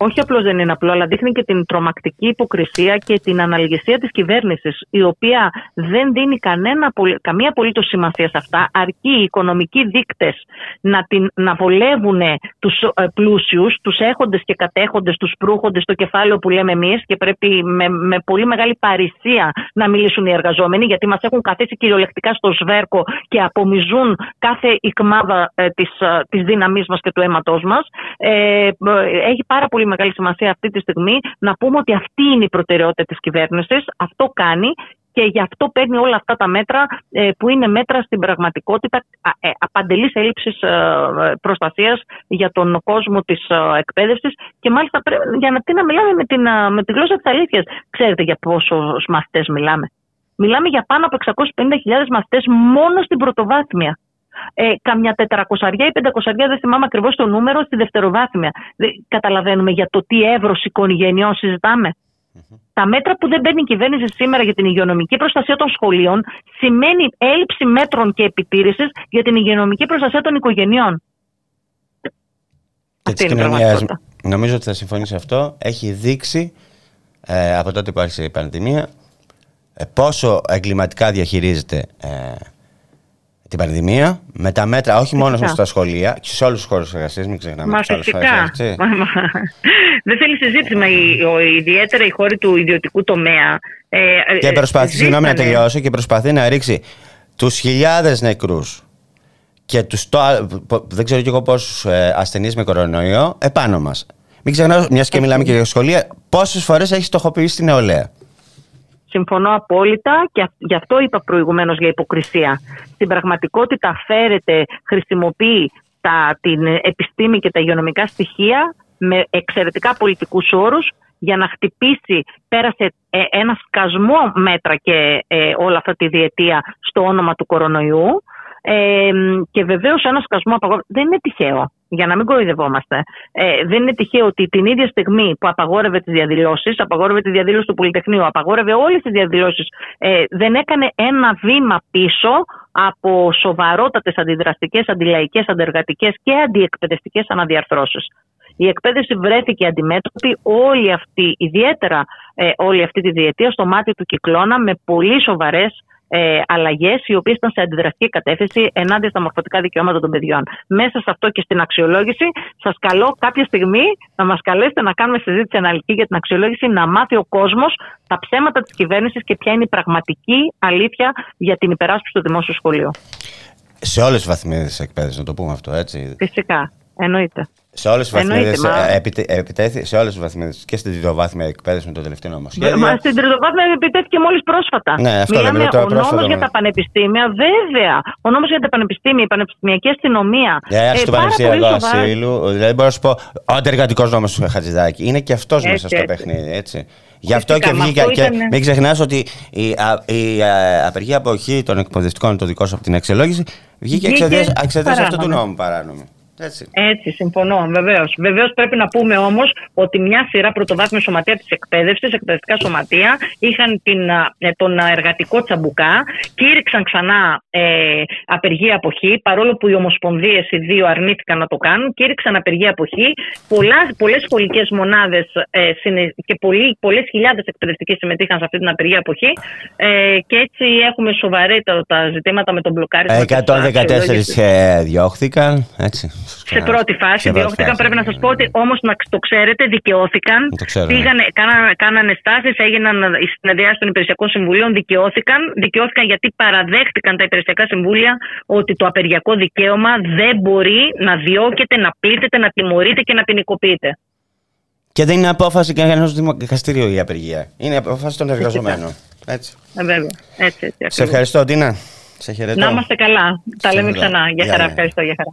Όχι απλώς δεν είναι απλό, αλλά δείχνει και την τρομακτική υποκρισία και την αναλγεσία της κυβέρνησης, η οποία δεν δίνει κανένα, απολύ- καμία απολύτως σημασία σε αυτά, αρκεί οι οικονομικοί δείκτες να, την, να βολεύουν τους πλούσιους, τους έχοντες και κατέχοντες, τους προύχοντες στο κεφάλαιο που λέμε εμείς, και πρέπει με, με πολύ μεγάλη παρησία να μιλήσουν οι εργαζόμενοι, γιατί μας έχουν καθίσει κυριολεκτικά στο σβέρκο και απομυζούν κάθε ικμάδα ε, της, ε, της δύναμής μας και του αίματός μας. Ε, ε, έχει πάρα πολύ μεγάλη σημασία αυτή τη στιγμή να πούμε ότι αυτή είναι η προτεραιότητα της κυβέρνησης, αυτό κάνει και γι' αυτό παίρνει όλα αυτά τα μέτρα ε, που είναι μέτρα στην πραγματικότητα α, ε, απαντελής έλλειψης ε, ε, προστασίας για τον κόσμο της ε, εκπαίδευσης και μάλιστα πρέπει, για να, τι να μιλάμε με, την, ε, με τη γλώσσα της αλήθειας. Ξέρετε για πόσους μαθητές μιλάμε. Μιλάμε για πάνω από 650.000 μαθητές μόνο στην πρωτοβάθμια. Ε, καμιά 400 ή 500 δεν θυμάμαι ακριβώς το νούμερο στη δευτεροβάθμια. Δεν καταλαβαίνουμε για το τι εύρος οικογενειών συζητάμε. Τα μέτρα που δεν παίρνει η κυβέρνηση σήμερα για την υγειονομική προστασία των σχολείων σημαίνει έλλειψη μέτρων και επιτήρησης για την υγειονομική προστασία των οικογενειών. Και της είναι η κοινωνίας, πραγματικότητα. νομίζω ότι θα συμφωνήσει αυτό, έχει δείξει ε, από τότε που άρχισε η πανδημία ε, πόσο εγκληματικά διαχειρίζεται ε, την πανδημία με τα μέτρα όχι μόνο Φυσικά. στα σχολεία και σε όλους τους χώρους εργασίας, μην ξεχνάμε Μα τους άλλους φυσικά. χώρους, έτσι. Μα- μα- Δεν θέλει συζήτηση, μα η- ο- ιδιαίτερα οι χώροι του ιδιωτικού τομέα. ε, Και ε, προσπαθεί, συγγνώμη να ζήσανε- τελειώσω, και προσπαθεί να ρίξει τους χιλιάδες νεκρούς και τους το, πο- δεν ξέρω κι εγώ πόσους ε, ασθενείς με κορονοϊό επάνω μας. Μην ξεχνάω, μιας και μιλάμε και για σχολεία, πόσες φορές έχει στοχοποιήσει την νεολαία. Συμφωνώ απόλυτα και α- γι' αυτό είπα προηγουμένως για υποκρισία. Στην πραγματικότητα φέρεται, χρησιμοποιεί τα, την επιστήμη και τα υγειονομικά στοιχεία με εξαιρετικά πολιτικούς όρους για να χτυπήσει, πέρασε ε, ένα σκασμό μέτρα και ε, όλα αυτή τη διετία στο όνομα του κορονοϊού ε, και βεβαίως ένα σκασμό απαγόρευση δεν είναι τυχαίο. Για να μην κοροϊδευόμαστε. Ε, δεν είναι τυχαίο ότι την ίδια στιγμή που απαγόρευε τις διαδηλώσεις, απαγόρευε τη διαδήλωση του Πολυτεχνείου, απαγόρευε όλες τις διαδηλώσεις, ε, δεν έκανε ένα βήμα πίσω από σοβαρότατες αντιδραστικές, αντιλαϊκές, αντεργατικές και αντιεκπαιδευτικές αναδιαρθρώσεις. Η εκπαίδευση βρέθηκε αντιμέτωπη όλη αυτή, ιδιαίτερα ε, όλη αυτή τη διετία στο μάτι του κυκλώνα με πολύ σοβαρές ε, αλλαγές, οι οποίες ήταν σε αντιδραστική κατεύθυνση ενάντια στα μορφωτικά δικαιώματα των παιδιών. Μέσα σε αυτό και στην αξιολόγηση, σας καλώ κάποια στιγμή να μας καλέσετε να κάνουμε συζήτηση αναλυτική για την αξιολόγηση, να μάθει ο κόσμος τα ψέματα της κυβέρνησης και ποια είναι η πραγματική αλήθεια για την υπεράσπιση του δημόσιου σχολείου. Σε όλες τις βαθμίδες εκπαίδευσης, να το πούμε αυτό, έτσι. Φυσικά. Εννοείται. Σε όλες τις Εννοείται, βαθμίδες, μα- ε, επιτε- επιτέθη, σε όλες τις βαθμίδες και στην τριτοβάθμια εκπαίδευση με το τελευταίο νομοσχέδιο. Μα στην τριτοβάθμια επιτέθηκε μόλις πρόσφατα. Ναι, αυτό Μιλάμε λέμε, τώρα ο πρόσφατα νόμο για λέμε. τα πανεπιστήμια, βέβαια. Ο νόμος για τα πανεπιστήμια, η πανεπιστημιακή αστυνομία. Ε, άρχισε το πάρα Πανεπιστήμιο πολύ εδώ σοβαρά. ασύλου. Δηλαδή, μπορώ να σου πω, ο αντεργατικός νόμος του Χατζηδάκη είναι και αυτός Έτσι, μέσα στο έτσι. παιχνίδι. Έτσι. Γι' αυτό Φυσικά, και μα βγήκε. αυτό Και ήτανε- μην ξεχνάς ότι η, α- η α, απεργία αποχή των εκπαιδευτικών, το δικό σου από την αξιολόγηση, βγήκε Βγήκε εξαιτίας αυτού του παράνομα. νόμου παράνομη. Έτσι. Έτσι, συμφωνώ, βεβαίως. Βεβαίως πρέπει να πούμε όμως ότι μια σειρά πρωτοβάθμια σωματεία της εκπαίδευσης, εκπαιδευτικά σωματεία, είχαν την, α, ε, τον α, εργατικό τσαμπουκά, κήρυξαν ξανά ε, απεργία αποχή, παρόλο που οι ομοσπονδίες οι δύο αρνήθηκαν να το κάνουν, κήρυξαν απεργία αποχή. Πολλές σχολικές μονάδες ε, συνε- και πολλές χιλιάδες εκπαιδευτικοί συμμετείχαν σε αυτή την απεργία αποχή. Ε, και έτσι έχουμε σοβαρέτα ζητήματα με τον μπλοκάρισμα. της 114 αξιολόγησης. ε, διώχθηκαν. Έτσι. Σε πρώτη φάση Σε πρώτη διώχθηκαν. φάση, Πρέπει να σας πω ότι όμως να το ξέρετε, δικαιώθηκαν. Το ξέρω, ναι. Πήγανε, κάνανε, κάνανε στάσεις, έγιναν οι συνεδριάσεις των υπηρεσιακών συμβουλίων, δικαιώθηκαν. Δικαιώθηκαν γιατί παραδέχτηκαν τα υπηρεσιακά συμβούλια ότι το απεργιακό δικαίωμα δεν μπορεί να διώκεται, να πλήττεται, να τιμωρείται και να ποινικοποιείται. Και δεν είναι απόφαση κανένα δικαστηρίου η απεργία. Είναι απόφαση των εργαζομένων. Έτσι. Ε, βέβαια. Έτσι, έτσι. Σε ακριβώς. ευχαριστώ, Τίνα. Σε χαιρετώ. Να είμαστε καλά. Τα λέμε Σίγουρα. ξανά. Γεια Γεια, χαρά. γεια. Ευχαριστώ. Γεια χαρά.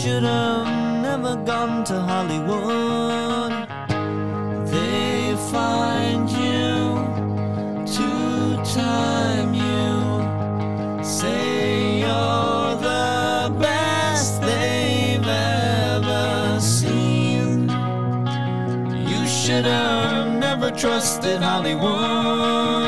Should have never gone to Hollywood. They find you to time you. Say you're the best they've ever seen. You should have never trusted Hollywood.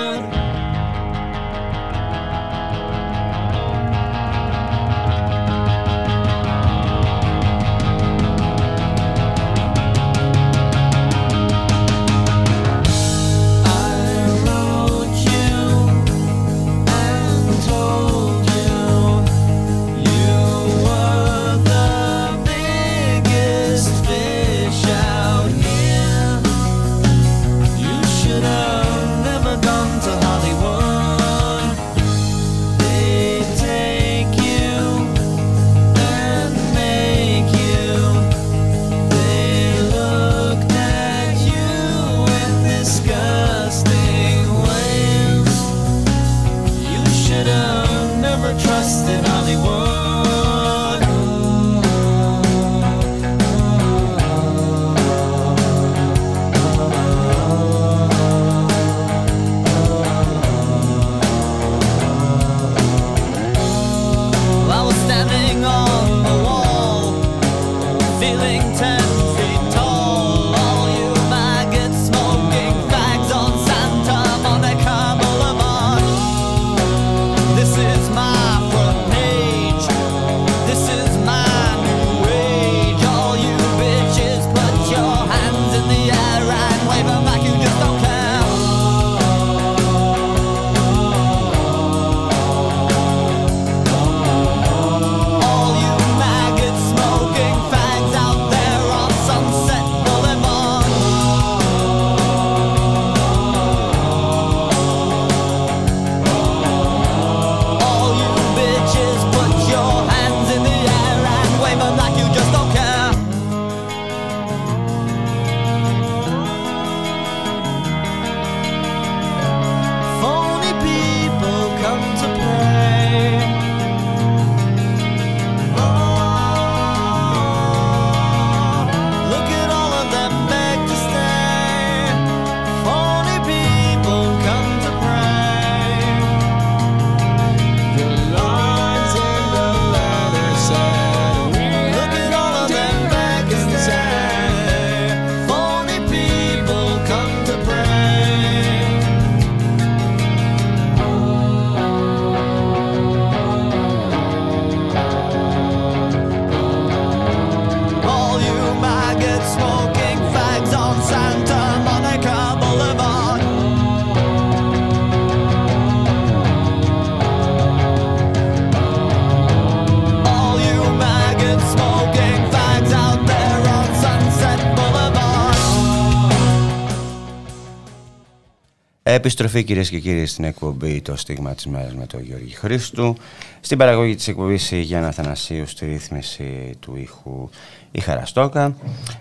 Επιστροφή κυρίες και κύριοι στην εκπομπή Το Στίγμα της Μέρας με τον Γιώργη Χρήστου. Στην παραγωγή της εκπομπής η Γιάννα Θανασίου στη ρύθμιση του ήχου η Χαραστόκα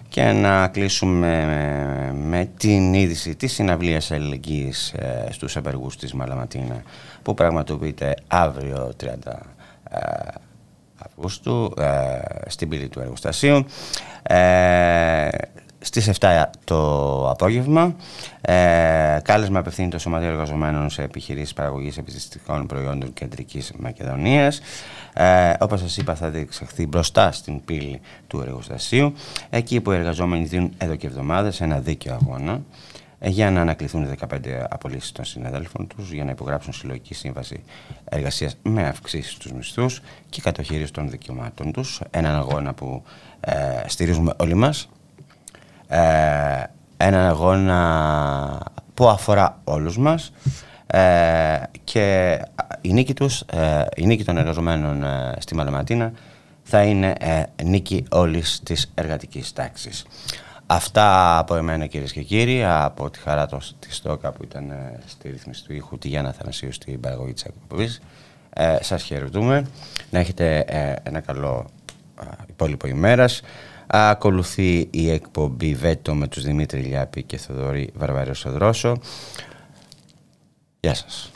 και να κλείσουμε με, με την είδηση της συναυλίας αλληλεγγύης ε, στους απεργούς της Μαλαματίνα που πραγματοποιείται αύριο 30 ε, Αυγούστου ε, στην πύλη του εργοστασίου. Ε, στις 7 το απόγευμα. Ε, κάλεσμα απευθύνει το Σωματείο Εργαζομένων σε επιχειρήσεις παραγωγής επιστηστικών προϊόντων Κεντρικής Μακεδονίας. Ε, όπως σας είπα θα διεξαχθεί μπροστά στην πύλη του εργοστασίου εκεί που οι εργαζόμενοι δίνουν εδώ και εβδομάδες ένα δίκαιο αγώνα ε, για να ανακληθούν 15 απολύσεις των συναδέλφων τους για να υπογράψουν συλλογική σύμβαση εργασίας με αυξήσεις στους μισθούς και κατοχήρηση των δικαιωμάτων τους. Έναν αγώνα που ε, στηρίζουμε όλοι μας. Ε, έναν αγώνα που αφορά όλους μας ε, και η νίκη, τους, ε, η νίκη των εργαζομένων ε, στη Μαλαματίνα θα είναι ε, νίκη όλης της εργατικής τάξης. Αυτά από εμένα κυρίες και κύριοι, από τη χαρά τη Στόκα που ήταν ε, στη ρύθμιση του ήχου, τη Γιάννα Θανασίου στην παραγωγή της εκπομπής. Ε, σας χαιρετούμε. Να έχετε ε, ένα καλό ε, υπόλοιπο ημέρας. Ακολουθεί η εκπομπή Βέτο με τους Δημήτρη Λιάπη και Θοδωρή Βαρβαρέο Σοδρόσο. Γεια σας.